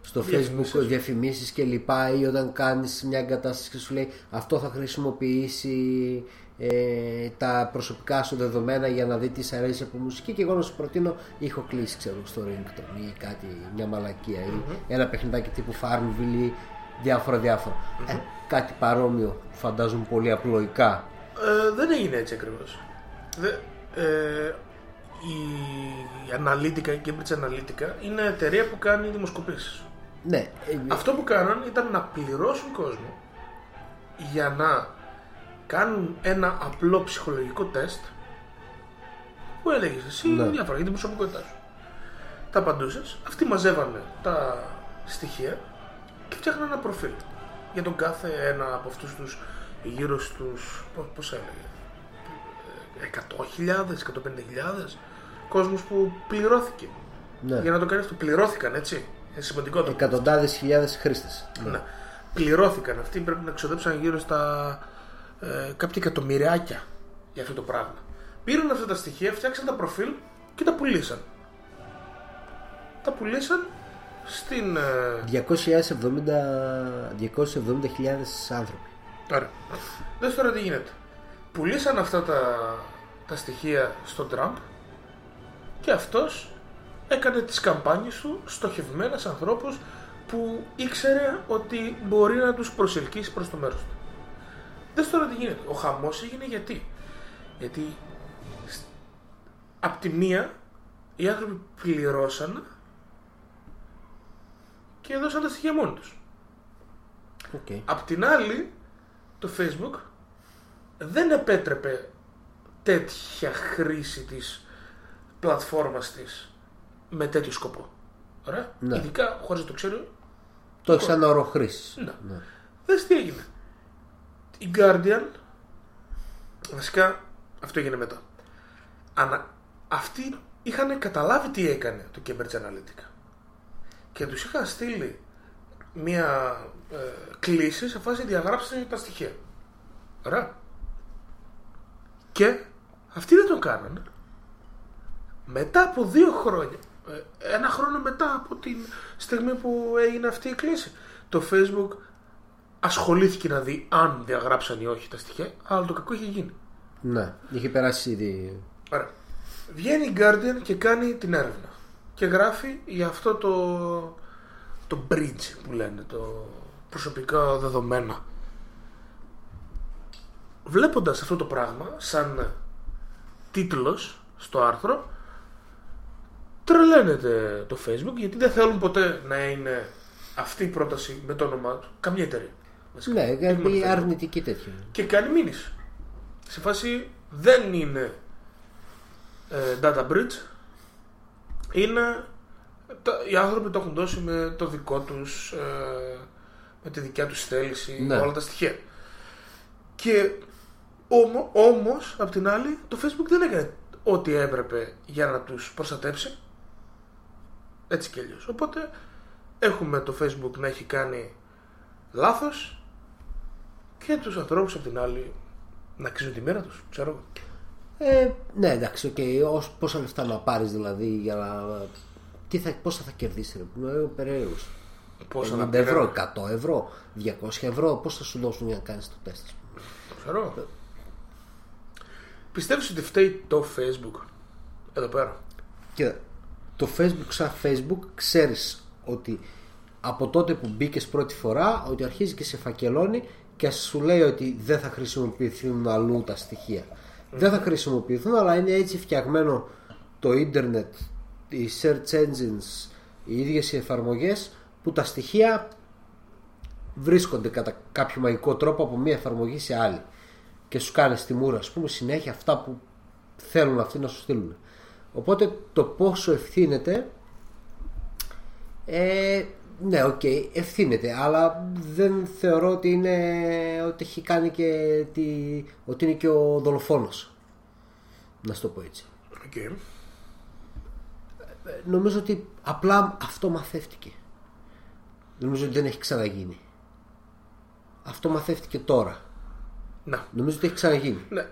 στο Διαφημίσεις. facebook διαφημίσεις και λοιπά ή όταν κάνεις μια εγκατάσταση και σου λέει αυτό θα χρησιμοποιήσει ε, τα προσωπικά σου δεδομένα για να δει τι σ' αρέσει από μουσική και εγώ να σου προτείνω ήχο κλείσει ξέρω στο ringtone ή κάτι, μια μαλακία ή ένα παιχνιδάκι τύπου Farmville ή διάφορα διάφορα. Ε, κάτι παρόμοιο φαντάζομαι πολύ απλοϊκά. Ε, δεν έγινε έτσι ακριβώς. Ε, η η Analytica, η Cambridge Analytica είναι εταιρεία που κάνει δημοσκοπήσεις. Ναι, ε, Αυτό που κάναν ήταν να πληρώσουν κόσμο για να κάνουν ένα απλό ψυχολογικό τεστ που έλεγες εσύ Ναι. διάφορα για την προσωπικότητά σου. Τα απαντούσες, αυτοί μαζεύανε τα στοιχεία και φτιάχναν ένα προφίλ για τον κάθε ένα από αυτούς τους γύρω στους. Πώς έλεγε. 100.000, 150.000 κόσμους που πληρώθηκε. ναι. Για να το κάνεις αυτό, πληρώθηκαν έτσι. Είναι σημαντικό το εκατοντάδες χιλιάδες χρήστες. ναι. Πληρώθηκαν αυτοί, πρέπει να ξοδέψαν γύρω στα ε, κάποια εκατομμυριάκια για αυτό το πράγμα. Πήραν αυτά τα στοιχεία, φτιάξαν τα προφίλ και τα πουλήσαν. Τα πουλήσαν στην. Ε, 270 270.000 άνθρωποι. Ωραία. Δες τώρα τι γίνεται. Πουλήσαν αυτά τα, τα στοιχεία στον Τραμπ και αυτός έκανε τις καμπάνιες του στοχευμένα σε ανθρώπους που ήξερε ότι μπορεί να τους προσελκύσει προς το μέρος του. Δες τώρα τι γίνεται. Ο χαμός έγινε γιατί; Γιατί σ- απ' τη μία οι άνθρωποι πληρώσαν και έδωσαν τα στοιχεία μόνοι τους. Οκ. Απ' την άλλη, το Facebook δεν επέτρεπε τέτοια χρήση της πλατφόρμας της με τέτοιο σκοπό. Ωραία. Ναι. Ειδικά χωρίς να το ξέρει. Το έχεις σαν όρο χρήσης. Ναι. Δες τι έγινε. Η Guardian, βασικά αυτό έγινε μετά. Ανα, αυτοί είχαν καταλάβει τι έκανε το Cambridge Analytica. Και τους είχαν στείλει μία ε, κλίση σε φάση διαγράψτε τα στοιχεία. Ωραία. Και αυτοί δεν το κάνανε. Μετά από δύο χρόνια, ε, ένα χρόνο μετά από την στιγμή που έγινε αυτή η κλίση, το Facebook ασχολήθηκε να δει αν διαγράψαν ή όχι τα στοιχεία, αλλά το κακό είχε γίνει. Ναι, είχε περάσει ήδη. Ωραία. Βγαίνει η Guardian και κάνει την έρευνα. Και γράφει για αυτό το, το bridge που λένε, το προσωπικά δεδομένα. Βλέποντας αυτό το πράγμα σαν τίτλος στο άρθρο, τρελαίνεται το Facebook γιατί δεν θέλουν ποτέ να είναι αυτή η πρόταση με το όνομά του. Καμία εταιρεία. Βασικά. Ναι, Έχει μόνο γιατί Facebook. αρνητική τέτοια. Και κάνει μήνυση. Σε φάση δεν είναι ε, data bridge. Είναι τα, οι άνθρωποι το έχουν δώσει με το δικό τους ε, με τη δικιά τους θέληση Ναι. όλα τα στοιχεία. Και όμο, όμως, απ' την άλλη, το Facebook δεν έκανε ό,τι έπρεπε για να τους προστατέψει. Έτσι και αλλιώς. Οπότε έχουμε το Facebook να έχει κάνει λάθος και τους ανθρώπους απ' την άλλη να αξίζουν τη μοίρα τους, ξέρω εγώ. Ε, ναι, εντάξει, οκ. Ως, πόσα λεφτά να πάρεις δηλαδή για να. Τι θα, πόσα θα κερδίσεις, ρε πούμε, ε, περίεργος. Πόσα 50 να ευρώ, πήραν, 100 ευρώ, 200 ευρώ, πώς θα σου δώσουν για να κάνεις το τεστ. ας πούμε. Ξέρω. Πιστεύεις ότι φταίει το Facebook εδώ πέρα; Και το Facebook σαν Facebook ξέρεις ότι από τότε που μπήκες πρώτη φορά ότι αρχίζει και σε φακελώνει και σου λέει ότι δεν θα χρησιμοποιηθούν αλλού τα στοιχεία. Δεν θα χρησιμοποιηθούν αλλά είναι έτσι φτιαγμένο το ίντερνετ, οι search engines, οι ίδιες οι εφαρμογές που τα στοιχεία βρίσκονται κατά κάποιο μαγικό τρόπο από μία εφαρμογή σε άλλη και σου κάνει στη μούρη ας πούμε συνέχεια αυτά που θέλουν αυτοί να σου στείλουν οπότε το πόσο ευθύνεται ε, ναι οκ ευθύνεται αλλά δεν θεωρώ ότι είναι ότι έχει κάνει και τη, ότι είναι και ο δολοφόνος να σου το πω έτσι Okay. Ε, νομίζω ότι απλά αυτό μαθεύτηκε νομίζω ότι δεν έχει ξαναγίνει αυτό μαθεύτηκε τώρα Να. νομίζω ότι έχει ξαναγίνει Ναι.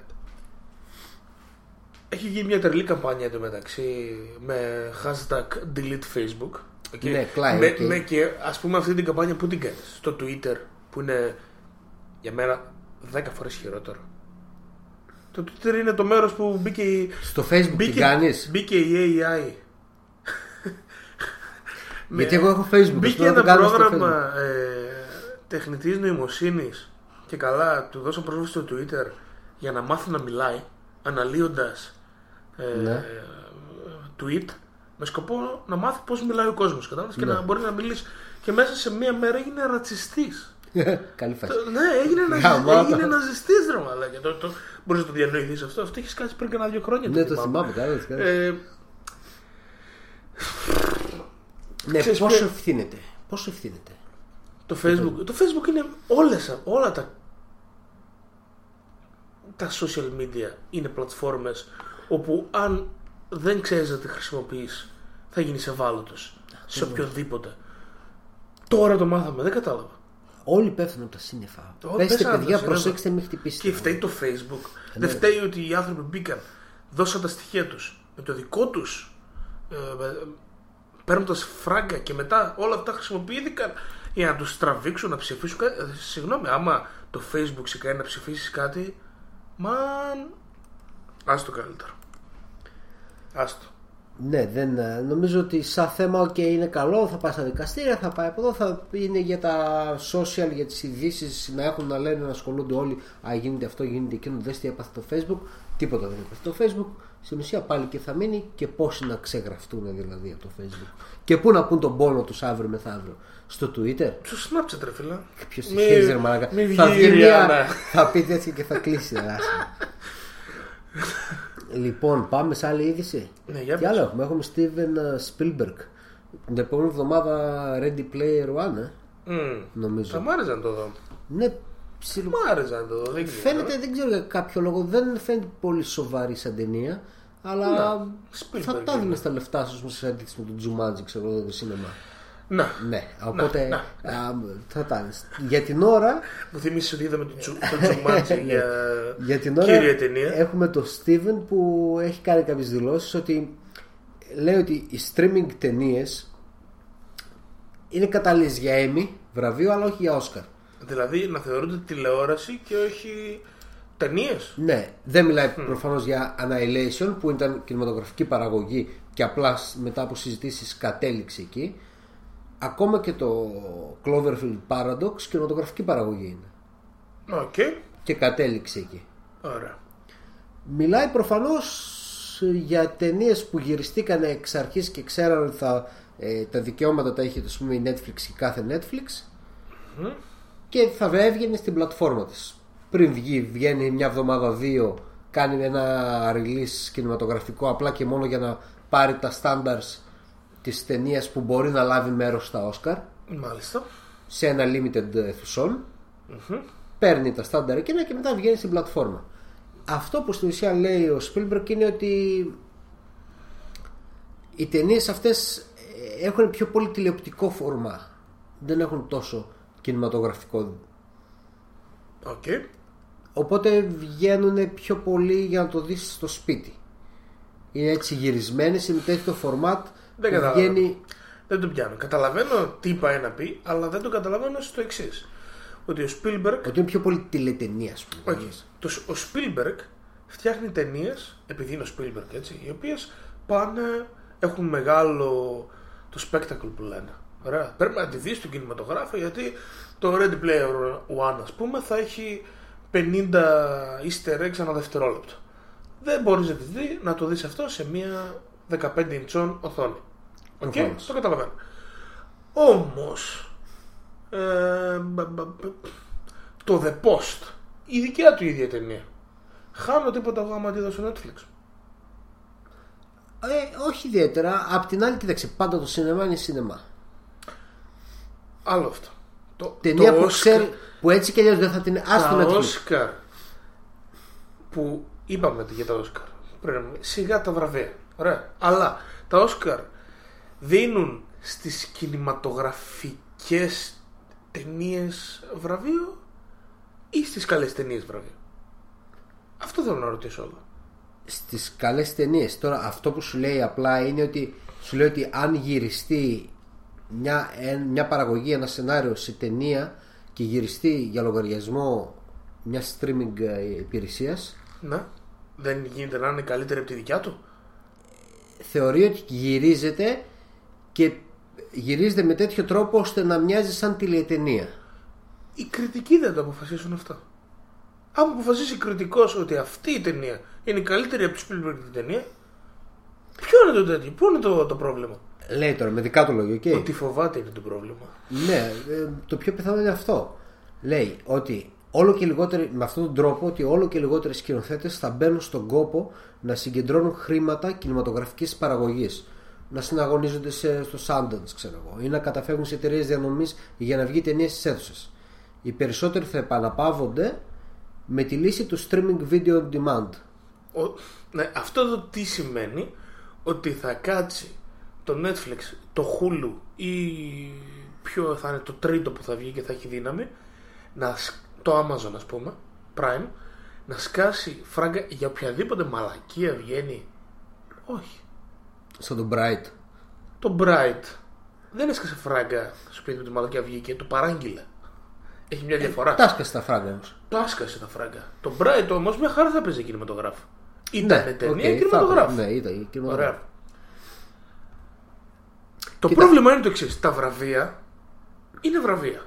Έχει γίνει μια τρελή καμπάνια εντωμεταξύ με hashtag delete Facebook. Okay. Ναι, κλάει, με, οκ. με και ας πούμε αυτή την καμπάνια που την κάνεις; Στο Twitter που είναι για μένα 10 φορές χειρότερο. Το Twitter είναι το μέρος που μπήκε η, στο facebook μπήκε, την κάνεις; μπήκε η AI. Γιατί εγώ έχω Facebook, Μπήκε ας πούμε, να ένα το κάνω στο πρόγραμμα ε, τεχνητής νοημοσύνης και καλά του δώσαν πρόσβαση στο Twitter για να μάθει να μιλάει αναλύοντας ε, Ναι. tweet με σκοπό να μάθει πώς μιλάει ο κόσμος κατάλαβες και Ναι. να μπορεί να μιλήσει και μέσα σε μία μέρα έγινε ρατσιστής Καλή φάση. Το- ναι, έγινε, ένα, Γαμάτα. έγινε ναζιστής ρε μαλάκα. Το, το, μπορείς να το διανοηθείς αυτό. Αυτό έχει σκάσει πριν κανένα δύο χρόνια. Ναι, το θυμάμαι, καλά, καλά. Ε, Ναι, ξέρεις πόσο ποιο- ευθύνεται. Πόσο ευθύνεται. Το Facebook, το Facebook είναι όλες, όλα τα τα social media είναι πλατφόρμες όπου αν δεν ξέρεις να τη χρησιμοποιείς θα γίνεις ευάλωτος σε οποιονδήποτε. Τώρα το μάθαμε, δεν κατάλαβα. Όλοι πέφτουν από τα σύννεφα. Όλοι Πέστε, πέσανε από τα παιδιά, σύννεφα. προσέξτε, μην χτυπήσετε. Και φταίει το Facebook. ναι. Δεν φταίει ότι οι άνθρωποι μπήκαν, δώσαν τα στοιχεία τους με το δικό τους ε, παίρνοντας φράγκα και μετά όλα αυτά χρησιμοποιήθηκαν για να τους τραβήξουν να ψηφίσουν κάτι. Ε, Συγγνώμη, άμα το Facebook σε κάνει να ψηφίσεις κάτι, μαν. Άστο καλύτερο. Άστο. Ναι, δεν, ε, νομίζω ότι σαν θέμα ok, είναι καλό, θα πάει στα δικαστήρια, θα πάει από εδώ, θα είναι για τα social, για τις ειδήσεις να έχουν να λένε να ασχολούνται όλοι. Α, γίνεται αυτό, γίνεται εκείνο, δες τι έπαθε το facebook. Τίποτα δεν έπαθε το facebook. Στην ουσία πάλι και θα μείνει και πόσοι να ξεγραφτούν δηλαδή από το facebook. Και πού να πούν τον πόνο τους αύριο μεθαύριο. Στο twitter. Στο Snapchat, ρε φίλε. Ποιος Μη- τυχαίνει, ρε μαλάκα. μη Θα βγει βγει η μια, Ριάννα. θα πει τέτοια και θα κλείσει. ρε, άσε. λοιπόν, πάμε σε άλλη είδηση. Ναι, για Τι πες. άλλο έχουμε, έχουμε Steven Spielberg. Την επόμενη εβδομάδα Ready Player One, ε, Μμμ. νομίζω. Θα μ' άρεσε να το δω. Ναι, ψιλο... Μ' άρεσε να το δω. Δεν ξέρω. Φαίνεται, δεν ξέρω για κάποιο λόγο, δεν φαίνεται πολύ σοβαρή σαν ταινία. Αλλά Ναι, Spielberg θα τα είναι. δίνει στα λεφτά σου σε αντίθεση με τον Τζουμάτζι, ξέρω εγώ, το σίνεμα. Να. Ναι, οπότε να. α, θα τα δεις. Για την ώρα Μου θυμίσει ότι είδαμε τον Τζου- τον Τζουμάτζι για, Για την ώρα κύρια ταινία. έχουμε το Steven που έχει κάνει κάποιες δηλώσεις ότι λέει ότι οι streaming ταινίες είναι κατάλληλες για Emmy βραβείο αλλά όχι για Oscar. Δηλαδή να θεωρούνται τηλεόραση και όχι ταινίες. Ναι, δεν μιλάει προφανώς για Annihilation που ήταν κινηματογραφική παραγωγή και απλά σ- μετά από συζητήσεις κατέληξε εκεί. Ακόμα και το Cloverfield Paradox κινηματογραφική παραγωγή είναι. Οκ. Και κατέληξε εκεί. Ωραία. Μιλάει προφανώς για ταινίες που γυριστήκαν εξ αρχής και ξέραν ότι θα, ε, τα δικαιώματα τα είχε ας πούμε, η Netflix και κάθε Netflix και θα έβγαινε στην πλατφόρμα της. Πριν βγει, βγαίνει μια εβδομάδα δύο, κάνει ένα release κινηματογραφικό απλά και μόνο για να πάρει τα standards της ταινίας που μπορεί να λάβει μέρος στα Oscar Μάλιστα. σε ένα limited αιθουσών. Παίρνει τα στάνταρ εκείνα και μετά βγαίνει στην πλατφόρμα. Αυτό που στην ουσία λέει ο Spielberg είναι ότι οι ταινίες αυτές ε, έχουν πιο πολύ τηλεοπτικό φορμάτ. Δεν έχουν τόσο κινηματογραφικό. Οκ. οπότε βγαίνουν πιο πολύ για να το δεις στο σπίτι. Είναι έτσι γυρισμένες είναι τέτοιο φορμάτ Δεν που καταλαβαίνω. βγαίνει Δεν το πιάνω. Καταλαβαίνω τι πάει να πει, αλλά δεν το καταλαβαίνω στο εξής. Ότι ο Spielberg. ότι είναι πιο πολύ τηλεταινία ας πούμε Όχι. Το, ο Spielberg φτιάχνει ταινίες, επειδή είναι ο Spielberg έτσι, οι οποίες πάνε, έχουν μεγάλο το spectacle που λένε. Ωραία. Πρέπει να τη δεις στον κινηματογράφο γιατί το Ready Player One, ας πούμε, θα έχει 50 easter eggs ανά δευτερόλεπτο. Δεν μπορείς να, τη δεις, να το δεις αυτό σε μια 15 ιντσών οθόνη. Οκ, Προφανώς. το καταλαβαίνω. Όμως, ε, μπα- μπα- μπα- το The Post, η δικιά του ίδια ταινία. Χάνω τίποτα εγώ άμα τη δω στο Netflix. Ε, όχι ιδιαίτερα. Απ' την άλλη, κοίταξε, πάντα το σινεμά είναι σινεμά. Άλλο αυτό. Το, Ταινία το που Oscar- ξέρει, που έτσι και αλλιώς δεν θα την άστο τα Netflix. Όσκαρ που είπαμε για τα Όσκαρ πριν, σιγά τα βραβεία ωραία αλλά τα Όσκαρ δίνουν στις κινηματογραφικές ταινίες βραβείο ή στις καλές ταινίες βραβείο αυτό θέλω να ρωτήσω εδώ Στις καλές ταινίες. Τώρα, αυτό που σου λέει απλά είναι ότι σου λέει ότι αν γυριστεί μια, εν- μια παραγωγή, ένα σενάριο σε ταινία και γυριστεί για λογαριασμό μια streaming υπηρεσίας, ναι δεν γίνεται να είναι καλύτερη από τη δικιά του; θεωρεί ότι γυρίζεται και γυρίζεται με τέτοιο τρόπο ώστε να μοιάζει σαν τηλεταινία. οι κριτικοί δεν το αποφασίσουν αυτό. Αν αποφασίσει κριτικός ότι αυτή η ταινία είναι καλύτερη από τους Spielberg την ταινία, ποιο είναι το τέτοιο, ποιο είναι το, το πρόβλημα; Λέει τώρα με δικά του λόγια, οκ. Ότι φοβάται είναι το πρόβλημα. Ναι, ε, το πιο πιθανό είναι αυτό. Λέει ότι όλο και λιγότεροι, με αυτόν τον τρόπο, ότι όλο και λιγότεροι σκηνοθέτες θα μπαίνουν στον κόπο να συγκεντρώνουν χρήματα κινηματογραφικής παραγωγής. Να συναγωνίζονται σε, στο Sundance, ξέρω εγώ, ή να καταφεύγουν σε εταιρείες διανομής για να βγει ταινία στις αίθουσες. Οι περισσότεροι θα επαναπαύονται με τη λύση του streaming video on demand. Ο, ναι, αυτό εδώ τι σημαίνει; Ότι θα κάτσει το Netflix, το Hulu ή ποιο θα είναι το τρίτο που θα βγει και θα έχει δύναμη, να, σ- το Amazon ας πούμε, Prime, να σκάσει φράγκα για οποιαδήποτε μαλακία βγαίνει. Όχι. Σαν τον Bright. Το Bright δεν έσκασε φράγκα στο σπίτι με τη μαλακία βγήκε, το παράγγειλε. Έχει μια διαφορά. Τάσκα στα φράγκα όμως. Τα έσκασε τα φράγκα. Το Bright όμως μια χαρά θα παίζει κινηματογράφο. Ήταν ταινία οκ, κινηματογράφο. θα- Ναι, ήταν κινηματογράφο. Ωραία. Το Κοίτα. πρόβλημα είναι το εξής. Τα βραβεία είναι βραβεία.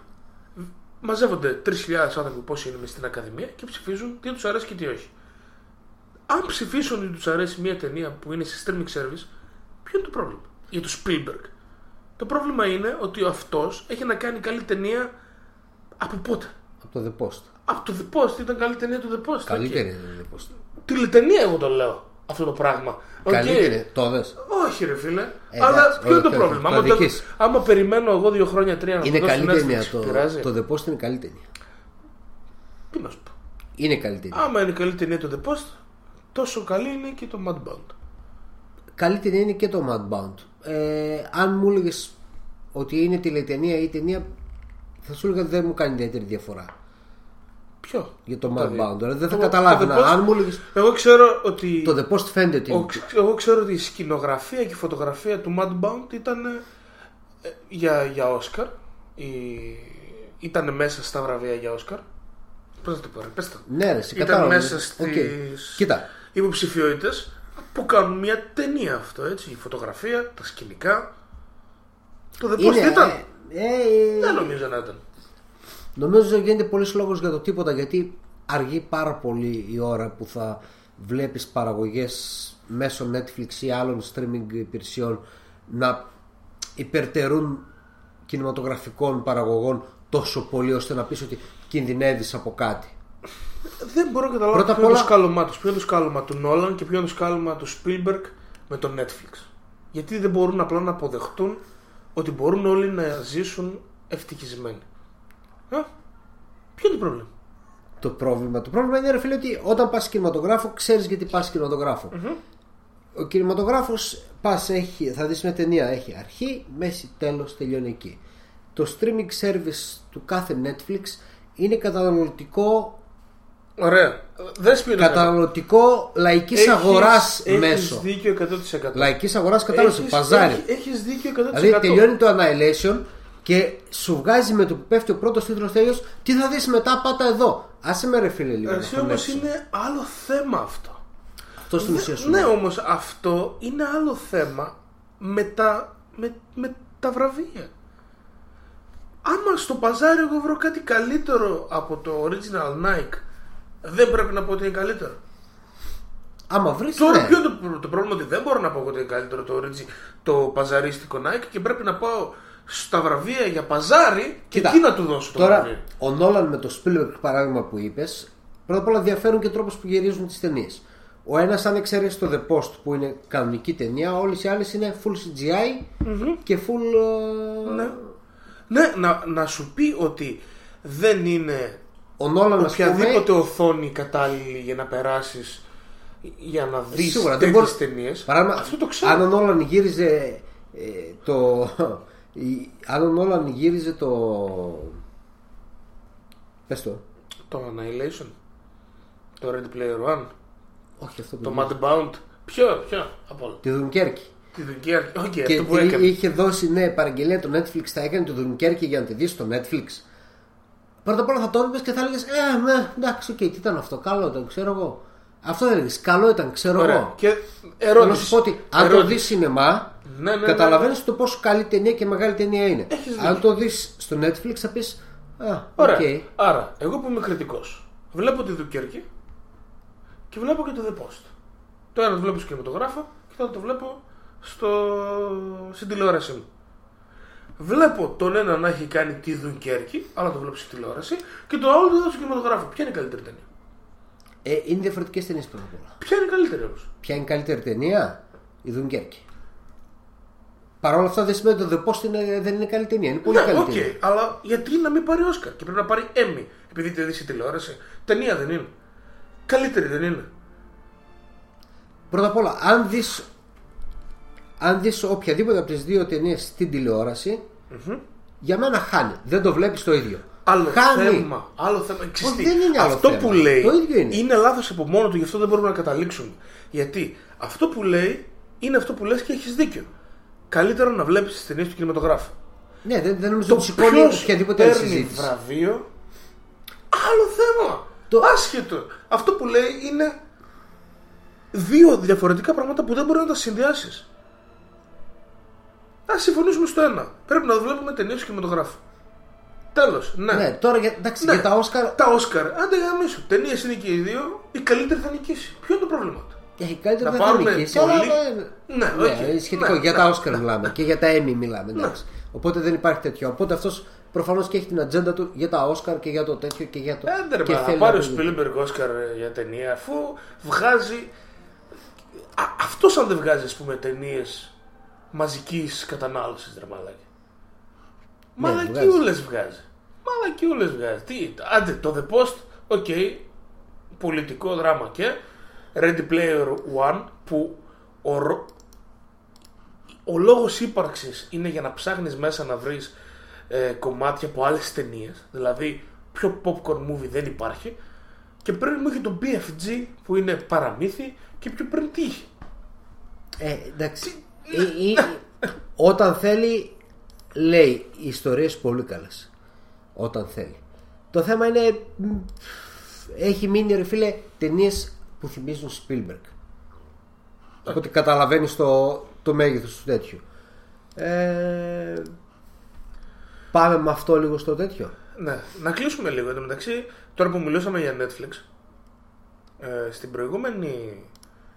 Μαζεύονται 3.000 άνθρωποι πόσοι είναι μες στην Ακαδημία και ψηφίζουν τι τους αρέσει και τι όχι. Αν ψηφίσουν ότι τους αρέσει μια ταινία που είναι σε streaming service, ποιο είναι το πρόβλημα; Για το Spielberg. Το πρόβλημα είναι ότι αυτός έχει να κάνει καλή ταινία από πότε; Από το The Post. Από το The Post ήταν καλή ταινία του The Post. Καλύτερη οκ. είναι το The Post. Τηλεταινία, εγώ το λέω αυτό το πράγμα. Οκ. Καλύτερη. Το 'δες; Όχι, ρε φίλε. εντάξει, Αλλά ποιο είναι το όχι, πρόβλημα; όχι, Άμα, το το- αδικείς. άμα περιμένω εγώ δύο χρόνια, τρία να Είναι το δω καλή στην ταινία. Netflix, Το, πειράζει. το The Post είναι καλή ταινία. Τι να σου πω. Είναι καλή ταινία. Άμα είναι καλή ταινία το The Post, τόσο καλή είναι και το Mudbound. Καλή ταινία είναι και το Mudbound. Ε, αν μου έλεγες ότι είναι τηλεταινία ή ταινία, θα σου έλεγα ότι δεν μου κάνει ιδιαίτερη διαφορά Ποιο; για το Τα δύο. Mudbound. Δηλαδή δεν θα Το- καταλάβαινα. το The Post- Αν μου έλεγε Εγώ ξέρω ότι. το The Post φαίνεται ότι. ο- εγώ ξέρω ότι η σκηνογραφία και η φωτογραφία του Mudbound ήταν ε, για, για Oscar. Η... Ήταν μέσα στα βραβεία για Oscar. Πώς να το πω, ρε, πες το. Ναι, ρε, σε Ήταν κατάλαβα. μέσα Οκ. στις Κοίτα, υποψηφιότητες που κάνουν μια ταινία αυτό έτσι. Η φωτογραφία, τα σκηνικά. Το The Post είναι. ήταν. ε, ε, Δεν νομίζω να ήταν. Νομίζω γίνεται πολύς λόγος για το τίποτα γιατί αργεί πάρα πολύ η ώρα που θα βλέπεις παραγωγές μέσω Netflix ή άλλων streaming υπηρεσιών να υπερτερούν κινηματογραφικών παραγωγών τόσο πολύ ώστε να πεις ότι κινδυνεύεις από κάτι. Δεν μπορώ να καταλάβω Πρώτα ποιο απ' είναι το όλα- σκάλωμά τους. Ποιο είναι το σκάλωμα του Νόλαν και ποιο είναι το σκάλωμα του Spielberg με το Netflix. Γιατί δεν μπορούν απλά να αποδεχτούν ότι μπορούν όλοι να ζήσουν ευτυχισμένοι. Α, ποιο είναι το πρόβλημα; Το πρόβλημα, το πρόβλημα είναι ρε φίλε ότι όταν πας κινηματογράφο ξέρεις γιατί πας κινηματογράφο. Ο κινηματογράφος πας έχει, θα δεις μια ταινία έχει αρχή, μέση, τέλος, τελειώνει εκεί. Το streaming service του κάθε Netflix είναι καταναλωτικό Ωραία. Δεν σπίτι καταναλωτικό λαϊκής αγοράς Έχεις μέσο. δίκιο 100%. Λαϊκής αγοράς κατάλαβες, παζάρι. Έχεις, έχεις δίκιο 100%. Δηλαδή τελειώνει το Annihilation και σου βγάζει με το που πέφτει ο πρώτος τίτλος τέλειος τι θα δεις μετά πάτα εδώ. Άσε με ρε φίλε λίγο. να Εσύ όμως χωνέψω. είναι άλλο θέμα αυτό. Αυτό στην ουσία σου Ναι, λέει. όμως αυτό είναι άλλο θέμα με τα, με, με τα βραβεία. Άμα στο παζάρι εγώ βρω κάτι καλύτερο από το original Nike, δεν πρέπει να πω ότι είναι καλύτερο. Άμα βρεις Τώρα ναι. ποιο είναι το, το πρόβλημα ότι δεν μπορώ να πω ότι είναι καλύτερο το, origi- το παζαρίστικο Nike και πρέπει να πάω στα βραβεία για παζάρι και Κοίτα, εκεί να του δώσω το Τώρα, βραβείο. ο Νόλαν με το Spielberg παράδειγμα που είπες, πρώτα απ' όλα διαφέρουν και τρόπος που γυρίζουν τις ταινίες. Ο ένας, αν εξαιρέσει το The Post που είναι κανονική ταινία, όλες οι άλλες είναι full CGI και full. ε, Ναι. Ναι, να, να σου πει ότι δεν είναι Ο Νόλαν, ας πούμε, οποιαδήποτε οθόνη κατάλληλη για να περάσεις για να δεις Σίγουρα δεν τέτοιες μπορεί. ταινίες Παράδειγμα, αυτό το ξέρω Αν ο Νόλαν γύριζε ε, το. η- αν ο Νόλαν γύριζε το. Πες το. το Annihilation το Ready Player One Όχι αυτό που το γύριζε. Mudbound ποιο, ποιο από όλα Τη Δουνκέρκη. τη Dunkerque όχι Και αυτό που εί- έκανε είχε δώσει ναι παραγγελία το Netflix, θα έκανε το Dunkerque για να τη δεις στο Netflix. Πρώτα απ' όλα θα το έβλεπες και θα έλεγες Ε, ναι, εντάξει, οκ, τι ήταν αυτό, καλό ήταν, ξέρω εγώ. Αυτό δεν έλεγες, καλό ήταν, ξέρω Ωραία. εγώ. και Θέλω να ερώτηση σου πω ότι αν το ερώτηση. δεις σινεμά, Ναι, ναι, ναι, καταλαβαίνεις ναι. το πόσο καλή ταινία και μεγάλη ταινία είναι. Έχεις αν δίκιο. το δεις στο Netflix, θα πεις Α, οκ. Ωραία. Άρα, εγώ που είμαι κριτικός, βλέπω τη Dunkerque και βλέπω και το The Post. Το ένα το βλέπω στο κινηματογράφο και το άλλο το βλέπω στο... στην τηλεόρασή μου. Βλέπω τον ένα να έχει κάνει τη Dunkerque, αλλά το βλέπω στην τηλεόραση, και το άλλο το βλέπω στο κινηματογράφο. Ποια είναι η καλύτερη ταινία; Ε, είναι διαφορετικές ταινίες πρώτα απ' όλα. Ποια είναι η καλύτερη όμως; Ποια είναι η καλύτερη ταινία, η Dunkerque. Παρ' όλα αυτά δεν σημαίνει ότι το The Post είναι, δεν είναι καλή ταινία. Είναι πολύ Ναι, καλή οκ, ταινία. αλλά γιατί να μην πάρει Όσκαρ και πρέπει να πάρει Emmy επειδή την είδε στη τηλεόραση. Ταινία δεν είναι. Καλύτερη δεν είναι. Πρώτα απ' όλα, αν δεις, αν δεις οποιαδήποτε από τις δύο ταινίες στην τηλεοραση για μένα χάνει. Δεν το βλέπεις το ίδιο. Άλλο χάνει. θέμα. Άλλο θέμα. Ξέρεις Όχι, τι, δεν είναι άλλο αυτό θέμα. που λέει Το ίδιο είναι. λάθος από μόνο του, γι' αυτό δεν μπορούμε να καταλήξουμε. Γιατί αυτό που λέει είναι αυτό που λες και έχεις δίκιο. Καλύτερα να βλέπεις τις ταινίες του κινηματογράφου. Ναι, δεν, δεν νομίζω Το ότι σηκώνει ποιος οποιαδήποτε άλλη παίρνει συζήτηση. βραβείο, άλλο θέμα. Το- Άσχετο. Αυτό που λέει είναι δύο διαφορετικά πράγματα που δεν μπορεί να τα συνδυάσεις. Ας συμφωνήσουμε στο ένα. Πρέπει να βλέπουμε ταινίες και κινηματογράφο. Τέλος. Ναι. Ναι, τώρα για, εντάξει, Ναι. για τα Όσκαρ Τα Όσκαρ, άντε γαμίσου. Ταινίες είναι και οι δύο, η καλύτερη θα νικήσει. Ποιο είναι το πρόβλημα του; έχει καλύτερα Να δεν θα πάρουμε νικήσει. πολύ- αλλά, Ναι, ναι, οκ. σχετικό. Ναι, για ναι, τα ναι, Όσκαρ ναι. μιλάμε και για τα Emmy μιλάμε. Εντάξει. Οπότε δεν υπάρχει τέτοιο. Οπότε αυτός προφανώς και έχει την ατζέντα του για τα Όσκαρ και για το τέτοιο και για το. Άντε ρε, και μα, θα θέλει πάρει ο να το δει. Σπίλμπεργκ Όσκαρ ε, για ταινία αφού βγάζει. Αυτός αν δεν βγάζει, ας πούμε, ταινίες μαζικής κατανάλωσης, ρε μαλάκα. Ναι, Μαλακιούλες βγάζει. Μαλακιούλες βγάζει. Τι, άντε το The Post, OK, πολιτικό δράμα και Ready Player One που ο, ρο- ο λόγος ύπαρξης είναι για να ψάχνεις μέσα να βρεις ε, κομμάτια από άλλες ταινίες δηλαδή πιο popcorn movie δεν υπάρχει και πριν μου είχε το BFG που είναι παραμύθι και πιο πριν τι είχε Ε, εντάξει. Ή- ή- όταν θέλει, λέει ιστορίες πολύ καλές. Όταν θέλει. Το θέμα είναι. μ, Έχει μείνει ρε φίλε ταινίες που θυμίζουν Spielberg. Οπότε καταλαβαίνει το, το μέγεθος του τέτοιου. Ε, πάμε με αυτό λίγο στο τέτοιο. Ναι, να κλείσουμε λίγο εν τω μεταξύ. Τώρα που μιλούσαμε για Netflix, ε, στην προηγούμενη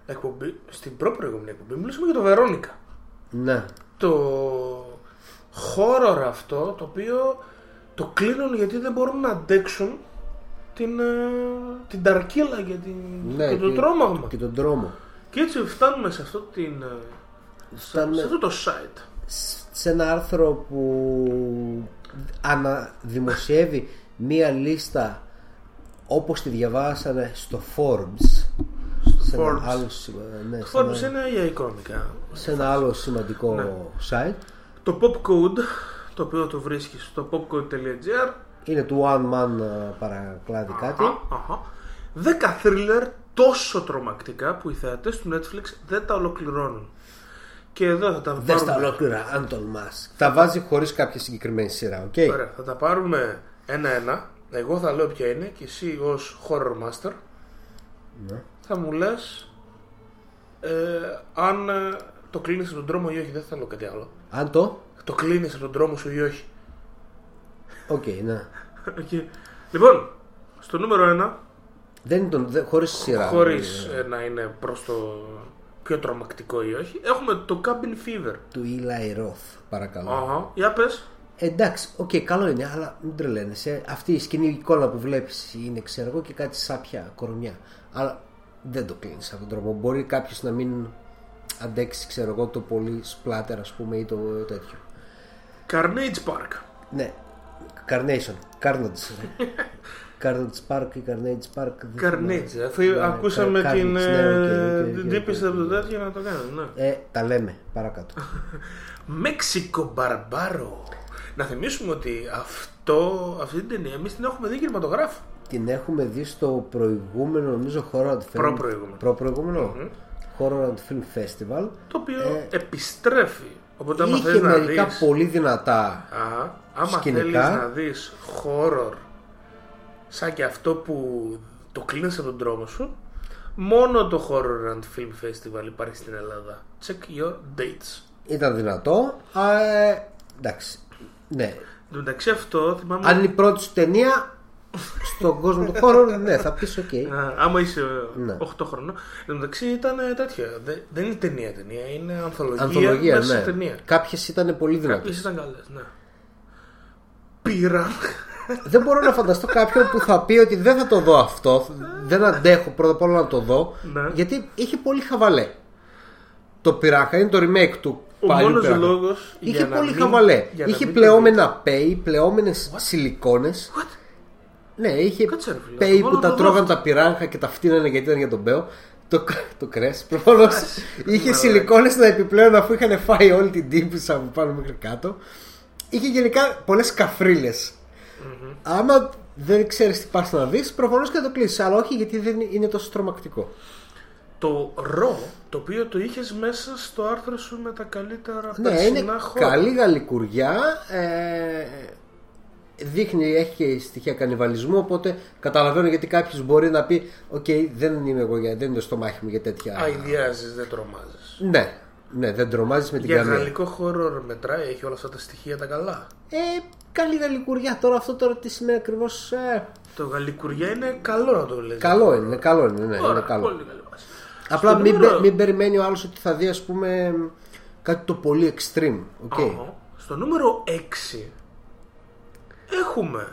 εκπομπή, στην προ-προηγούμενη εκπομπή, μιλούσαμε για το Βερόνικα. Ναι. Το horror αυτό, το οποίο το κλείνουν γιατί δεν μπορούν να αντέξουν την, ε, την ταρκύλα και, την, ναι και το τρόμαγμα. Και τον τρόμο. Και έτσι φτάνουμε σε αυτό, την, ε, σε, Φτάνουμε- σε αυτό το site. σε ένα άρθρο που αναδημοσιεύει μία λίστα όπως τη διαβάσανε στο Forbes σε ένα Forbes. άλλο, σημα- ναι, σε Forbes ένα, είναι για οικονομικά. σε ένα άλλο σημαντικό Ναι. site Το popcode, το οποίο το βρίσκεις στο popcode.gr είναι του One Man ε, παρακλάδι κάτι Αχα, αχα. 10 θρίλερ τόσο τρομακτικά που οι θεατές του Netflix δεν τα ολοκληρώνουν. Και εδώ θα τα δεν στα πάρουμε. ολόκληρα αν τολμάς τα βάζει χωρίς κάποια συγκεκριμένη σειρά οκ; Ωραία, θα τα πάρουμε ένα-ένα. Εγώ θα λέω ποια είναι και εσύ ως horror master Ναι. Θα μου λες ε, αν ε, το κλείνεις από τον τρόμο ή όχι. Δεν θέλω κάτι άλλο. αν το; Το κλείνεις από τον τρόμο σου ή όχι. οκ ναι Οκ. Λοιπόν, στο νούμερο 1 δεν είναι τον, δεν, χωρίς σειρά χωρίς ε, ε, να είναι προς το πιο τρομακτικό ή όχι, έχουμε το Cabin Fever. του Eli Roth παρακαλώ Αχα. Για πες. Εντάξει, οκ, καλό είναι, αλλά μην τρελαίνεσαι. Αυτή η σκηνή εικόνα που βλέπεις είναι, ξέρω εγώ, και κάτι σάπια κορμιά. Αλλά δεν το κλείνεις από τον τρόμο. Μπορεί κάποιος να μην αντέξει, ξέρω εγώ, το πολύ splatter, ας πούμε, ή το τέτοιο. Carnage Park. Ναι, Carnation, Carnage. Carnage Park ή Carnage Park. δεν θυμάμαι. Carnage. Αφού Ναι, ακούσαμε Carnage, την ναι, οκ, ε, οκ, οκ, την οκ, τύπησα οκ, από το οκ. τέτοιο να το κάνουμε. Ναι. Ε, τα λέμε παρακάτω. Μέξικο Μπαρμπάρο. Να θυμίσουμε ότι αυτό, αυτή την ταινία εμείς την έχουμε δει κινηματογράφο. Την έχουμε δει στο προηγούμενο, νομίζω, Horror and Film. Προπροηγούμενο. Προπροηγούμενο. Horrorant Film Festival. Το οποίο επιστρέφει. Οπότε άμα Ε, Είχε θες να μερικά δεις... πολύ δυνατά. Α, άμα σκηνικά. θέλεις να δεις horror σαν και αυτό που το κλείνεις από τον τρόμο σου μόνο το Horrorant Film Festival υπάρχει στην Ελλάδα. Check your dates. Ήταν δυνατό. Α, ε, εντάξει. Ναι. Εν τω μεταξύ αυτό θυμάμαι... Αν είναι η πρώτη σου ταινία στον κόσμο του horror, ναι, θα πεις οκ. Α, άμα είσαι Ναι. 8 χρονών. Εν τω μεταξύ ήταν ε, τέτοια. Δε- δεν είναι ταινία ταινία, είναι ανθολογία, Ανθολογία, μέσα ναι. σε ταινία. Κάποιες ήταν πολύ δυνατές. Κάποιες ήταν καλές, ναι. Πήρα. δεν μπορώ να φανταστώ κάποιον που θα πει ότι δεν θα το δω αυτό. Δεν αντέχω πρώτα απ' όλα να το δω. Ναι. Γιατί είχε πολύ χαβαλέ. Το πειράχα είναι το remake του Ο παλιού μόνος πειράχα. λόγος Είχε για να πολύ μην- χαβαλέ. για να Είχε μην το πλεόμενα πέι, πλεόμενες σιλικόνες. What? Ναι, είχε Κάτσε, ρε φίλε, πέι το που μόνο τα το τρώγαν δω. τα πυράγχα και τα φτύνανε γιατί ήταν για τον Μπέο. Το, το κρέσ. Προφανώς είχε σιλικόνες να επιπλέον αφού είχαν φάει όλη την τύπησα από πάνω μέχρι κάτω. Είχε γενικά πολλές καφρίλες. Άμα δεν ξέρεις τι πας να δεις, προφανώς και θα το κλείσεις. Αλλά όχι γιατί δεν είναι τόσο τρομακτικό. Το ρο, το οποίο το είχες μέσα στο άρθρο σου με τα καλύτερα Ναι, περσινά είναι χώρα. καλή γαλικουριά. Ε, δείχνει, έχει και στοιχεία κανιβαλισμού. Οπότε καταλαβαίνω γιατί κάποιος μπορεί να πει: Οκ, δεν είμαι εγώ, για- δεν είναι το στομάχι μου για τέτοια. Αηδιάζεις, δεν τρομάζεις. Ναι. Ναι, δεν τρομάζεις με την Για καμία. γαλλικό horror μετράει, έχει όλα αυτά τα στοιχεία τα καλά. Ε, καλή γαλλικουριά. Τώρα αυτό τώρα τι σημαίνει ακριβώς. Ε, Το γαλλικουριά είναι καλό να το λες. καλό είναι, καλό είναι. Ναι, Ωραία, είναι καλό. Πολύ καλή βάση. Απλά Στο μην, νούμερο- πε- μην περιμένει ο άλλος ότι θα δει, ας πούμε, κάτι το πολύ extreme. οκ. Αχα. Στο νούμερο 6 έχουμε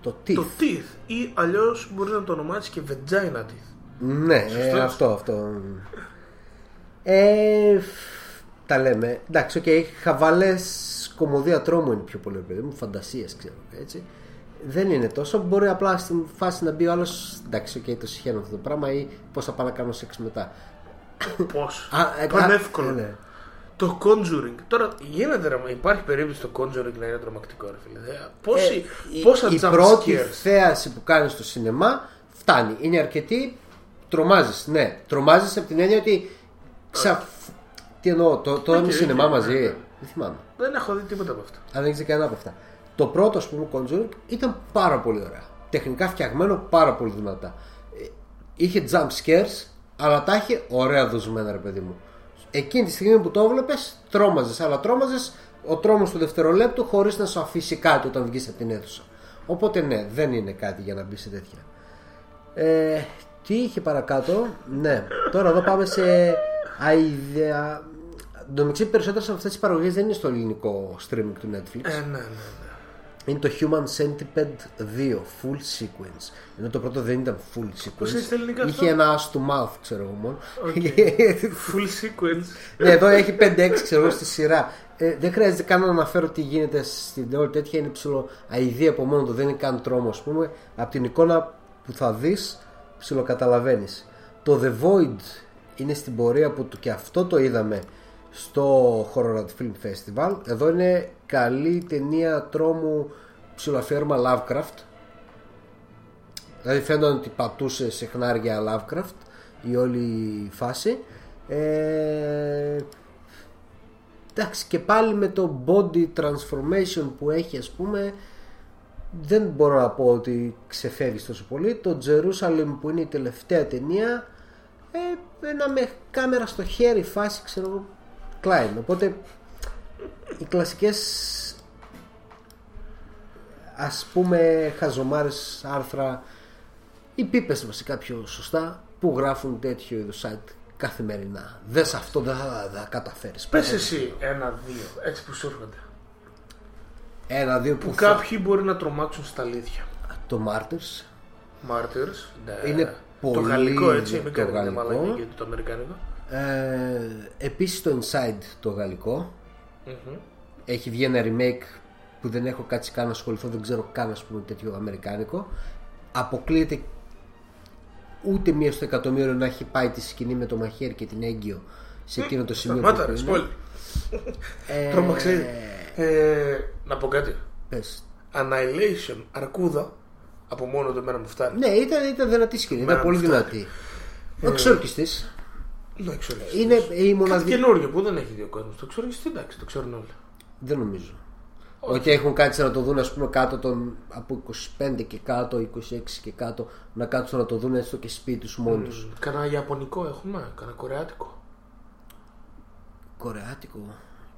Το τι. το teeth ή αλλιώς μπορεί να το ονομάσεις και vagina teeth. Ναι, ε, Σωστός. αυτό, αυτό. Ε, φ- τα λέμε. Εντάξει, οκ, χαβαλές κωμωδία τρόμου είναι πιο πολύ, παιδί μου, φαντασία, ξέρω. Έτσι. Δεν είναι τόσο. Μπορεί απλά στην φάση να μπει ο άλλος. Εντάξει, οκ, το σιχαίνομαι αυτό το πράγμα ή πώς θα πάω να κάνω σεξ μετά. Πώς; Α, ε, Πανεύκολο. α, ναι. Το Conjuring. Τώρα γίνεται ρε, μα, υπάρχει περίπτωση το Conjuring να είναι τρομακτικό ρε φίλε. Ε, Πόση, Ε, η- πόσα η jump πρώτη scares. θέαση που κάνεις στο σινεμά φτάνει. Είναι αρκετή. Τρομάζεις. Ναι, τρομάζεις από την έννοια ότι. Ξα... Τι εννοώ, το, το είδαμε Οκ, σινεμά οκ, μαζί. ναι, ναι. Δεν θυμάμαι. Δεν έχω δει τίποτα από αυτά. Αν δεν ξέρει κανένα από αυτά. Το πρώτο, ας πούμε, Conjuring ήταν πάρα πολύ ωραία. Τεχνικά φτιαγμένο πάρα πολύ δυνατά. Ε, Είχε jump scares, αλλά τα είχε ωραία δοσμένα, ρε παιδί μου. Εκείνη τη στιγμή που το έβλεπες, τρόμαζες, αλλά τρόμαζες ο τρόμος του δευτερολέπτου χωρίς να σου αφήσει κάτι όταν βγεις από την αίθουσα. Οπότε ναι, δεν είναι κάτι για να μπει σε τέτοια. Ε, τι είχε παρακάτω, ναι. Τώρα εδώ πάμε σε αηδea. Το μεταξύ περισσότερες από αυτές τις παραγωγές δεν είναι στο ελληνικό streaming του Netflix. Ε, ναι, ναι, ναι. Είναι το Human Centipede 2 Full Sequence. Ενώ το πρώτο δεν ήταν full sequence. Πώς είναι στα ελληνικά αυτό; Είχε ένα ass to mouth, ξέρω εγώ μόνο. Full sequence. ναι, εδώ έχει 5-6 ξέρω εγώ στη σειρά. Ε, δεν χρειάζεται καν να αναφέρω τι γίνεται στην όλη τέτοια. Είναι ψηλό αηδία από μόνο του, δεν είναι καν τρόμο, ας πούμε. Από την εικόνα που θα δεις, ψιλοκαταλαβαίνεις. Το The Void είναι στην πορεία που του και αυτό το είδαμε στο Horror Film Festival. Εδώ είναι καλή ταινία τρόμου ψιλοαφιέρωμα Lovecraft. Δηλαδή φαίνονταν ότι πατούσε σε χνάρια Lovecraft η όλη φάση. Ε, εντάξει και πάλι με το body transformation που έχει ας πούμε δεν μπορώ να πω ότι ξεφεύγεις τόσο πολύ. Το Jerusalem που είναι η τελευταία ταινία ε, ένα με κάμερα στο χέρι φάση ξέρω εγώ Klein. Οπότε οι κλασικές ας πούμε χαζομάρες άρθρα ή πίπες βασικά πιο σωστά που γράφουν τέτοιο είδους site καθημερινά. Δες αυτό δεν θα, θα καταφέρεις. Πες εσύ ένα-δύο, έτσι που σου έρχονται. Ένα, δύο που, Που θα- κάποιοι μπορεί να τρομάξουν στα αλήθεια. Το Martyrs Martyrs. Ναι. Είναι Το πολύ γαλλικό έτσι, το μην κάνετε γαλλικό. μαλακία γιατί το αμερικάνικο. ε, Επίσης το Inside το γαλλικο Έχει βγει ένα remake που δεν έχω κάτσει καν να ασχοληθώ Δεν ξέρω καν ας πούμε τέτοιο αμερικάνικο Αποκλείεται ούτε μία στο εκατομμύριο να έχει πάει τη σκηνή με το μαχαίρι και την έγκυο σε εκείνο το σημείο Σταμάτα που ρε, είναι. σπόλι. Ε, Τρόμαξε ήδη. Ε, Να πω κάτι. πες. Annihilation, αρκούδα. Από μόνο το εμένα μου φτάνει. Ναι, ήταν, ήταν δυνατή σκηνή, ήταν Μένα πολύ μου φτάνει. δυνατή. Ο εξόρκιστης Ναι, ξέρω. είναι η Κάτι μοναδική. καινούριο που δεν έχει δει ο κόσμος. Το ξέρω εσύ, εντάξει, το ξέρουν όλοι. Δεν νομίζω. Ότι έχουν κάτσει να το δουν ας πούμε κάτω των, από 25 και κάτω, 26 και κάτω, να κάτσουν να το δουν έστω και σπίτι τους μόνοι τους. Κανένα Ιαπωνικό έχουμε, κανένα Κορεάτικο. Κορεάτικο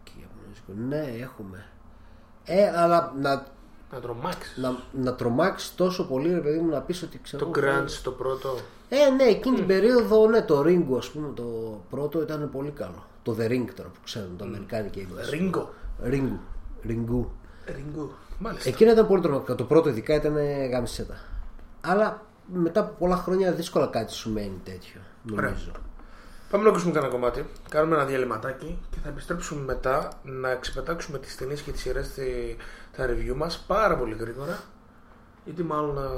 και Ιαπωνέζικο. Ναι, έχουμε. Ε, αλλά να, Να τρομάξεις. να, να τρομάξεις τόσο πολύ, ρε παιδί μου, να πεις ότι ξέρω. Το εγώ, Grunge το πρώτο. Ε, ναι, εκείνη την περίοδο, ναι, το Ringo, ας πούμε, το πρώτο ήταν πολύ καλό. Το The Ring τώρα που ξέρουν, το αμερικάνικο English. Ρίγκο. Ringo. Ringo. Ρίγκο. Μάλιστα. Εκείνο ήταν πολύ τρομακτικό. Το πρώτο ειδικά ήταν γάμισέτα. Αλλά μετά από πολλά χρόνια δύσκολα κάτι σου μένει τέτοιο. Νομίζω. Πάμε να ακούσουμε κανένα κομμάτι. Κάνουμε ένα διαλειμματάκι και θα επιστρέψουμε μετά να ξεπετάξουμε τις ταινίες και τις σειρές στη- τα review μας πάρα πολύ γρήγορα. Γιατί μάλλον α,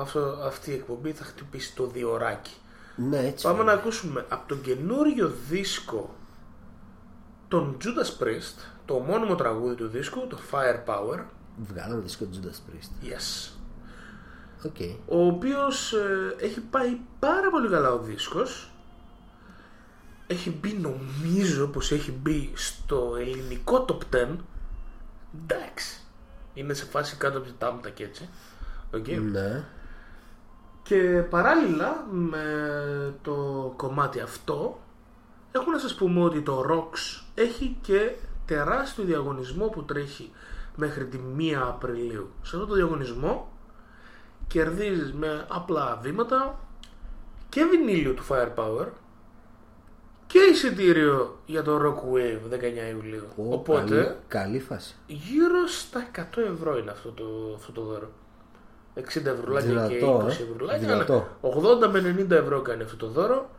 αυτό, αυτή η εκπομπή θα χτυπήσει το διωράκι. Ναι, έτσι. Πάμε να είναι. ακούσουμε από τον καινούριο δίσκο των Judas Priest, το ομώνυμο τραγούδι του δίσκου, το Firepower. Βγάλαμε δίσκο Judas Priest. Yes. Οκ. ο οποίος ε, έχει πάει πάρα πολύ καλά ο δίσκος έχει μπει νομίζω πως έχει μπει στο ελληνικό top 10 εντάξει είναι σε φάση κάτω από τη Τάμτα και έτσι Οκ. Ναι. και παράλληλα με το κομμάτι αυτό Έχω να σας πούμε ότι το ROX έχει και τεράστιο διαγωνισμό που τρέχει μέχρι τη 1 Απριλίου. Σε αυτό το διαγωνισμό κερδίζεις με απλά βήματα και βινίλιο του Firepower και εισιτήριο για το Rock Wave 19 Ιουλίου. Ω, Οπότε καλή, καλή φάση. γύρω στα 100 ευρώ είναι αυτό το, αυτό το δώρο. 60 ευρουλάκια και Δυνατό, 20 ε. ευρουλάκια. Δυνατό. Ναι. 80 με 90 ευρώ κάνει αυτό το δώρο.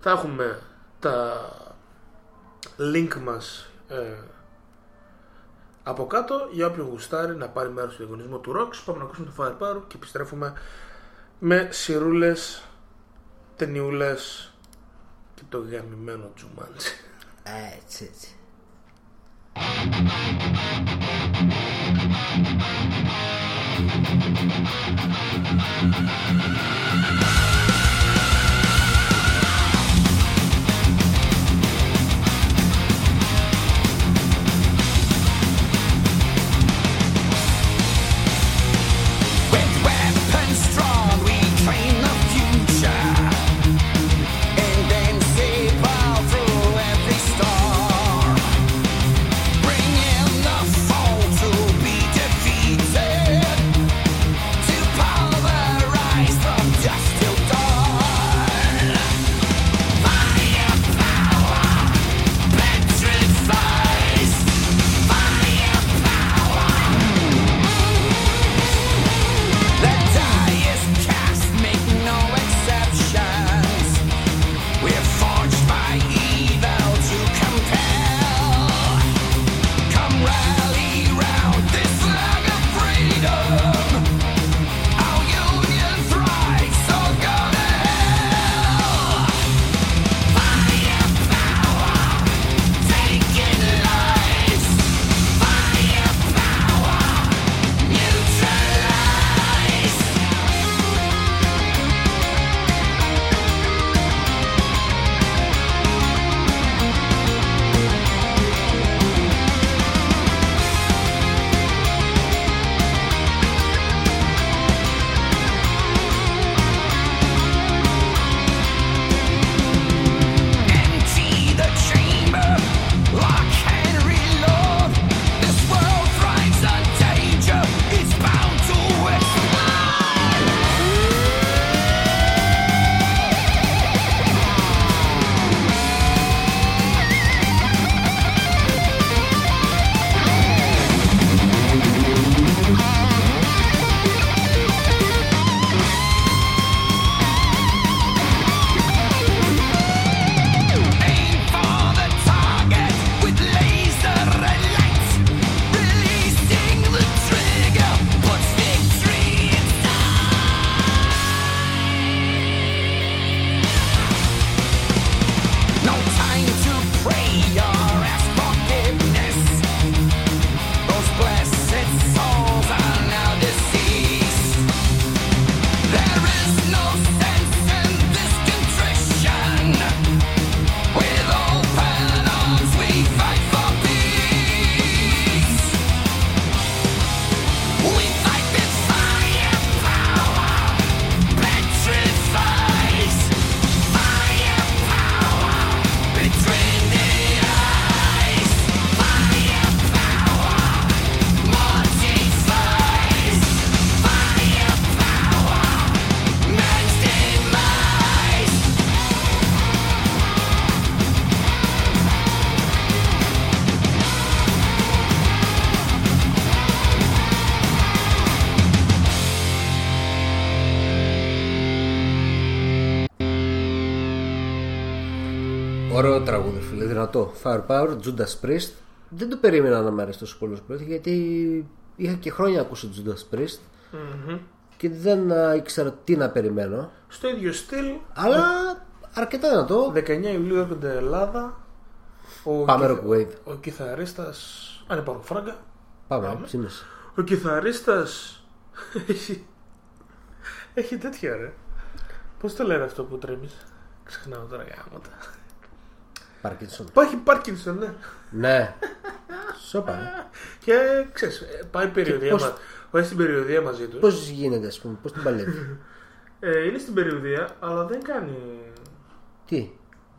Θα έχουμε τα link μας ε, από κάτω για όποιον γουστάρει να πάρει μέρος στο διαγωνισμό του Rocks. Πάμε να ακούσουμε το Firepower και επιστρέφουμε με σιρούλες, ταινιούλες και το γαμημένο τζουμάντσι. Έτσι, έτσι. With τραγούδι, φίλε. Δυνατό. Firepower, Judas Priest. Δεν το περίμενα να μου αρέσει τόσο πολύ πρώτα γιατί είχα και χρόνια να ακούσω Judas Priest και δεν α, ήξερα τι να περιμένω. Στο ίδιο στυλ, Αλλά αρκετά δυνατό. 19 Ιουλίου έρχονται Ελλάδα. Ο, Πάμε κυθα- Rock Wave. ο κιθαρίστας... Αν υπάρχουν φράγκα. Πάμε, Πάμε. ψήμες. Ο κιθαρίστας έχει, έχει τέτοια ρε. Πώς το λένε αυτό που τρέμεις; Ξεχνάω τώρα γάμματα. Πάρκινσον. Υπάρχει Πάρκινσον, ναι. Ναι. Σόπα. ε. Και ξέρεις, ε, πάει περιοδία πώς- μας. Πάει στην περιοδία μαζί τους. Πώς γίνεται, ας πούμε, πώς την παλεύει; Ε, είναι στην περιοδία, αλλά δεν κάνει. Τι;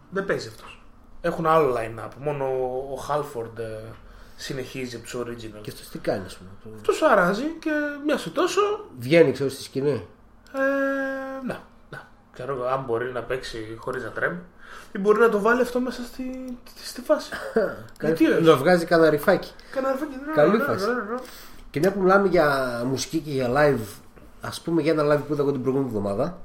Δεν παίζει αυτός. Έχουν άλλο line-up. Μόνο ο Χάλφορντ ε, συνεχίζει από τους original. Και αυτός τι κάνει, ας πούμε. Του αράζει και μιας σε τόσο. Βγαίνει, ξέρω, στη σκηνή. Ε, να, να. Ξέρω εγώ, αν μπορεί να παίξει χωρίς να τρέμει. Ή μπορεί να το βάλει αυτό μέσα στη, στη φάση. Γιατί όχι. Να βγάζει κανένα ρηφάκι. Κανένα ρεφάκι. Καλή φάση. Και μια που μιλάμε για μουσική και για live, ας πούμε για ένα live που είδα εγώ την προηγούμενη εβδομάδα.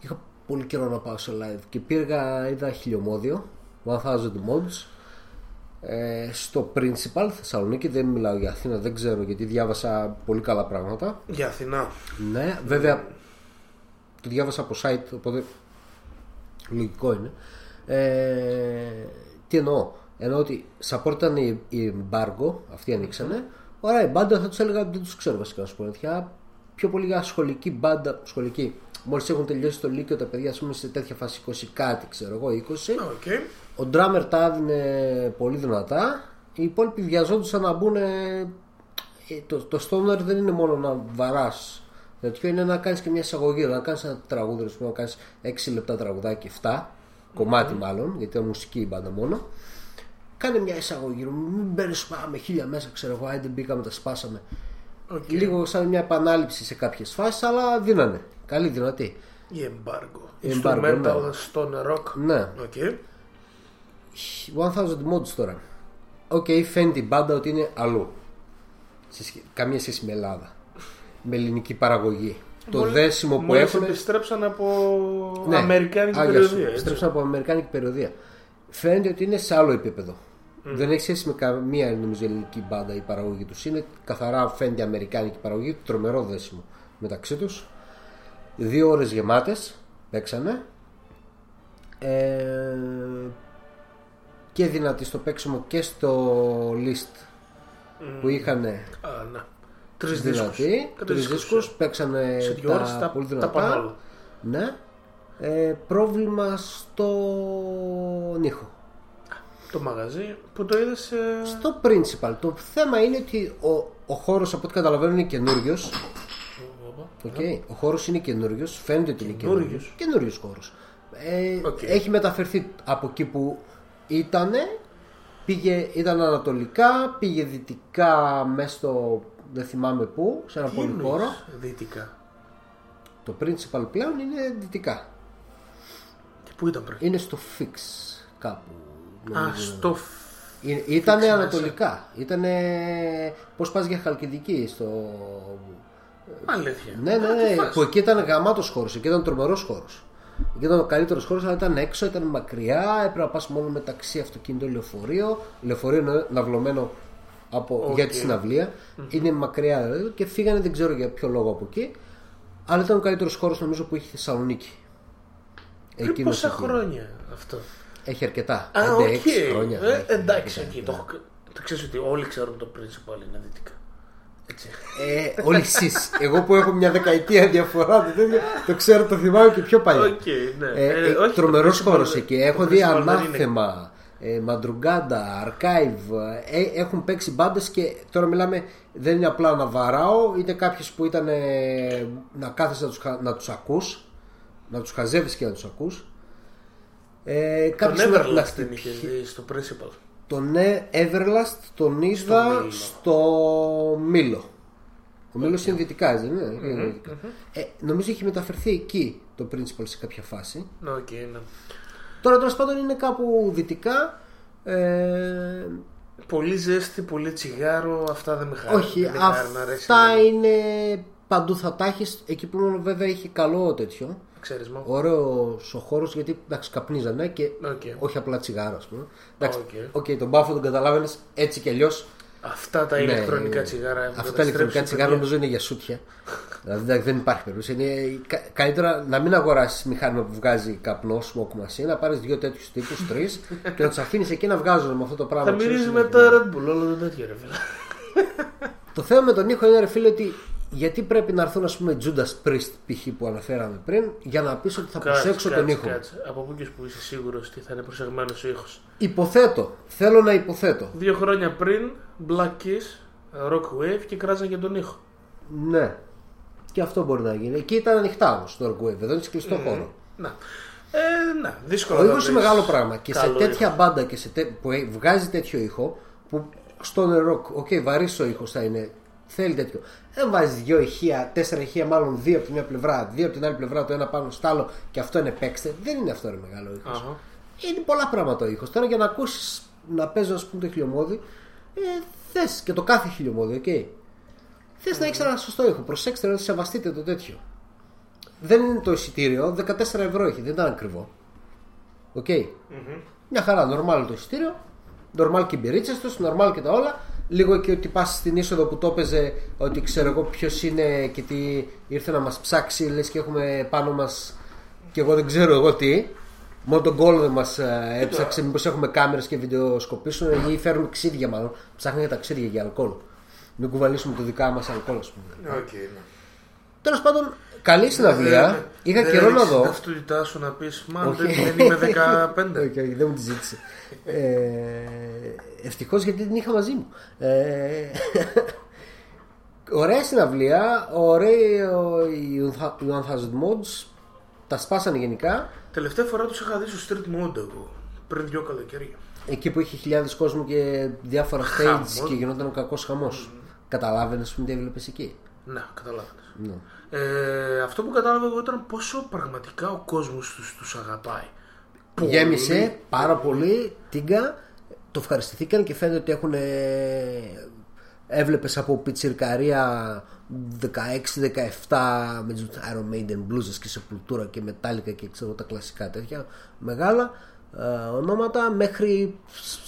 Είχα πολύ καιρό να πάω σε live και πήγα, είδα χιλιομόδιο, 1000 mods. Ε, στο Principal Θεσσαλονίκη δεν μιλάω για Αθήνα, δεν ξέρω γιατί διάβασα πολύ καλά πράγματα. Για Αθηνά. Ναι, βέβαια το διάβασα από site, οπότε λογικό είναι. Ε, τι εννοώ, εννοώ ότι support ήταν η, η embargo, αυτοί ανοίξανε. Ωραία, η μπάντα θα τους έλεγα δεν τους ξέρω βασικά να σου πω αλήθεια. Πιο πολύ για σχολική μπάντα, σχολική. Μόλις έχουν τελειώσει το Λύκειο τα παιδιά, ας πούμε, σε τέτοια φάση 20 κάτι, ξέρω εγώ, 20. Οκ. Ο ντράμερ τα έδινε πολύ δυνατά. Οι υπόλοιποι βιαζόντουσαν να μπουν. Το, το stoner δεν είναι μόνο να βαράς. Τέτοιο είναι να κάνεις και μια εισαγωγή. Να κάνεις ένα τραγούδι, α πούμε, να κάνεις 6 λεπτά τραγουδάκι, 7 κομμάτι μάλλον, γιατί είναι μουσική η μπάντα μόνο. Κάνε μια εισαγωγή. Μην μπαίνεις με χίλια μέσα, ξέρω εγώ. Άιντε μπήκαμε, τα σπάσαμε. Οκ. Λίγο σαν μια επανάληψη σε κάποιες φάσεις, αλλά δίνανε. Καλή, δυνατή. Η embargo. Η embargo, Instrumental ναι. stoner rock. Ναι. Οκ. 1000 mods τώρα. Οκ, φαίνεται η μπάντα ότι είναι αλλού. Σε σχέ- Καμία σχέση με Ελλάδα. Με ελληνική παραγωγή. Το Μόλις- δέσιμο που μόλις έχουν. επιστρέψαν από Ναι, Αμερικάνικη Άγιας σου, περιοδεία. έτσι. Επιστρέψαν από Αμερικάνικη περιοδεία. Φαίνεται ότι είναι σε άλλο επίπεδο. Δεν έχει σχέση με καμία νομίζω ελληνική μπάντα η παραγωγή τους. Είναι καθαρά φαίνεται Αμερικάνικη παραγωγή, τρομερό δέσιμο μεταξύ τους. Δύο ώρες γεμάτες παίξανε. Ε, και δυνατή στο παίξιμο και στο list που είχαν Α, να. Τρεις δίσκους. δυνατοί. Τρεις δίσκους παίξανε Σε δύο ώρες τα, πολύ τα δυνατά. πάνω όλα. Ναι. Ε, πρόβλημα στο ήχο. Το μαγαζί που το είδες. Ε... Στο principal. Το θέμα είναι ότι ο, ο χώρος από ό,τι καταλαβαίνω είναι καινούριος. Okay. Ο χώρος είναι καινούριος. Φαίνεται ότι είναι καινούριος. Καινούριος. Καινούριος χώρος. Ε, Οκ. Έχει μεταφερθεί από εκεί που ήταν. Πήγε, ήταν ανατολικά, πήγε δυτικά μέσα στο. Δεν θυμάμαι πού, σε ένα Τι πολύ εννοείς, χώρο. Δυτικά; Το Principal πλέον είναι δυτικά. Και πού ήταν πριν; Είναι στο Fix κάπου. Α, νομίζω. στο. Ήταν μέσα. ανατολικά. Ήταν. Πώς πας για Χαλκιδική στο. Αλήθεια. Ναι, ναι, Α, τι ναι. φάση. Που εκεί ήταν γαμάτος χώρος. Εκεί ήταν τρομερός χώρος. Εκεί ήταν ο καλύτερος χώρος, αλλά ήταν έξω, ήταν μακριά. Έπρεπε να πας μόνο μεταξύ αυτοκίνητο λεωφορείο. Λεωφορείο είναι ναυλωμένο από, Οκ. για τη συναυλία. Είναι μακριά δηλαδή, και φύγανε, δεν ξέρω για ποιο λόγο από εκεί. Αλλά ήταν ο καλύτερος χώρος νομίζω που έχει η Θεσσαλονίκη. Πριν Εκείνος πόσα εκεί. χρόνια αυτό; Έχει αρκετά. Α, 5-6 οκ. χρόνια. Ε, έχει εντάξει, αρκετά. εκεί το, έχω- το ξέρεις ότι όλοι ξέρουν το principal είναι δυτικά. Έτσι. Ε, όλοι εσείς. Εγώ που έχω μια δεκαετία διαφορά, το, τέτοιο, το ξέρω, το θυμάμαι και πιο παλιά. Οκ, ναι. Ε, Ε, ε, όχι, Τρομερός το principal χώρος δεν- εκεί. το Έχω δει principal δεν είναι- ανάθεμα, ε, μαντρουγκάντα, archive. Ε, έχουν παίξει μπάντες και τώρα μιλάμε. Δεν είναι απλά να βαράω, είτε κάποιες που ήταν ε, να κάθεσαι να τους να τους ακούς, να τους χαζεύεις και να τους ακούς. Ε, Τον κάποιες να- να Everlast δεν χτυπ- είχε δει στο principal. τον ε, Everlast τον είδα Μήλο. στο Μήλο. Ο Μήλος είναι δυτικά, έτσι, δεν είναι. Είναι δυτικά. Ε, νομίζω έχει μεταφερθεί εκεί το Principal σε κάποια φάση. Ναι, οκ, ναι. Τώρα τέλος πάντων είναι κάπου δυτικά. Ε, Πολύ ζέστη, πολύ τσιγάρο, αυτά δεν με χάρη. όχι, δεν με χάρη να αρέσει. αυτά είναι παντού θα τα έχεις. Εκεί που μόνο βέβαια έχει καλό τέτοιο. Ξέρεις μου. Ωραίο ο χώρο γιατί εντάξει, καπνίζανε και Οκ. όχι απλά τσιγάρο, ας πούμε. Εντάξει, Οκ. οκ, τον μπάφο τον καταλάβαινες έτσι κι αλλιώς. Αυτά τα ηλεκτρονικά τσιγάρα. έχουν Ναι. Αυτά τα καταστρέψει ηλεκτρονικά τσιγάρα παιδιά. νομίζω είναι για σούτια. δηλαδή δεν- δεν υπάρχει περίπτωση. Είναι κα- καλύτερα να μην αγοράσεις μηχάνημα που βγάζει καπνό, smoke machine, να πάρεις δύο τέτοιους τύπους, τρεις και να τους αφήνεις εκεί να βγάζουν με αυτό το πράγμα. Θα ξέρεις, μυρίζει είναι- με τα Red Bull, όλο το τέτοιο ρε φίλε. Το θέμα με τον ήχο είναι, ρε φίλε, ότι γιατί πρέπει να έρθουν, ας πούμε, Judas Priest π.χ. που αναφέραμε πριν, για να πεις ότι θα Κάτσε, προσέξω τον κάτσε, ήχο. κάτσε. Από πού και που είσαι σίγουρος ότι θα είναι προσεγμένος ο ήχος. Υποθέτω. Θέλω να υποθέτω. Δύο χρόνια πριν, Black Kiss, Rock Wave και κράζαν και τον ήχο. Ναι. Και αυτό μπορεί να γίνει. Εκεί ήταν ανοιχτά όμως το Org Wave, εδώ είναι σε κλειστό χώρο. Να. Ε, ναι, δύσκολο. Ο να ήχος είναι βρεις μεγάλο πράγμα. Και σε καλό τέτοια ήχο. μπάντα και σε τε- που ε- βγάζει τέτοιο ήχο, που στο rock, οκ, βαρύς ο ήχος θα είναι, θέλει τέτοιο. Δεν βάζει δύο ηχεία, τέσσερα ηχεία, μάλλον δύο από τη μια πλευρά, δύο από την άλλη πλευρά, το ένα πάνω στο άλλο και αυτό είναι παίξτε. Δεν είναι αυτό ρε μεγάλο ήχος. Αχα. Είναι πολλά πράγματα ο ήχος. Τώρα για να ακούσεις να παίζω, ας πούμε, το χιλιομόδι, ε, θες και το κάθε χιλιομόδι, οκ. Θες να έχεις ένα σωστό ήχο. Προσέξτε να σεβαστείτε το τέτοιο. Δεν είναι το εισιτήριο, 14 ευρώ έχει, δεν ήταν ακριβό. Οκ. Μια χαρά, νορμάλ το εισιτήριο. Νορμάλ και οι μπυρίτσες τους, νορμάλ και τα όλα. Λίγο και ότι πας στην είσοδο που το έπαιζε, ότι ξέρω εγώ ποιος είναι και τι ήρθε να μας ψάξει, λες και έχουμε πάνω μας και εγώ δεν ξέρω εγώ τι. Μόνο τον κώλο δεν μας έψαξε, μήπως έχουμε κάμερες και βιντεοσκοπήσουν ή φέρουμε ξύδια μάλλον. Ψάχνουν για τα ξύδια για αλκοόλ. Μην κουβαλήσουμε τα δικά μας αλκοόλ, ας πούμε. Οκ, ναι. Τέλος πάντων, καλή συναυλία. Δεν- Είχα δεν καιρό να έδειξες δω. την ταυτότητά σου να πεις Μα Όχι. δεν, δεν είμαι 15. όχι, όχι, δεν μου τη ζήτησε. ε, Ευτυχώς γιατί την είχα μαζί μου. Ε, ωραία συναυλία. Ωραίο οι Unthazed Mods. Τα σπάσανε γενικά. Τελευταία φορά τους είχα δει στο street mode εγώ. Πριν δυο καλοκαίρια. Εκεί που είχε χιλιάδες κόσμο και διάφορα stage Χαμός. και γινόταν ο κακός χαμός. Καταλάβαινες που τι έβλεπες εκεί; Ναι, καταλάβαινες. Ναι. Ε, αυτό που κατάλαβα εγώ ήταν πόσο πραγματικά ο κόσμος τους τους αγαπάει. Πολύ. Γέμισε πάρα πολύ τίγκα. Το ευχαριστηθήκαν και φαίνεται ότι έχουν. Έβλεπες από πιτσιρκαρία 16-17 με τους Iron Maiden blues και Sepultura και Metallica και ξέρω τα κλασικά τέτοια μεγάλα ε, ονόματα μέχρι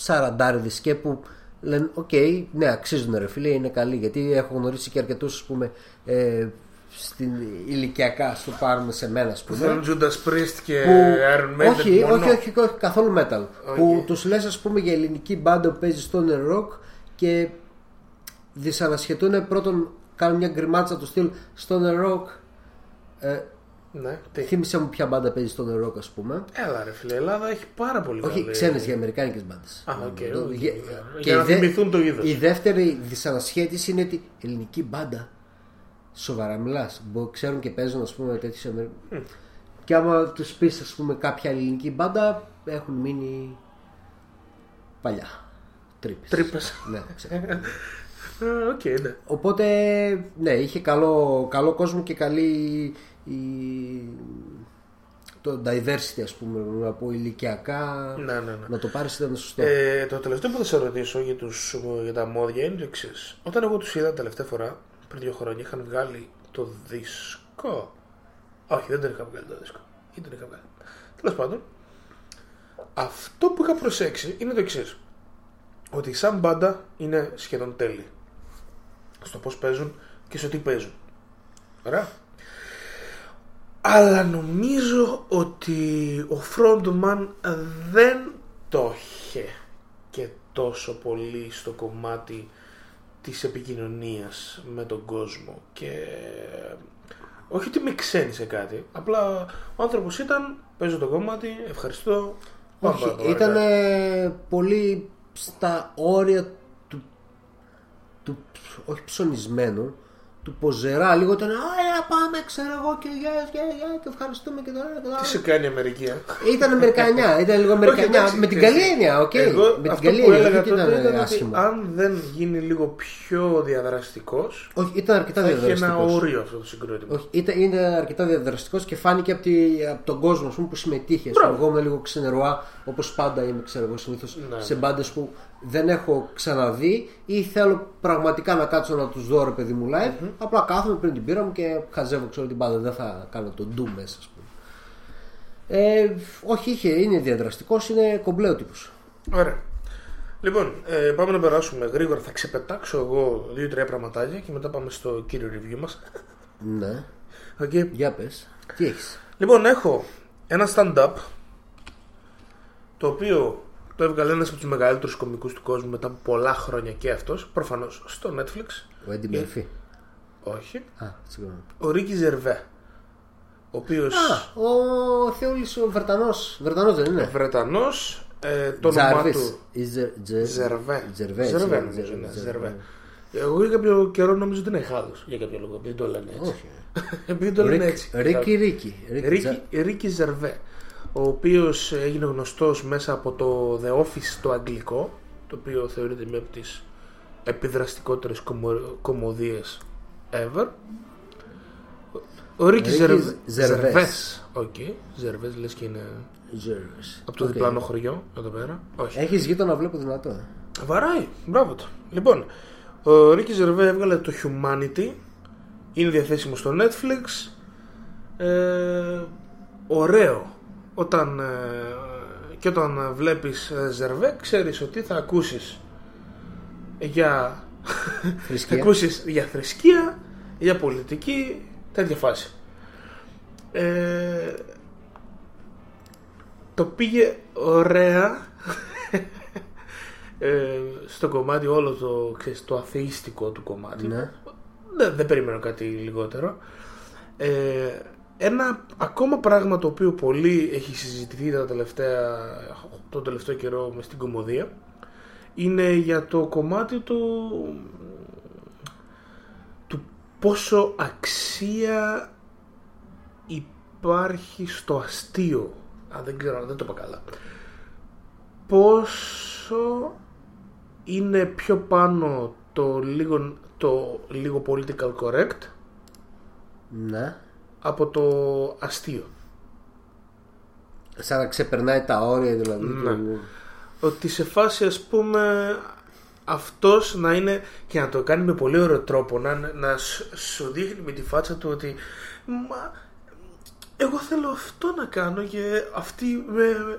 40 και που λένε οκ, ναι αξίζουν ρε φίλε είναι καλοί γιατί έχω γνωρίσει και αρκετούς ας πούμε ε, στην ηλικιακά στο πάρουμε σε μένα ας πούμε Θέλουν Judas Priest και που, Iron Maiden όχι, μόνο. όχι, όχι, όχι, καθόλου metal. Που τους λες ας πούμε για ελληνική μπάντα που παίζει stoner rock και δυσανασχετούν πρώτον κάνουν μια γκριμάτσα του στυλ stoner rock. Ε, Ναι, τι; θύμισε μου ποια μπάντα παίζει stoner rock ας πούμε. Έλα ρε φίλε, η Ελλάδα έχει πάρα πολύ Όχι, καλή- ξένες για αμερικάνικες μπάντες. Α, οκ, Ε, οκ, για- για- και για να η δε- θυμηθούν το είδος. Η δεύτερη δυσανασχέτιση είναι ότι ελληνική μπάντα σοβαρά μιλάς Μπο- Ξέρουν και παίζουν ας πούμε τέτοιες Αμερι... Και άμα τους πεις ας πούμε κάποια ελληνική μπάντα έχουν μείνει παλιά Τρύπες Τρύπες. Ναι, ξέρω. Ε, Οκ, ναι. Οπότε ναι, είχε καλό, καλό κόσμο και καλή η, το diversity ας πούμε να πω ηλικιακά Ναι, ναι, ναι. να το πάρεις ήταν σωστό Ε, το τελευταίο που θα σε ρωτήσω για, τους, για τα μόδια είναι το εξής. Όταν εγώ τους είδα τελευταία φορά, πριν δύο χρόνια, είχαν βγάλει το δίσκο. Όχι, δεν τον είχα βγάλει το δίσκο. Ή τον είχα βγάλει. Τέλος πάντων, αυτό που είχα προσέξει είναι το εξής. Ότι σαν μπάντα είναι σχεδόν τέλειοι. Στο πώς παίζουν και στο τι παίζουν. Ωραία. Αλλά νομίζω ότι ο frontman δεν το είχε και τόσο πολύ στο κομμάτι της επικοινωνίας με τον κόσμο και όχι ότι με ξένησε κάτι απλά ο άνθρωπος ήταν παίζω το κομμάτι, ευχαριστώ πάμε Όχι, παρακάτω. ήταν ε, πολύ στα όρια του, του όχι ψωνισμένου, του ποζερά. Λίγο ήταν, Α, έλα, πάμε, ξέρω εγώ και yes, yeah, yeah, και ευχαριστούμε και τώρα. και τώρα». τι σε κάνει η Αμερική ε; Ήταν Αμερικανιά, ήταν λίγο Αμερικανιά. εντάξει, με την ξέρεις, καλή έννοια, οκ. Εγώ με την αυτό καλή που έννοια, έλεγα δεν τότε ήταν ήταν ότι άσχημο. αν δεν γίνει λίγο πιο διαδραστικός Όχι, ήταν αρκετά θα έχει ένα διαδραστικός. όριο αυτό το συγκρότημα. Όχι, ήταν, είναι αρκετά διαδραστικός και φάνηκε από, τη, από τον κόσμο ας πούμε, που συμμετείχε. Ας πούμε, Μπράβο. εγώ είμαι λίγο ξενερουά, όπως πάντα είμαι ξέρω εγώ συνήθως Ναι. σε μπάντες που δεν έχω ξαναδεί ή θέλω πραγματικά να κάτσω να τους δω ρε παιδί μου live. Απλά κάθομαι πριν την πήρα μου και χαζεύω ξέρω την μπάντα. Δεν θα κάνω το ντου μέσα, ας πούμε. Ε, όχι, είχε, είναι διαδραστικός, είναι κομπλέ ο τύπος. Ωραία. Λοιπόν, ε, πάμε να περάσουμε γρήγορα. Θα ξεπετάξω εγώ δύο-τρία πραγματάκια και μετά πάμε στο κύριο review μας. Ναι, Okay. για πες. Τι έχεις; Λοιπόν, έχω ένα stand-up το οποίο το έβγαλε ένας από τους μεγαλύτερους κομικούς του κόσμου μετά από πολλά χρόνια και αυτός, προφανώς στο Netflix. Ο Έντι Μερφή. Όχι. Α, συγγνώμη. Ο Ρίκη Ζερβέ. Ο οποίος Α, ο Θεούλης ο Βρετανός. Βρετανός δεν είναι. Βρετανός, ε, το όνομά Τζάρβις. του Ή Ζε- Τζε- Ζερβέ. Τζερβέ. Ζερβέ, Ζερβέ, νομίζω, ναι, Ζερβέ. Ζερβέ. Εγώ για κάποιο καιρό νόμιζα ότι είναι Γάλλος, για κάποιο λόγο, επειδή το λένε έτσι. Όχι. επειδή το λένε έτσι. Ρίκι, Ρίκι. Ρίκι, Ρίκη, Τζα- Ρίκη Ζερβέ. Ο οποίος έγινε γνωστός μέσα από το The Office το αγγλικό το οποίο θεωρείται μία από τις επιδραστικότερες κωμω- κωμωδίες ever ο Ricky Ricky Gervais Gervais. Οκ, Gervais λες και είναι Ζέρβες. από το Οκ. διπλανό χωριό εδώ πέρα όχι Έχει γείτονα, βλέπω δυνατό. ε. Βαράει, μπράβο του. Λοιπόν, ο Ricky Gervais έβγαλε το Humanity. Είναι διαθέσιμο στο Netflix. Ε, ωραίο. Όταν, ε, και όταν βλέπεις ε, Ζερβέ, ξέρεις ότι θα ακούσεις για, Θρησκεία. θα ακούσεις για θρησκεία, για πολιτική, τέτοια φάση. Ε, το πήγε ωραία ε, στο κομμάτι όλο το, ξέρεις, το αθεϊστικό του κομμάτι. Ναι. Δεν, δεν περιμένω κάτι λιγότερο. Ε, ένα ακόμα πράγμα το οποίο πολύ έχει συζητηθεί τα τελευταία, το τελευταίο καιρό μες στην κομμωδία είναι για το κομμάτι του, του πόσο αξία υπάρχει στο αστείο. Α, δεν ξέρω, δεν το είπα καλά. Πόσο είναι πιο πάνω το λίγο, το λίγο political correct Ναι. Από το αστείο. Σαν να ξεπερνάει τα όρια δηλαδή. Ναι. του- Ότι σε φάση ας πούμε αυτός να είναι και να το κάνει με πολύ ωραίο τρόπο να, να σου- σου δείχνει με τη φάτσα του ότι μα, εγώ θέλω αυτό να κάνω και αυτοί με,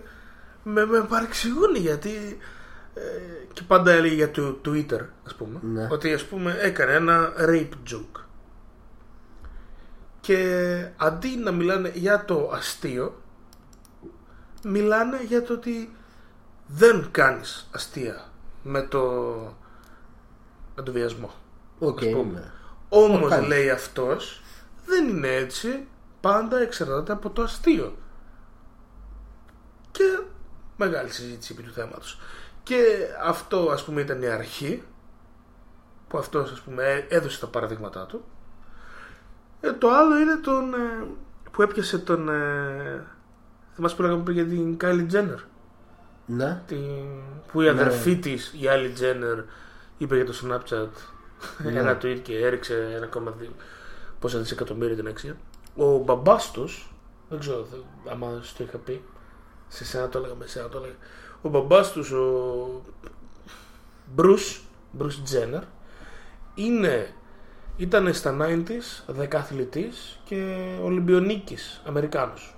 με, με παρεξηγούν γιατί ε, και πάντα έλεγε για το Twitter ας πούμε Ναι. ότι ας πούμε έκανε ένα rape joke και αντί να μιλάνε για το αστείο μιλάνε για το ότι δεν κάνεις αστεία με το με το βιασμό Οκ, ας πούμε. ναι. Όμως κάνει. λέει αυτός δεν είναι έτσι πάντα εξαρτάται από το αστείο και μεγάλη συζήτηση επί του θέματος και αυτό ας πούμε ήταν η αρχή που αυτός ας πούμε έ- έδωσε τα παραδείγματά του ε, το άλλο είναι τον, ε, που έπιασε τον ε, θυμάσαι που λέγαμε πριν για την Kylie Jenner; Ναι. την, που η αδερφή της η άλλη Jenner είπε για το Snapchat. Ένα tweet και έριξε 1,2 πόσα δισεκατομμύρια την αξία. Ο μπαμπάς τους δεν ξέρω θε- άμα σου το είχα πει σε σένα το έλεγα με σένα το έλεγα. Ο μπαμπάς τους ο Bruce Bruce Jenner είναι ήταν στα 90s δεκαθλητής και Ολυμπιονίκης Αμερικάνος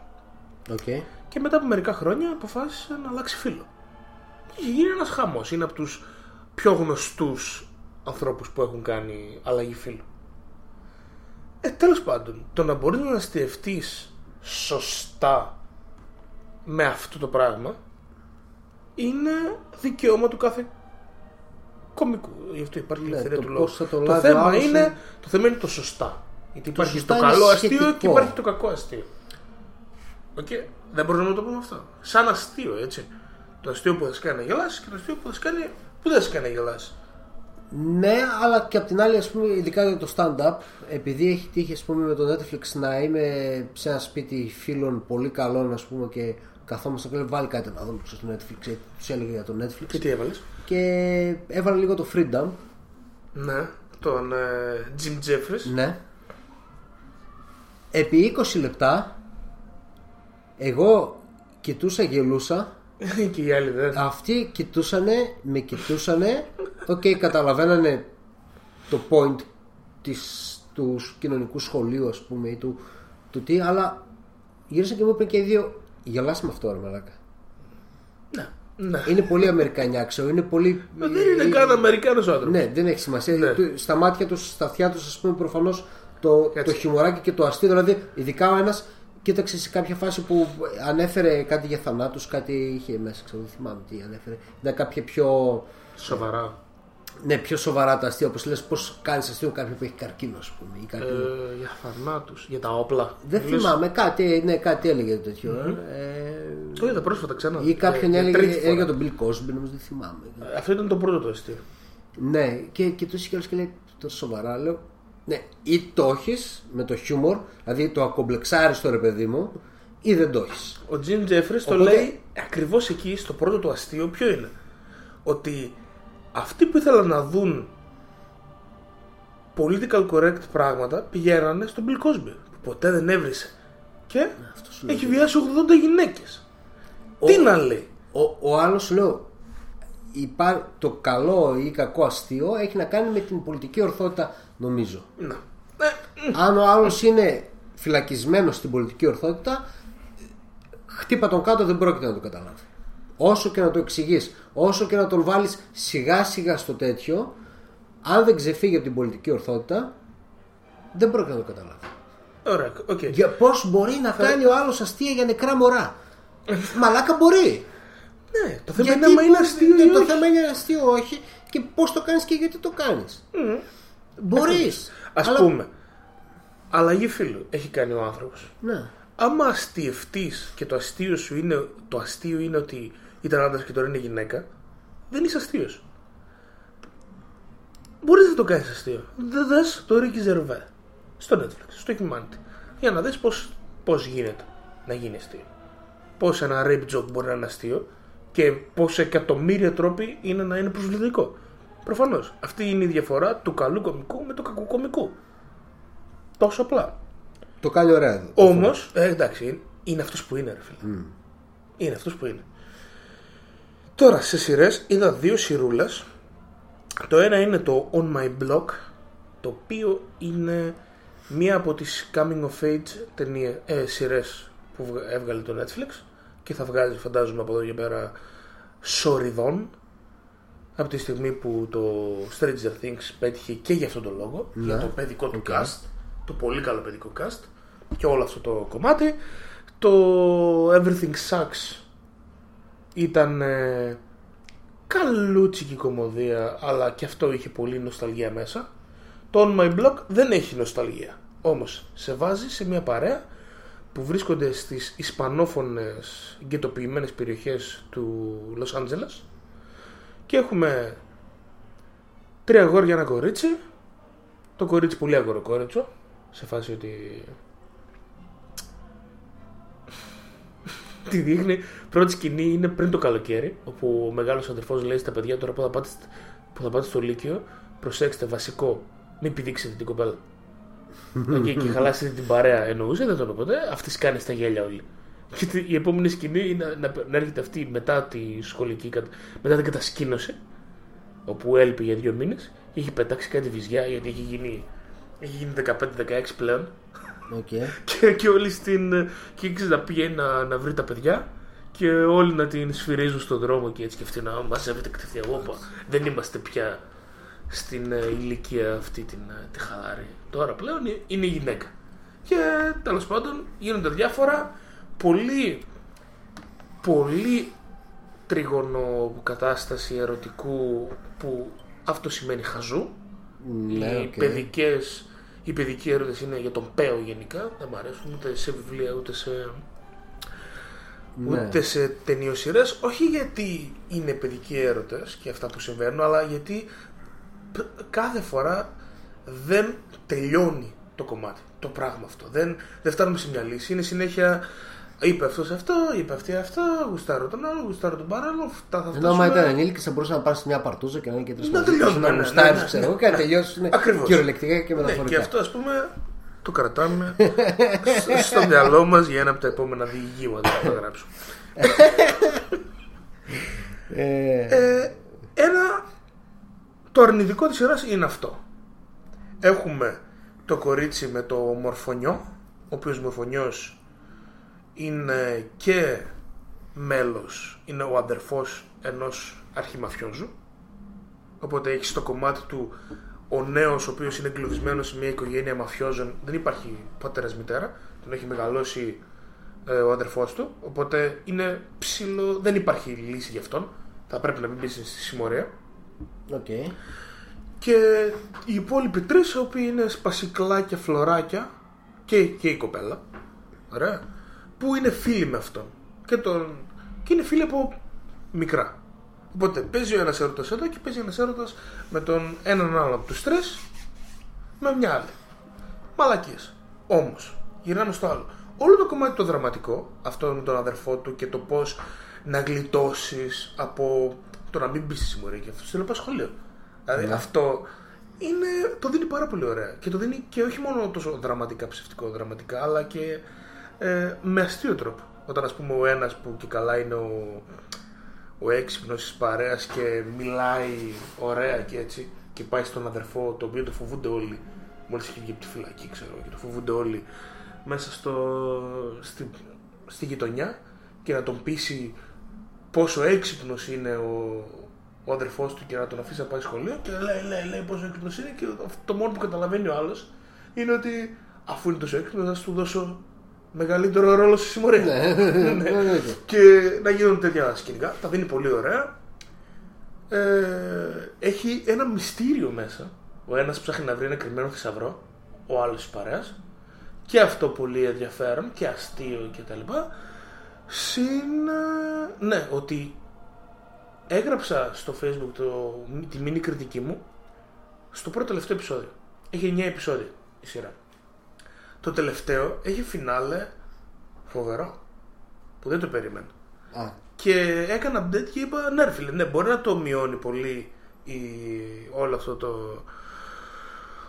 Οκ. και μετά από μερικά χρόνια αποφάσισε να αλλάξει φύλο. Και είχε γίνει ένας χαμός. Είναι από τους πιο γνωστούς ανθρώπους που έχουν κάνει αλλαγή φίλου. Ε, τέλος πάντων, το να μπορείς να αστιευτείς σωστά με αυτό το πράγμα είναι δικαίωμα του κάθε κομικού. Γι' αυτό υπάρχει η Ναι, ελευθερία το του λόγου. πώς θα το το, λάβει ο θέμα άλλος είναι, είναι- το θέμα είναι το σωστά. Γιατί υπάρχει σωστά το είναι καλό αστείο και σχετικό. υπάρχει το κακό αστείο. Οκ. Δεν μπορούμε να το πούμε αυτό. Σαν αστείο, έτσι. Το αστείο που θα σε κάνει να γελάσεις και το αστείο που θα σε κάνει που δεν σε κάνει να γελάσεις. Ναι, αλλά και απ' την άλλη, ας πούμε, ειδικά για το stand-up, επειδή έχει τύχει, ας πούμε, με το Netflix να είμαι σε ένα σπίτι φίλων πολύ καλών, ας πούμε, και καθόμαστε και λέω βάλε κάτι να δούμε στο Netflix, ε, τους έλεγε για το Netflix. Και τι έβαλες; Και έβαλα λίγο το Freedom, Ναι, τον ε, Jim Jeffries. ναι. Επί 20 λεπτά, εγώ κοιτούσα, γελούσα, και οι άλλοι δεν. αυτοί κοιτούσανε, με κοιτούσανε, οκ, καταλαβαίνανε το point της, του κοινωνικού σχολίου, ας πούμε, ή του, του τι, αλλά γύρισαν και μου είπαν και οι δύο, γελάς με αυτό, ρε μαλάκα. Ναι. ναι. Είναι πολύ αμερικανιά αξιο, είναι πολύ... Δεν είναι καν Αμερικάνος άνθρωπος. Ναι, δεν έχει σημασία. Ναι. Του- Στα μάτια τους, στα αυτιά τους, ας πούμε, προφανώς το, Έτσι. το χιμωράκι και το αστείο. Δηλαδή, ειδικά ο ένας κοίταξε σε κάποια φάση που ανέφερε κάτι για θανάτους, κάτι είχε μέσα, ξέρω, δεν θυμάμαι τι ανέφερε. Ήταν κάποια πιο. Σοβαρά. Ναι, πιο σοβαρά τα αστεία. Όπως λες, πώς κάνεις αστείο κάποιον που έχει καρκίνο, ας πούμε. Ή κάτι... Ε, για θανάτου, για τα όπλα. δεν Λες, θυμάμαι, κάτι, ναι, κάτι έλεγε τέτοιο. Ε, Το είδα πρόσφατα ξανά. ή κάποιον Για- για έλεγε, τρίτης φορά. έλεγε τον Bill Cosby, νομίζω δεν θυμάμαι. Αυτό ήταν το πρώτο το αστείο. Ναι, και, και του είχε και λέει τόσο σοβαρά. Λέω, ναι, ή το έχεις με το χιούμορ, δηλαδή το ακομπλεξάριστο ρε παιδί μου, ή δεν το έχεις. Ο Τζιμ Τζέφρι το Οπότε- λέει ακριβώς εκεί στο πρώτο του αστείο. Ποιο είναι, Ότι αυτοί που ήθελαν να δουν political correct πράγματα πηγαίνανε στον Bill Cosby που ποτέ δεν έβρισε. Και σου λέω. έχει βιάσει 80 γυναίκες. Τι να λέει; Ο, ο άλλος σου λέω, υπά, το καλό ή κακό αστείο έχει να κάνει με την πολιτική ορθότητα, νομίζω. Να. Ε, Αν ο άλλος είναι φυλακισμένος στην πολιτική ορθότητα, χτύπα τον κάτω δεν πρόκειται να το καταλάβει. Όσο και να το εξηγείς, όσο και να τον βάλεις σιγά σιγά στο τέτοιο, αν δεν ξεφύγει από την πολιτική ορθότητα, δεν πρόκειται να το καταλάβει. Ωραία, οκ. Για πες μπορεί να κάνει ο άλλος αστεία για νεκρά μωρά. Μαλάκα μπορεί. Ναι, το θέμα Γιατί είναι άμα είναι πώς- αστείο ναι, ή Το όχι. θέμα είναι αστείο όχι και πώς το κάνεις και γιατί το κάνεις. Μπορείς. Ας πούμε, αλλαγή φύλου έχει κάνει ο άνθρωπος. Ναι. Άμα αστειευτείς και το αστείο σου είναι, το αστείο είναι ότι ήταν άντρας και τώρα είναι γυναίκα, δεν είσαι αστείος. Μπορείς να το κάνεις αστείο. Δεν δες το Ricky Gervais στο Netflix, στο Humanity. Για να δεις πώς γίνεται να γίνει αστείο. Πώς ένα rape joke μπορεί να είναι αστείο και πόσα εκατομμύρια τρόποι είναι να είναι προσβλητικό. Προφανώς. Αυτή είναι η διαφορά του καλού κομικού με του κακού κομικού. Τόσο απλά. Το κάνει ωραία εδώ. Όμως, ε, εντάξει, είναι αυτός που είναι, ρε φίλε. Είναι αυτός που είναι. Τώρα, σε σειρές είδα δύο σειρούλες. Το ένα είναι το On My Block, το οποίο είναι μία από τις coming of age ταινίες, ε, σειρές που βγα- έβγαλε το Netflix και θα βγάζει φαντάζομαι από εδώ και πέρα σωρηδόν από τη στιγμή που το Stranger Things πέτυχε και για αυτόν τον λόγο για το παιδικό του Οκ. cast το πολύ καλό παιδικό cast και όλο αυτό το κομμάτι το Everything Sucks ήταν ε, καλούτσικη κομμωδία αλλά και αυτό είχε πολύ νοσταλγία μέσα. Το On My Block δεν έχει νοσταλγία. Όμως σε βάζει σε μια παρέα που βρίσκονται στις ισπανόφωνες γκαιτοποιημένες περιοχές του Λος Άντζελες και έχουμε τρία αγόρια ένα κορίτσι. Το κορίτσι πολύ αγοροκόριτσο σε φάση ότι τη δείχνει. Πρώτη σκηνή είναι πριν το καλοκαίρι όπου ο μεγάλος αδερφός λέει στα παιδιά τώρα που θα πάτε, στ- που θα πάτε στο Λύκειο προσέξτε βασικό μην πηδήξετε την κοπέλα και, και χαλάσετε την παρέα εννοούσε δεν το είπε ποτέ. Αυτή κάνει στα γέλια όλοι. Και τη- η επόμενη σκηνή είναι να, να έρχεται αυτή μετά τη σχολική κατα- μετά την κατασκήνωση όπου έλειπε για δύο μήνες και έχει πετάξει κάτι βυζιά γιατί έχει γίνει, έχει γίνει 15-16 πλέον Οκ. και, και όλοι στην. και ήξερε να πηγαίνει να, να βρει τα παιδιά και όλοι να της σφυρίζουν στον δρόμο και έτσι και αυτή να μαζεύεται κατευθείαν. Όπα, δεν είμαστε πια στην ε, ηλικία αυτή την, ε, τη χαλαρή. Τώρα πλέον ε- είναι γυναίκα. Και τέλος πάντων γίνονται διάφορα πολύ πολύ τρίγωνο κατάσταση ερωτικού που αυτό σημαίνει χαζό Ναι, οι, οκ. παιδικές, οι παιδικοί έρωτες είναι για τον πέο γενικά. Δεν μου αρέσουν ούτε σε βιβλία ούτε σε, Ναι. ούτε σε ταινιοσειρές. Όχι γιατί είναι παιδικοί έρωτες και αυτά που συμβαίνουν, αλλά γιατί π- κάθε φορά δεν τελειώνει το κομμάτι, το πράγμα αυτό. Δεν, δεν φτάνουμε σε μια λύση. Είναι συνέχεια. Είπε αυτός αυτό, είπε αυτή αυτό, γουστάρω τον άλλο, γουστάρω τον παράλληλο. Αυτά θα Ενώ άμα φτάσουμε. ήταν ενήλικες θα μπορούσαν να πάνε σε μια παρτούζα και να είναι και τρεις Να μαζί. τελειώσουν, Να ναι, ναι, γουστάρεις, ναι, ξέρω ναι, εγώ, και να ναι. τελειώσουν Ακριβώς. κυριολεκτικά και Ναι, μεταφορικά. και αυτό ας πούμε το κρατάμε στο- στο μυαλό μας για ένα από τα επόμενα διηγήματα που θα γράψουμε. Ε, Ε, ένα. Το αρνητικό της σειράς είναι αυτό. Έχουμε το κορίτσι με το μορφωνιό, ο οποίος μορφωνιός είναι και μέλος, είναι ο αδερφός ενός αρχιμαφιόζου. Οπότε έχει το κομμάτι του ο νέος ο οποίος είναι εγκλωβισμένος σε μια οικογένεια μαφιόζων, δεν υπάρχει πατέρας μητέρα, τον έχει μεγαλώσει ε, ο αδερφός του, οπότε είναι ψιλο- δεν υπάρχει λύση για αυτόν, θα πρέπει να μην μπει στη συμμορία. Οκ. Και οι υπόλοιποι τρεις, οι οποίοι είναι σπασικλάκια, φλωράκια και, και η κοπέλα. Ωραία. Που είναι φίλοι με αυτόν. Και, τον, και είναι φίλοι από μικρά. Οπότε παίζει ο ένας έρωτας εδώ και παίζει ένας έρωτας με τον έναν άλλο από τους τρεις με μια άλλη. Μαλακίες. Όμως, γυρνάμε στο άλλο. όλο το κομμάτι το δραματικό, αυτό με τον αδερφό του και το πώς να γλιτώσεις από το να μην μπει στη συμμορία και αυτό στο σχολείο. Δηλαδή Ναι. αυτό είναι, το δίνει πάρα πολύ ωραία. Και το δίνει και όχι μόνο τόσο δραματικά, ψευτικό δραματικά, αλλά και ε, με αστείο τρόπο. Όταν ας πούμε ο ένας που και καλά είναι ο, ο έξυπνος της παρέας και μιλάει ωραία και έτσι και πάει στον αδερφό το οποίο το φοβούνται όλοι μόλις έχει βγει από τη φυλακή ξέρω και το φοβούνται όλοι μέσα στο, στη, στη γειτονιά και να τον πείσει πόσο έξυπνος είναι ο, ο αδερφός του και να τον αφήσει να πάει σχολείο και λέει, λέει, λέει πόσο έξυπνος είναι και το μόνο που καταλαβαίνει ο άλλος είναι ότι αφού είναι τόσο έξυπνος θα σου δώσω μεγαλύτερο ρόλο στη συμμορία. Ναι. εννοείται. και να γίνουν τέτοια σκηνικά. Τα δίνει πολύ ωραία. Ε, έχει ένα μυστήριο μέσα. Ο ένας ψάχνει να βρει ένα κρυμμένο θησαυρό, ο άλλος της παρέας. Και αυτό πολύ ενδιαφέρον και αστείο κτλ. Συν, ε, ναι, ότι έγραψα στο facebook το, τη μίνι κριτική μου στο πρώτο τελευταίο επεισόδιο. Έχει 9 επεισόδια η σειρά. Το τελευταίο έχει φινάλε φοβερό. Που δεν το περίμενα. Α, Και έκανα update και είπα ναι, ρε φίλε, ναι, μπορεί να το μειώνει πολύ η, όλο αυτό το.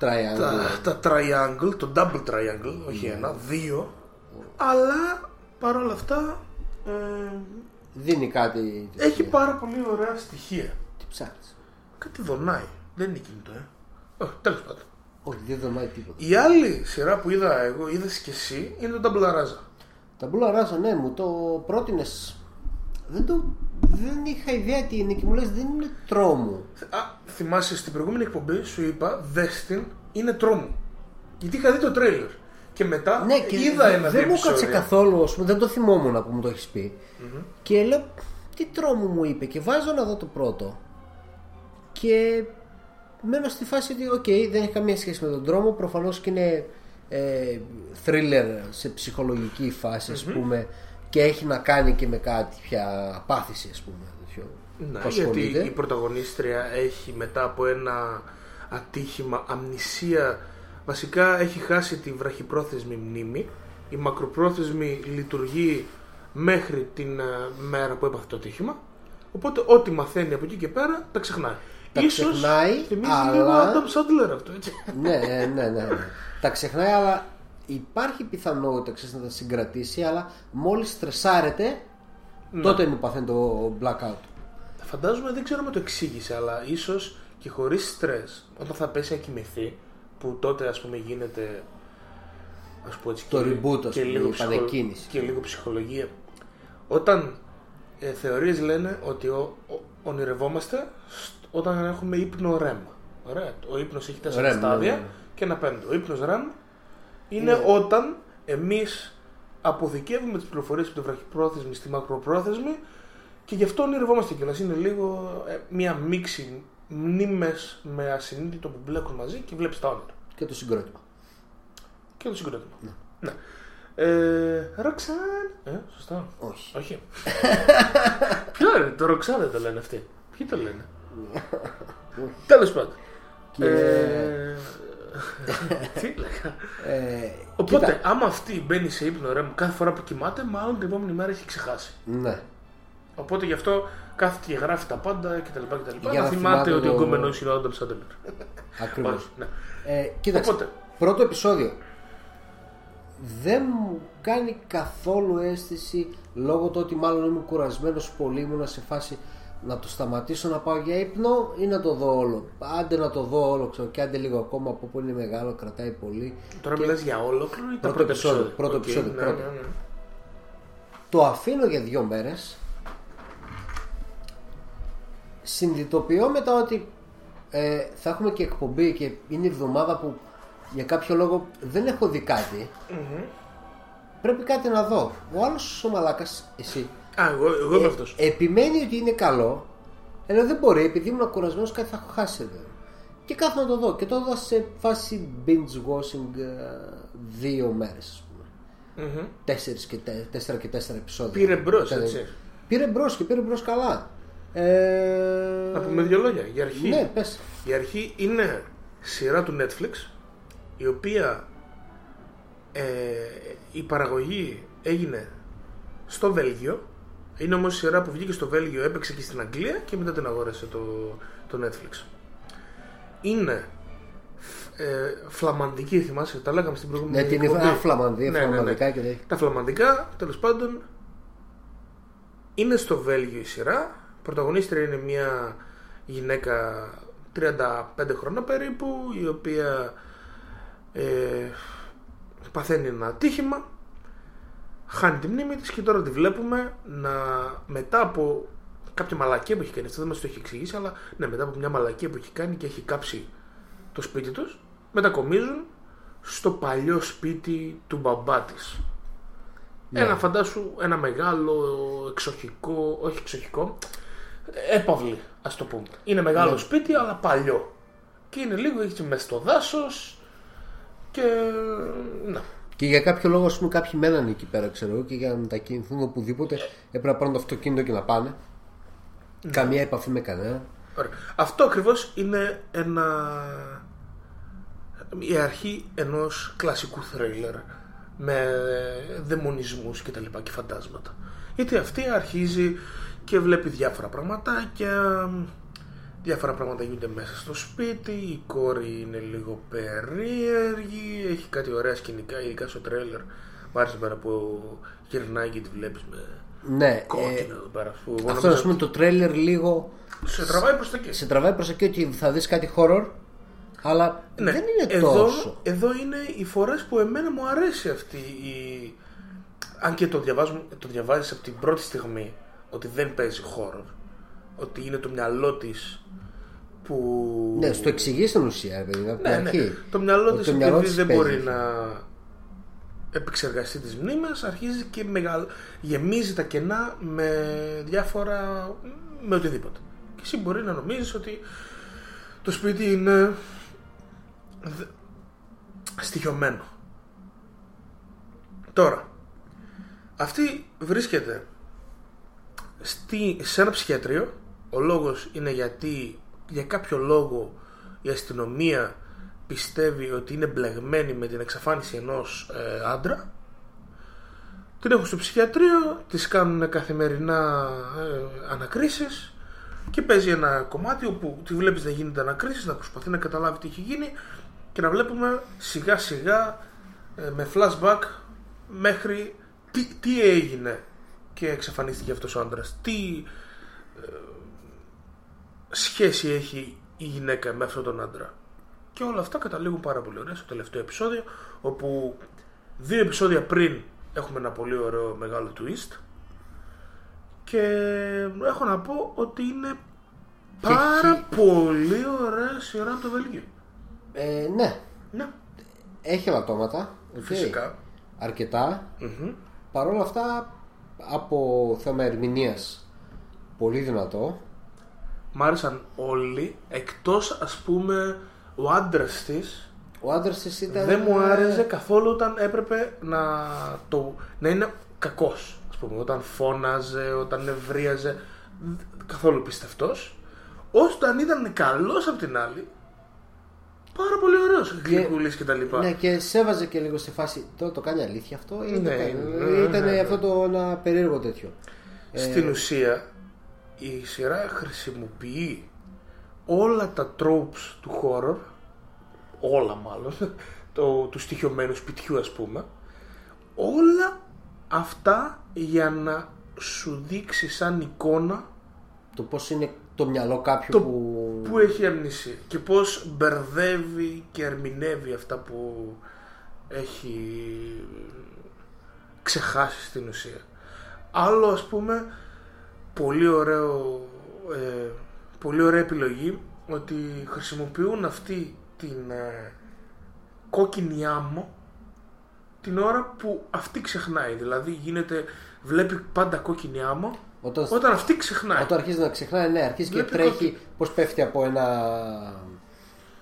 triangle. Τα, τα triangle, το double triangle, όχι ένα, δύο. Αλλά παρόλα αυτά ε, Δίνει κάτι. έχει πάρα πολύ ωραία στοιχεία. Τι ψάχνεις. Κάτι δονάει. Δεν είναι κινητό, ε. Όχι, τέλος πάντων. Όχι, δεν δονάει τίποτα. Η άλλη σειρά που είδα εγώ, είδες και εσύ, είναι το Double Araza. Τα μπουλα ράζα, ναι, μου το πρότεινες. Δεν, το... δεν είχα ιδέα τι είναι και μου λες δεν είναι τρόμο. Α, θυμάσαι στην προηγούμενη εκπομπή σου είπα δες την, είναι τρόμο. Γιατί είχα δει το τρέιλερ. Και μετά Ναι, και είδα ένα δεν δύο μου κάτσε επεισόδια. καθόλου, ας πούμε, δεν το θυμόμουν που μου το έχεις πει. Και λέω, τι τρόμο μου είπε, και βάζω να δω το πρώτο. Και μένω στη φάση ότι, οκ, δεν έχει καμία σχέση με τον τρόμο. Προφανώς και είναι ε, thriller σε ψυχολογική φάση, ας πούμε, και έχει να κάνει και με κάτι πια πάθηση, ας πούμε. τέτοιο, Ναι, που γιατί ασχολείται. η πρωταγωνίστρια έχει μετά από ένα ατύχημα αμνησία βασικά έχει χάσει τη βραχυπρόθεσμη μνήμη η μακροπρόθεσμη λειτουργεί μέχρι την ε, μέρα που έπαθε το ατύχημα οπότε ό,τι μαθαίνει από εκεί και πέρα τα ξεχνάει Τα Ίσως ξεχνάει, θυμίζει αλλά- λίγο Adam Sandler αυτό έτσι ναι, ναι, ναι, ναι. τα ξεχνάει, αλλά υπάρχει πιθανότητα ξέρεις, να τα συγκρατήσει, αλλά μόλις στρεσάρεται, Ναι. τότε μου παθαίνει το blackout. Φαντάζομαι δεν ξέρω αν το εξήγησε, αλλά ίσως και χωρίς στρες, όταν θα πέσει να κοιμηθεί, που τότε ας πούμε γίνεται. Ας πούμε έτσι, Το και, reboot, ας και, πούμε, λίγο η ψυχο- επανεκκίνηση. και λίγο ψυχολογία. Όταν ε, θεωρίες λένε ότι ο, ο- ονειρευόμαστε σ- όταν έχουμε ύπνο REM. Ωραία. Ο ύπνος έχει τέσσερα REM, ναι, στάδια ναι, ναι. και ένα πέμπτο. Ο ύπνος REM είναι όταν εμείς αποθηκεύουμε τις πληροφορίες από τη βραχυπρόθεσμη στη μακροπρόθεσμη και γι' αυτό ονειρευόμαστε κιόλας. Είναι λίγο ε, μια μίξη μνήμες με ασυνείδητο που μπλέκουν μαζί και βλέπεις τα όνειρα. Και το συγκρότημα. Και το συγκρότημα. Ναι. Ε, Ροξάν. Ε, σωστά. Όχι. Όχι. Ποιο είναι, το Ροξάν δεν το λένε αυτοί. Ποιοι το λένε; Τέλος πάντων. Και- Ε, Τι λέγα. Ε, Οπότε, κοίτα, άμα αυτή μπαίνει σε ύπνο ρε κάθε φορά που κοιμάται, μάλλον την επόμενη μέρα έχει ξεχάσει. ναι. Οπότε γι' αυτό κάθεται και γράφει τα πάντα κτλ. κτλ. Για Να να θυμάται θυμάται ότι ο το- γκόμενο είναι ο Άνταμ Σάντελερ. Ακριβώς. Ναι. Ε, κοίταξε, Οπότε. πρώτο επεισόδιο. Δεν μου κάνει καθόλου αίσθηση λόγω του ότι μάλλον είμαι κουρασμένος πολύ ήμουνα σε φάση να το σταματήσω να πάω για ύπνο ή να το δω όλο; Άντε να το δω όλο, ξέρω, και άντε λίγο ακόμα από που είναι μεγάλο, κρατάει πολύ. Τώρα μιλάς για ολόκληρο ή τα Πρώτο πρώτα επεισόδιο, επεισόδια; πρώτο Οκ, επεισόδιο, ναι, πρώτο. ναι, ναι. Το αφήνω για δύο μέρες συνειδητοποιώ μετά ότι ε, θα έχουμε και εκπομπή και είναι η εβδομάδα που για κάποιο λόγο δεν έχω δει κάτι. Πρέπει κάτι να δω. Ο άλλος ο μαλάκας, εσύ, Α, εγώ, εγώ είμαι ε, αυτός. επιμένει ότι είναι καλό, αλλά δεν μπορεί, επειδή ήμουν κουρασμένος κάτι θα έχω χάσει. ρε. Και κάθομαι να το δω. Και το είδα σε φάση binge watching ε, δύο μέρες, ας πούμε. Μμμ. Τέσσερις και, τε- τέσσερα και τέσσερα επεισόδια. Πήρε μπρος, Ήταν- έτσι. Πήρε μπρος και πήρε μπρος καλά. Ε... Να πούμε δύο λόγια. Για αρχή, Ναι, πες. η αρχή είναι σειρά του Netflix η οποία ε, η παραγωγή έγινε στο Βέλγιο. Είναι όμως η σειρά που βγήκε στο Βέλγιο, έπαιξε και στην Αγγλία και μετά την αγόρασε το, το Netflix. Είναι ε, φλαμαντική, θυμάσαι, τα λέγαμε στην προηγούμενη Ναι, την εκπομπή. α, φλαμανδία, Ναι, ναι, ναι. φλαμανδικά και τέτοια. Τα φλαμαντικά, τέλος πάντων, είναι στο Βέλγιο η σειρά. Πρωταγωνίστρια είναι μια γυναίκα 35 χρόνια περίπου, η οποία ε, παθαίνει ένα ατύχημα, χάνει τη μνήμη της και τώρα τη βλέπουμε να μετά από κάποια μαλακία που έχει κάνει, αυτό δεν μας το έχει εξηγήσει, αλλά ναι, μετά από μια μαλακία που έχει κάνει και έχει κάψει το σπίτι τους, μετακομίζουν στο παλιό σπίτι του μπαμπά της. Ένα φαντάσου, ένα μεγάλο εξοχικό, όχι εξοχικό, έπαυλη ας το πούμε. Είναι μεγάλο σπίτι αλλά παλιό. Και είναι λίγο έτσι μες στο δάσος και να. Και για κάποιο λόγο, ας πούμε, κάποιοι μένανε εκεί πέρα, ξέρω εγώ, και για να μετακινηθούν οπουδήποτε έπρεπε να πάρουν το αυτοκίνητο και να πάνε. Καμία επαφή με κανένα. Ωραία. Αυτό ακριβώς είναι ένα... η αρχή ενός κλασικού θρέιλερ με δαιμονισμούς και τα λοιπά και φαντάσματα. Γιατί αυτή αρχίζει και βλέπει διάφορα πραγματάκια, διάφορα πράγματα γίνονται μέσα στο σπίτι, η κόρη είναι λίγο περίεργη, έχει κάτι ωραία σκηνικά, ειδικά στο τρέλερ. Μ' άρεσε πέρα που γυρνάει και τη βλέπεις με Ναι, κόκκινο ε, εδώ πέρα. Που εγώ αυτό νόμιζα ας πούμε το τρέλερ λίγο Σε τραβάει προς τα εκεί. σε τραβάει προς εκεί ότι θα δεις κάτι horror, αλλά Ναι, δεν είναι εδώ, τόσο. Εδώ είναι οι φορές που εμένα μου αρέσει αυτή η... Αν και το, διαβάζουμε, το διαβάζεις από την πρώτη στιγμή ότι δεν παίζει horror. Ότι είναι το μυαλό της που... Ναι, στο εξηγείς στην ουσία, ρε παιδί, από την Ναι, ναι. αρχή. Το μυαλό Ότι της το μυαλό επειδή της δεν παίζει μπορεί αυτό. να επεξεργαστεί τις μνήμες αρχίζει και μεγαλ... γεμίζει τα κενά με διάφορα με οτιδήποτε και εσύ μπορεί να νομίζεις ότι το σπίτι είναι δε- στοιχειωμένο τώρα αυτή βρίσκεται στη, σε ένα ψυχιατρίο ο λόγος είναι γιατί για κάποιο λόγο η αστυνομία πιστεύει ότι είναι μπλεγμένη με την εξαφάνιση ενός ε, άντρα. Την έχουν στο ψυχιατρίο της κάνουν καθημερινά ε, ανακρίσεις και παίζει ένα κομμάτι όπου τη βλέπεις να γίνεται ανακρίσεις να προσπαθεί να καταλάβει τι έχει γίνει και να βλέπουμε σιγά σιγά ε, με flashback μέχρι τι, τι έγινε και εξαφανίστηκε αυτός ο άντρας. Τι ε, σχέση έχει η γυναίκα με αυτόν τον άντρα και όλα αυτά καταλήγουν πάρα πολύ ωραία στο τελευταίο επεισόδιο όπου δύο επεισόδια πριν έχουμε ένα πολύ ωραίο μεγάλο twist και έχω να πω ότι είναι πάρα πολύ ωραία σειρά από το Βέλγιο. Ε, ναι, Ναι, έχει ελαττώματα. οκ. φυσικά. Αρκετά. Παρ' όλα αυτά, από θέμα ερμηνείας, πολύ δυνατό. Μ' άρεσαν όλοι εκτός ας πούμε ο άντρας της Ο άντρας της ήταν. δεν μου άρεσε καθόλου όταν έπρεπε να, το, να είναι κακός ας πούμε, όταν φώναζε, όταν νευρίαζε δ- καθόλου πιστευτός όταν ήταν καλός απ' την άλλη πάρα πολύ ωραίος γλυκούλης και τα λοιπά Ναι, και σέβαζε και λίγο στη φάση. Τώρα το κάνει αλήθεια αυτό ή δεν Ναι, το κάνει. ναι, Ήταν ναι, ναι. αυτό το ένα περίεργο τέτοιο. Ε, Στην ουσία η σειρά χρησιμοποιεί όλα τα tropes του horror όλα μάλλον το, του στοιχειωμένου σπιτιού ας πούμε όλα αυτά για να σου δείξει σαν εικόνα Το πώς είναι το μυαλό κάποιου το που. που έχει αμνησία και πως μπερδεύει και ερμηνεύει αυτά που έχει ξεχάσει στην ουσία. Άλλο ας πούμε πολύ ωραίο ε, πολύ ωραία επιλογή ότι χρησιμοποιούν αυτή την ε, κόκκινη άμμο την ώρα που αυτή ξεχνάει. Δηλαδή γίνεται, βλέπει πάντα κόκκινη άμμο Όταν, όταν αυτή ξεχνάει. όταν αρχίζει να ξεχνάει, ναι, αρχίζει και Βλέπει τρέχει κόκκινο. πώς πέφτει από ένα.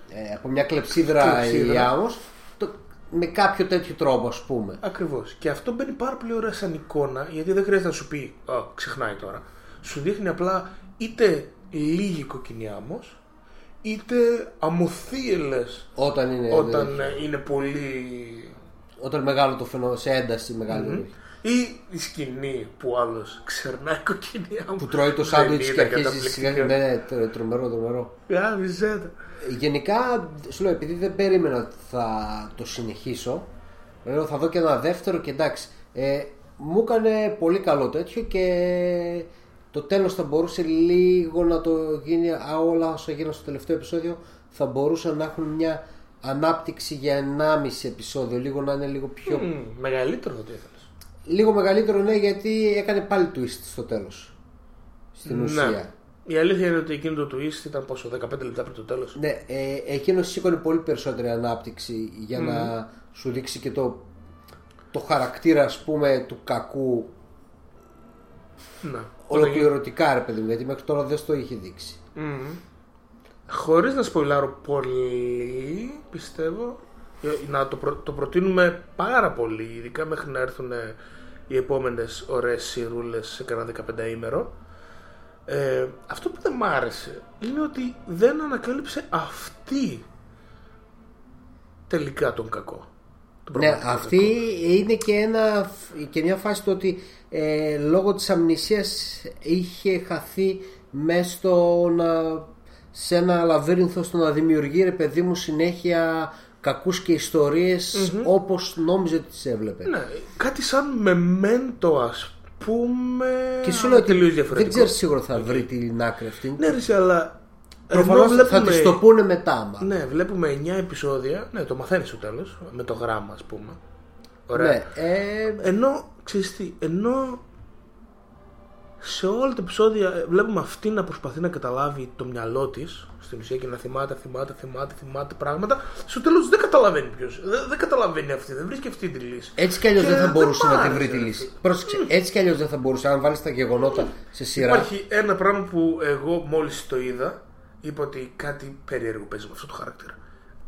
Ε, από μια κλεψίδρα, Κλεψίδρα. η άμμος, το, με κάποιο τέτοιο τρόπο, ας πούμε. Ακριβώς. Και αυτό μπαίνει πάρα πολύ ωραία σαν εικόνα, γιατί δεν χρειάζεται να σου πει Α, ξεχνάει τώρα. Σου δείχνει απλά είτε λίγη κοκκινή άμμος, είτε αμοθίελες Όταν είναι. όταν ε, είναι πολύ. όταν μεγάλο το φαινόμενο, σε ένταση μεγάλη. Ή η σκηνή που ο άλλος ξερνάει κοκκινιά μου. Που τρώει το Δεν σάντουιτς είναι και αρχίζει. καταπληκτικό. σιγά- Ναι, ναι, τρο- τρομερό, τρομερό. Γάμιζε τα. Γενικά, σου λέω, επειδή δεν περίμενα ότι θα το συνεχίσω, λέω θα δω και ένα δεύτερο και εντάξει. Ε, μου έκανε πολύ καλό τέτοιο και το τέλος θα μπορούσε λίγο να το γίνει, α, όλα όσα γίνανε στο τελευταίο επεισόδιο θα μπορούσαν να έχουν μια ανάπτυξη για 1,5 επεισόδιο, λίγο να είναι λίγο πιο... Μμ, Μεγαλύτερο θα το ήθελες. Λίγο μεγαλύτερο ναι γιατί έκανε πάλι twist στο τέλος. Στην ουσία. Ναι. Η αλήθεια είναι ότι εκείνο το twist ήταν πόσο, 15 λεπτά πριν το τέλος. Ναι, ε, εκείνο σήκωνε πολύ περισσότερη ανάπτυξη για να σου δείξει και το, το χαρακτήρα ας πούμε του κακού Ναι. Ολοκληρωτικά ρε παιδί μου γιατί μέχρι τώρα δεν στο είχε δείξει. Χωρίς να σποιλάρω πολύ, πιστεύω. ε, Να το, προ- το προτείνουμε πάρα πολύ, ειδικά μέχρι να έρθουν ε, οι επόμενες ωραίες σιρούλες σε κανένα 15 ημέρο. Ε, αυτό που δεν μ' άρεσε είναι ότι δεν ανακάλυψε αυτή τελικά τον κακό. Τον Ναι, πραγματικό αυτή είναι και, ένα, και μια φάση το ότι ε, λόγω της αμνησίας είχε χαθεί μέσα στο να, σε ένα λαβύρινθο στο να δημιουργεί ρε παιδί μου συνέχεια κακούς και ιστορίες όπως νόμιζε ότι τις έβλεπε. Ναι, κάτι σαν μεμέντο ας πούμε. Και σου λέω ότι τελείως δεν διαφορετικό. ξέρεις σίγουρα θα βρει την άκρη αυτή. Ναι, ρε, εσύ, αλλά. Προφανώς ενώ θα της το πούνε μετά. μα. Ναι, βλέπουμε 9 επεισόδια. Ναι, το μαθαίνεις στο τέλος. Με το γράμμα, ας πούμε. Ωραία. Ναι, ε, Ενώ, ξέρεις τι, ενώ σε όλα τα επεισόδια ε, βλέπουμε αυτή να προσπαθεί να καταλάβει το μυαλό της στην ουσία και να θυμάται, θυμάται, θυμάται, θυμάται πράγματα. Στο τέλος δεν καταλαβαίνει ποιος. Δεν, δεν καταλαβαίνει αυτή, δεν βρίσκει αυτή τη λύση. έτσι κι αλλιώς Και δεν θα μπορούσε να τη πάρει, βρει τη ρε, λύση. αυτή. Πρόσεξε, έτσι κι αλλιώς δεν θα μπορούσε. Αν βάλεις τα γεγονότα σε σειρά. Υπάρχει ένα πράγμα που εγώ μόλις το είδα, είπα ότι κάτι περίεργο παίζει με αυτό το χαρακτήρα.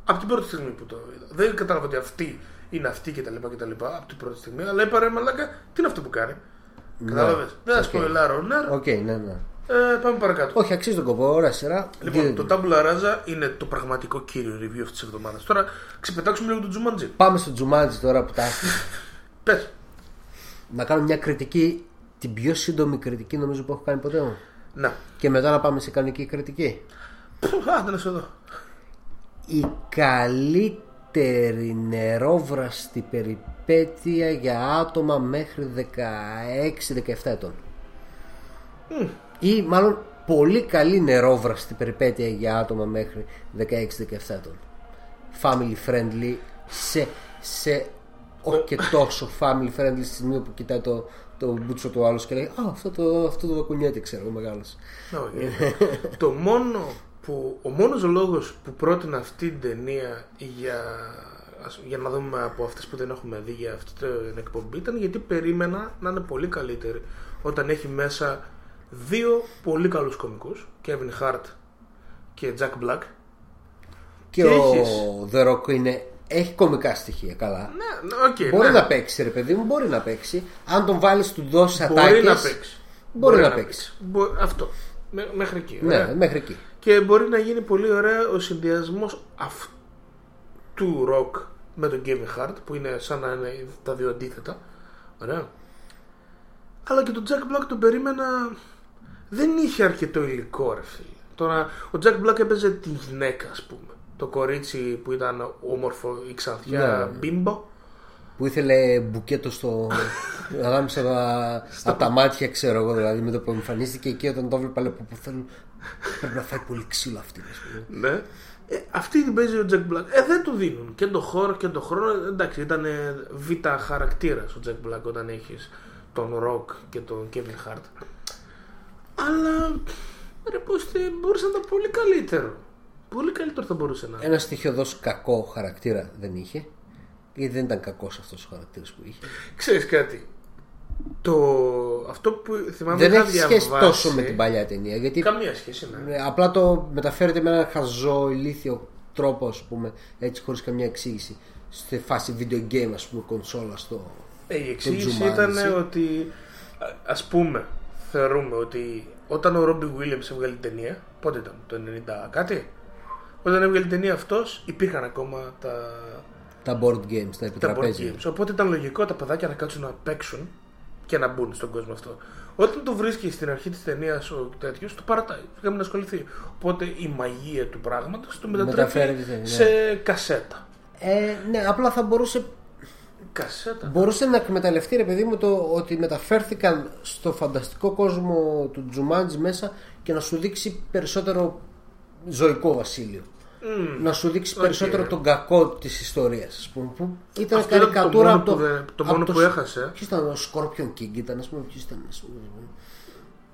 Από την πρώτη στιγμή που το είδα. Δεν κατάλαβα ότι αυτή είναι αυτή κτλ. κτλ από την πρώτη στιγμή, αλλά είπα ρε μαλάκα, τι είναι αυτό που κάνει; Κατάλαβες. Δεν θα οκ. σποϊλάρω, ναι. Οκ, ναι, ναι. Ε, πάμε παρακάτω. Όχι, αξίζει τον κόπο. Ωραία σειρά. Λοιπόν, Δι- το Tabula Rasa είναι το πραγματικό κύριο review αυτής της εβδομάδας. Τώρα ξεπετάξουμε λίγο το Jumanji. Πάμε στο Τζουμάντζι τώρα που τα έχει. Πες. να κάνω μια κριτική, την πιο σύντομη κριτική νομίζω που έχω κάνει ποτέ μου. Να. Και μετά να πάμε σε κανονική κριτική. Α, δεν είσαι εδώ. Η καλύτερη νερόβραστη περιπέτεια για άτομα μέχρι 16-17 ετών. Ή μάλλον πολύ καλή νερόβραστη περιπέτεια για άτομα μέχρι 16-17 ετών. Family friendly σε, σε όχι και τόσο family friendly στη στιγμή που κοιτάει το, το μπούτσο του άλλου και λέει Α, αυτό το, αυτό το κουνιέται, ξέρω εγώ μεγάλος. Όχι. το μόνο που, ο μόνος λόγος που πρότεινα αυτή την ταινία για, ας- για να δούμε από αυτές που δεν έχουμε δει για αυτή την εκπομπή ήταν γιατί περίμενα να είναι πολύ καλύτερη όταν έχει μέσα δύο πολύ καλούς κομικούς Kevin Hart και Jack Black Και, Και ο έχεις. The Rock είναι, έχει κομικά στοιχεία καλά. ναι, ναι, οκ, Μπορεί ναι. να παίξει, ρε παιδί μου, μπορεί να παίξει. Αν τον βάλεις, του δώσεις Μπορεί ατάκες, να παίξει. Μπορεί να παίξει. Μπο- Αυτό. Μέ- Μέχρι εκεί. Ναι, ωραία. μέχρι εκεί. Και μπορεί να γίνει πολύ ωραία ο συνδυασμός αυτού ροκ με τον Kevin Hart που είναι σαν να είναι τα δύο αντίθετα. Ωραία. Αλλά και τον Jack Black τον περίμενα. Δεν είχε αρκετό υλικό, ρε φίλε. Τώρα, ο Jack Black έπαιζε τη γυναίκα, ας πούμε. Το κορίτσι που ήταν όμορφο, η ξανθιά Ναι. μπίμπο. Που ήθελε μπουκέτο στο. ανάμεσα τα, από τα μάτια, ξέρω εγώ δηλαδή, με το που εμφανίστηκε εκεί όταν το έβλεπα, λέω πω πω θέλω. Πρέπει να φάει πολύ ξύλο αυτή. ας πούμε. Ναι. Ε, αυτή την παίζει ο Jack Black. Ε, δεν του δίνουν και το χώρο και το χρόνο. Εντάξει, ήταν ε, β' χαρακτήρας ο Jack Black όταν έχεις τον Rock και τον Kevin Hart. Αλλά ρε πως θε, μπορούσε να ήταν πολύ καλύτερο. Πολύ καλύτερο θα μπορούσε να είναι. Ένα στοιχειοδός κακό χαρακτήρα δεν είχε. Γιατί δεν ήταν κακός αυτός ο χαρακτήρας που είχε. Ξέρεις κάτι. Το... Αυτό που θυμάμαι δεν είχα έχει σχέση διαβάσει- τόσο με την παλιά ταινία. Γιατί Καμία σχέση, ναι. Ε, Απλά το μεταφέρεται με ένα χαζό ηλίθιο τρόπο, ας πούμε, έτσι χωρίς καμία εξήγηση. Στη φάση video game, ας πούμε, κονσόλα στο. Ε, η εξήγηση Jumanji. ήταν ότι α- ας πούμε θεωρούμε ότι όταν ο Ρόμπι Williams έβγαλε την ταινία πότε ήταν το 90 κάτι όταν έβγαλε την ταινία αυτός υπήρχαν ακόμα τα Τα board games, τα τα board επιτραπέζια. games. Οπότε ήταν λογικό τα παιδάκια να κάτσουν να παίξουν και να μπουν στον κόσμο αυτό. Όταν το βρίσκει στην αρχή της ταινίας ο τέτοιος, το παρατάει. Είχαμε να ασχοληθεί. Οπότε η μαγεία του πράγματος το μετατρέπει Μεταφέρεται, ναι. σε κασέτα. Ε, ναι, απλά θα μπορούσε, Κασέτα. μπορούσε να εκμεταλλευτεί ρε παιδί μου το ότι μεταφέρθηκαν στο φανταστικό κόσμο του Τζουμάντζ μέσα και να σου δείξει περισσότερο ζωικό βασίλειο. Να σου δείξει περισσότερο τον κακό της ιστορίας, ας πούμε. Που ήταν Αυτό ήταν το καρικατούρα μόνο από το. που δεν- το από μόνο που έχασε. Ποιος ήταν ο Scorpion King, ήταν, ας πούμε. Ποιος ήταν, ας πούμε.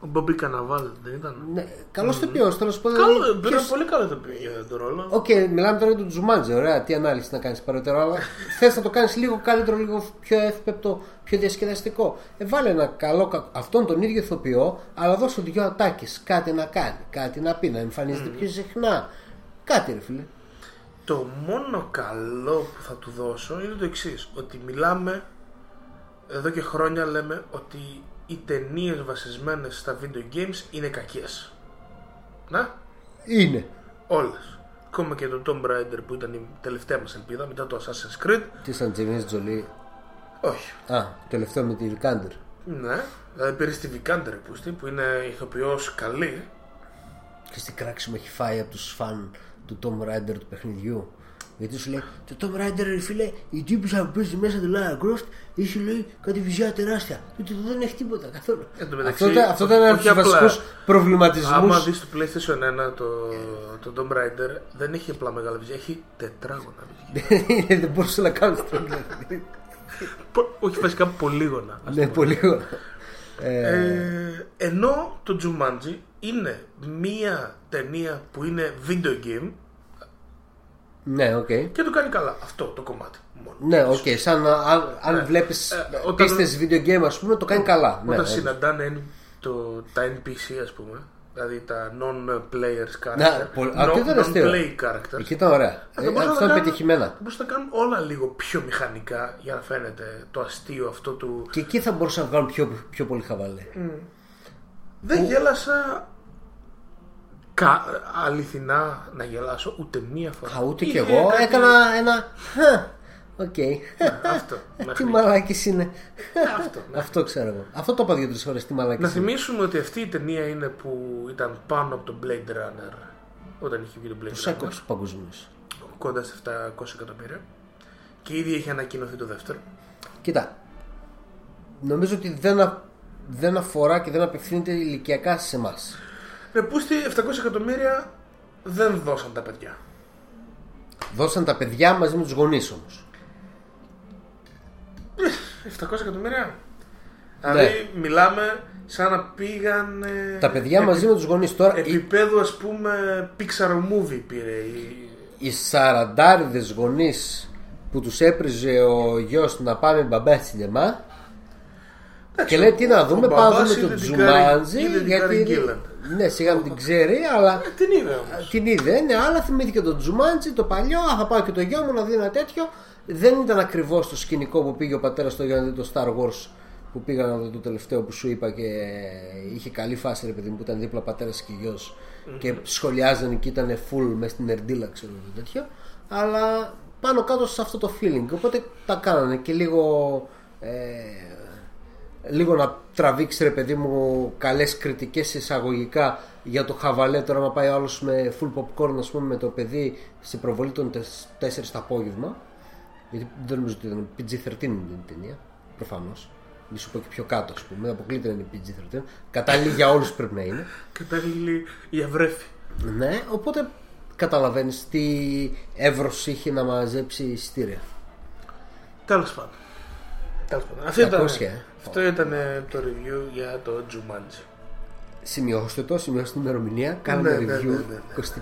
Ο Μπόμπι Καναβάλ δεν ήταν; Ναι, καλός ηθοποιός, τέλος πάντων. Καλό, δηλαδή, ήταν ποιος- πολύ καλό το πει για τον ρόλο. Οκ, μιλάμε τώρα για τον Jumanji. Ωραία, τι ανάλυση να κάνεις παρότερο. Αλλά θες να το κάνεις λίγο καλύτερο, λίγο πιο εύπεπτο, πιο διασκεδαστικό. Ε, βάλε ένα καλό, κα- αυτόν τον ίδιο ηθοποιό, αλλά δώσου δυο ατάκες. Κάτι να κάνει, κάτι να πει, να εμφανίζεται πιο συχνά. Κάτι, ρε φίλε. Το μόνο καλό που θα του δώσω είναι το εξής. Ότι μιλάμε εδώ και χρόνια λέμε ότι οι ταινίες βασισμένες στα video games είναι κακές. Να, Είναι. όλες. Ακόμα και το Tomb Raider που ήταν η τελευταία μας ελπίδα μετά το Assassin's Creed. Τι σαν Τζιμίνη Τζολί. Όχι. Α, τελευταίο με τη Βικάντερ. Ναι, δηλαδή πήρε στη Vikander που, που είναι ηθοποιός καλή. Και τι κράξιμο έχει φάει από τους φαν του Tomb Raider του παιχνιδιού. Γιατί σου λέει, το Tomb Raider, ρε φίλε, η τύπησα που παίζει μέσα το Lara Croft, είχε λέει κάτι βυζιά τεράστια. Τούτο εδώ δεν έχει τίποτα καθόλου. Εν τω μεταξύ, αυτό, ήταν- αυτό ήταν όχι ένας από του απλά. βασικούς προβληματισμούς. Άμα δεις το PlayStation 1 το, το Tomb Raider δεν έχει απλά μεγάλα βυζιά, έχει τετράγωνα βυζιά. δεν μπορούσε να κάνει το Πο- Όχι βασικά πολύγωνα. ας Ναι, πούμε. πολύ ωραία. Ε, Ε, ενώ το Jumanji είναι μία ταινία που είναι video game ναι, οκ. και το κάνει καλά αυτό το κομμάτι μόνο. Ναι, οκ. Σαν να- αν, αν βλέπεις Ε, όταν- πίστες video game, ας πούμε, το κάνει καλά. Ναι, Όταν όντως. συναντάνε το, τα NPC ας πούμε Δηλαδή τα non-players Ναι, character πολύ- αυτό ήταν αστείο. Non-play characters Εκεί ήταν ωραία. Ε, Ε, θα μπορούσαν αυτό να είναι κάνουν- πετυχημένα. θα μπορούσαν να κάνουν όλα λίγο πιο μηχανικά για να φαίνεται το αστείο αυτό του Και εκεί θα μπορούσαν να βγάλουν πιο, πιο πολύ χαβαλέ. Δεν γέλασα κα... αληθινά να γελάσω ούτε μία φορά. Α, ούτε κι Είχε εγώ. κάτι- Έκανα ένα. «Χα, Οκ. Αυτό. Τι μέχρι μαλάκι είναι. Αυτό, ναι. Αυτό ξέρω εγώ. Αυτό το είπα δύο-τρεις φορές. Τι μαλάκι Να είναι. θυμίσουμε ότι αυτή η ταινία είναι που ήταν πάνω από το Blade Runner όταν είχε βγει το Blade Τους Runner. έκοψε παγκοσμίως. Κοντά σε 700 εκατομμύρια. Και ήδη έχει ανακοινωθεί το δεύτερο. Κοίτα. Νομίζω ότι δεν, α- δεν αφορά και δεν απευθύνεται ηλικιακά σε εμάς. Ρε πούστη 700 εκατομμύρια δεν δώσαν τα παιδιά. Δώσαν τα παιδιά μαζί με τους γονείς όμως. 700 εκατομμύρια. Δηλαδή μιλάμε σαν να πήγαν. ε, Τα παιδιά επι- μαζί με τους γονείς. Τώρα οι, Επίπεδο ας πούμε Pixar movie πήρε. η- οι σαραντάριδες γονείς που τους έπριζε ο γιος να πάμε μπαμπά σινεμά. Και λέει τι να δούμε, ο πάμε να μπαμπάς δούμε το είδε την Κάρι- Jumanji. είδε την Γιατί. Κάρεν Γκίλαν. Ναι, σιγά μην την ξέρει, αλλά Ε, Την είδε όμως. την είδε. Ναι, αλλά θυμήθηκε το Jumanji, το παλιό. Α, θα πάω και το γιο μου να δει ένα τέτοιο. Δεν ήταν ακριβώς το σκηνικό που πήγε ο πατέρας στο γιο να δει το Star Wars που πήγα να δω το τελευταίο που σου είπα και είχε καλή φάση ρε παιδί μου που ήταν δίπλα πατέρας και γιος και σχολιάζανε και ήταν full μες στην νερντίλα ξέρω εγώ τέτοιο. Αλλά πάνω κάτω σε αυτό το feeling. Οπότε τα κάνανε και λίγο. Ε, λίγο να τραβήξει ρε παιδί μου καλές κριτικές εισαγωγικά για το χαβαλέ τώρα να πάει ο άλλος με full popcorn ας πούμε με το παιδί σε προβολή των 4 το απόγευμα γιατί δεν νομίζω ότι ήταν PG-13 είναι η ταινία προφανώς μη σου πω και πιο κάτω ας πούμε δεν αποκλείται να είναι PG-13 κατάλληλη για όλους πρέπει να είναι Κατάλληλη η ευρέφη. ναι οπότε καταλαβαίνεις τι εύρος είχε να μαζέψει εισιτήρια Τέλος πάντων. Τέλος πάντων. Αυτό ήταν, 200, ε. Αυτό ήταν ε, το review για το Jumanji. σημειώστε το, σημειώστε την ημερομηνία κάνουμε Ναι, ναι, review ναι,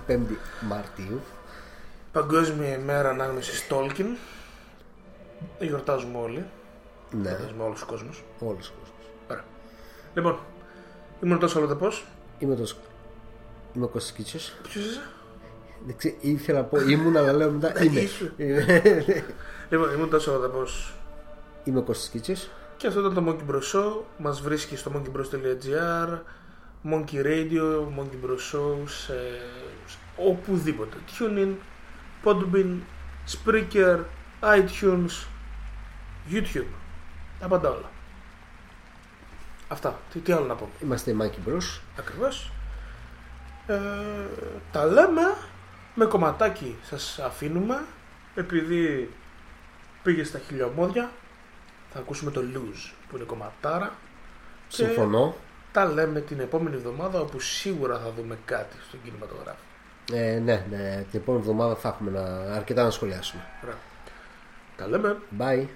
ναι, 25 Μαρτίου Παγκόσμια ημέρα ανάγνωσης Tolkien. Γιορτάζουμε όλοι. ναι, Γιορτάζουμε όλο ο κόσμο. όλος ο κόσμος Ωραία. Λοιπόν, ήμουν τόσο αλλοτεπό. Είμαι το Σκ- Είμαι ο Κώστας Κίτσιος. Ποιος είσαι; Δεν ξέρω, ήθελα να πω ήμουν, αλλά λέω μετά είμαι. Είσαι. Είμαι- Λοιπόν, ήμουν τόσο αλλοτεπό. Είμαι ο Κώστας Κίτσιος. Και αυτό ήταν το Monkey Bros Show. Μας βρίσκει στο monkeybros.gr, Monkey Radio, Monkey Bros Show, σε, σε οπουδήποτε. TuneIn, Podbean, Spreaker, iTunes, YouTube. Τα πάντα όλα. Αυτά. Τι, τι άλλο να πω. Είμαστε Monkey Bros. Ακριβώς. Ε, τα λέμε με κομματάκι σας αφήνουμε επειδή πήγε στα χιλιομόδια θα ακούσουμε το Lose που είναι κομματάρα Και- Συμφωνώ. τα λέμε την επόμενη εβδομάδα όπου σίγουρα θα δούμε κάτι στον κινηματογράφο. Ε, ναι, ναι, την επόμενη εβδομάδα θα έχουμε να, αρκετά να σχολιάσουμε. Ωραία. Τα λέμε. Bye.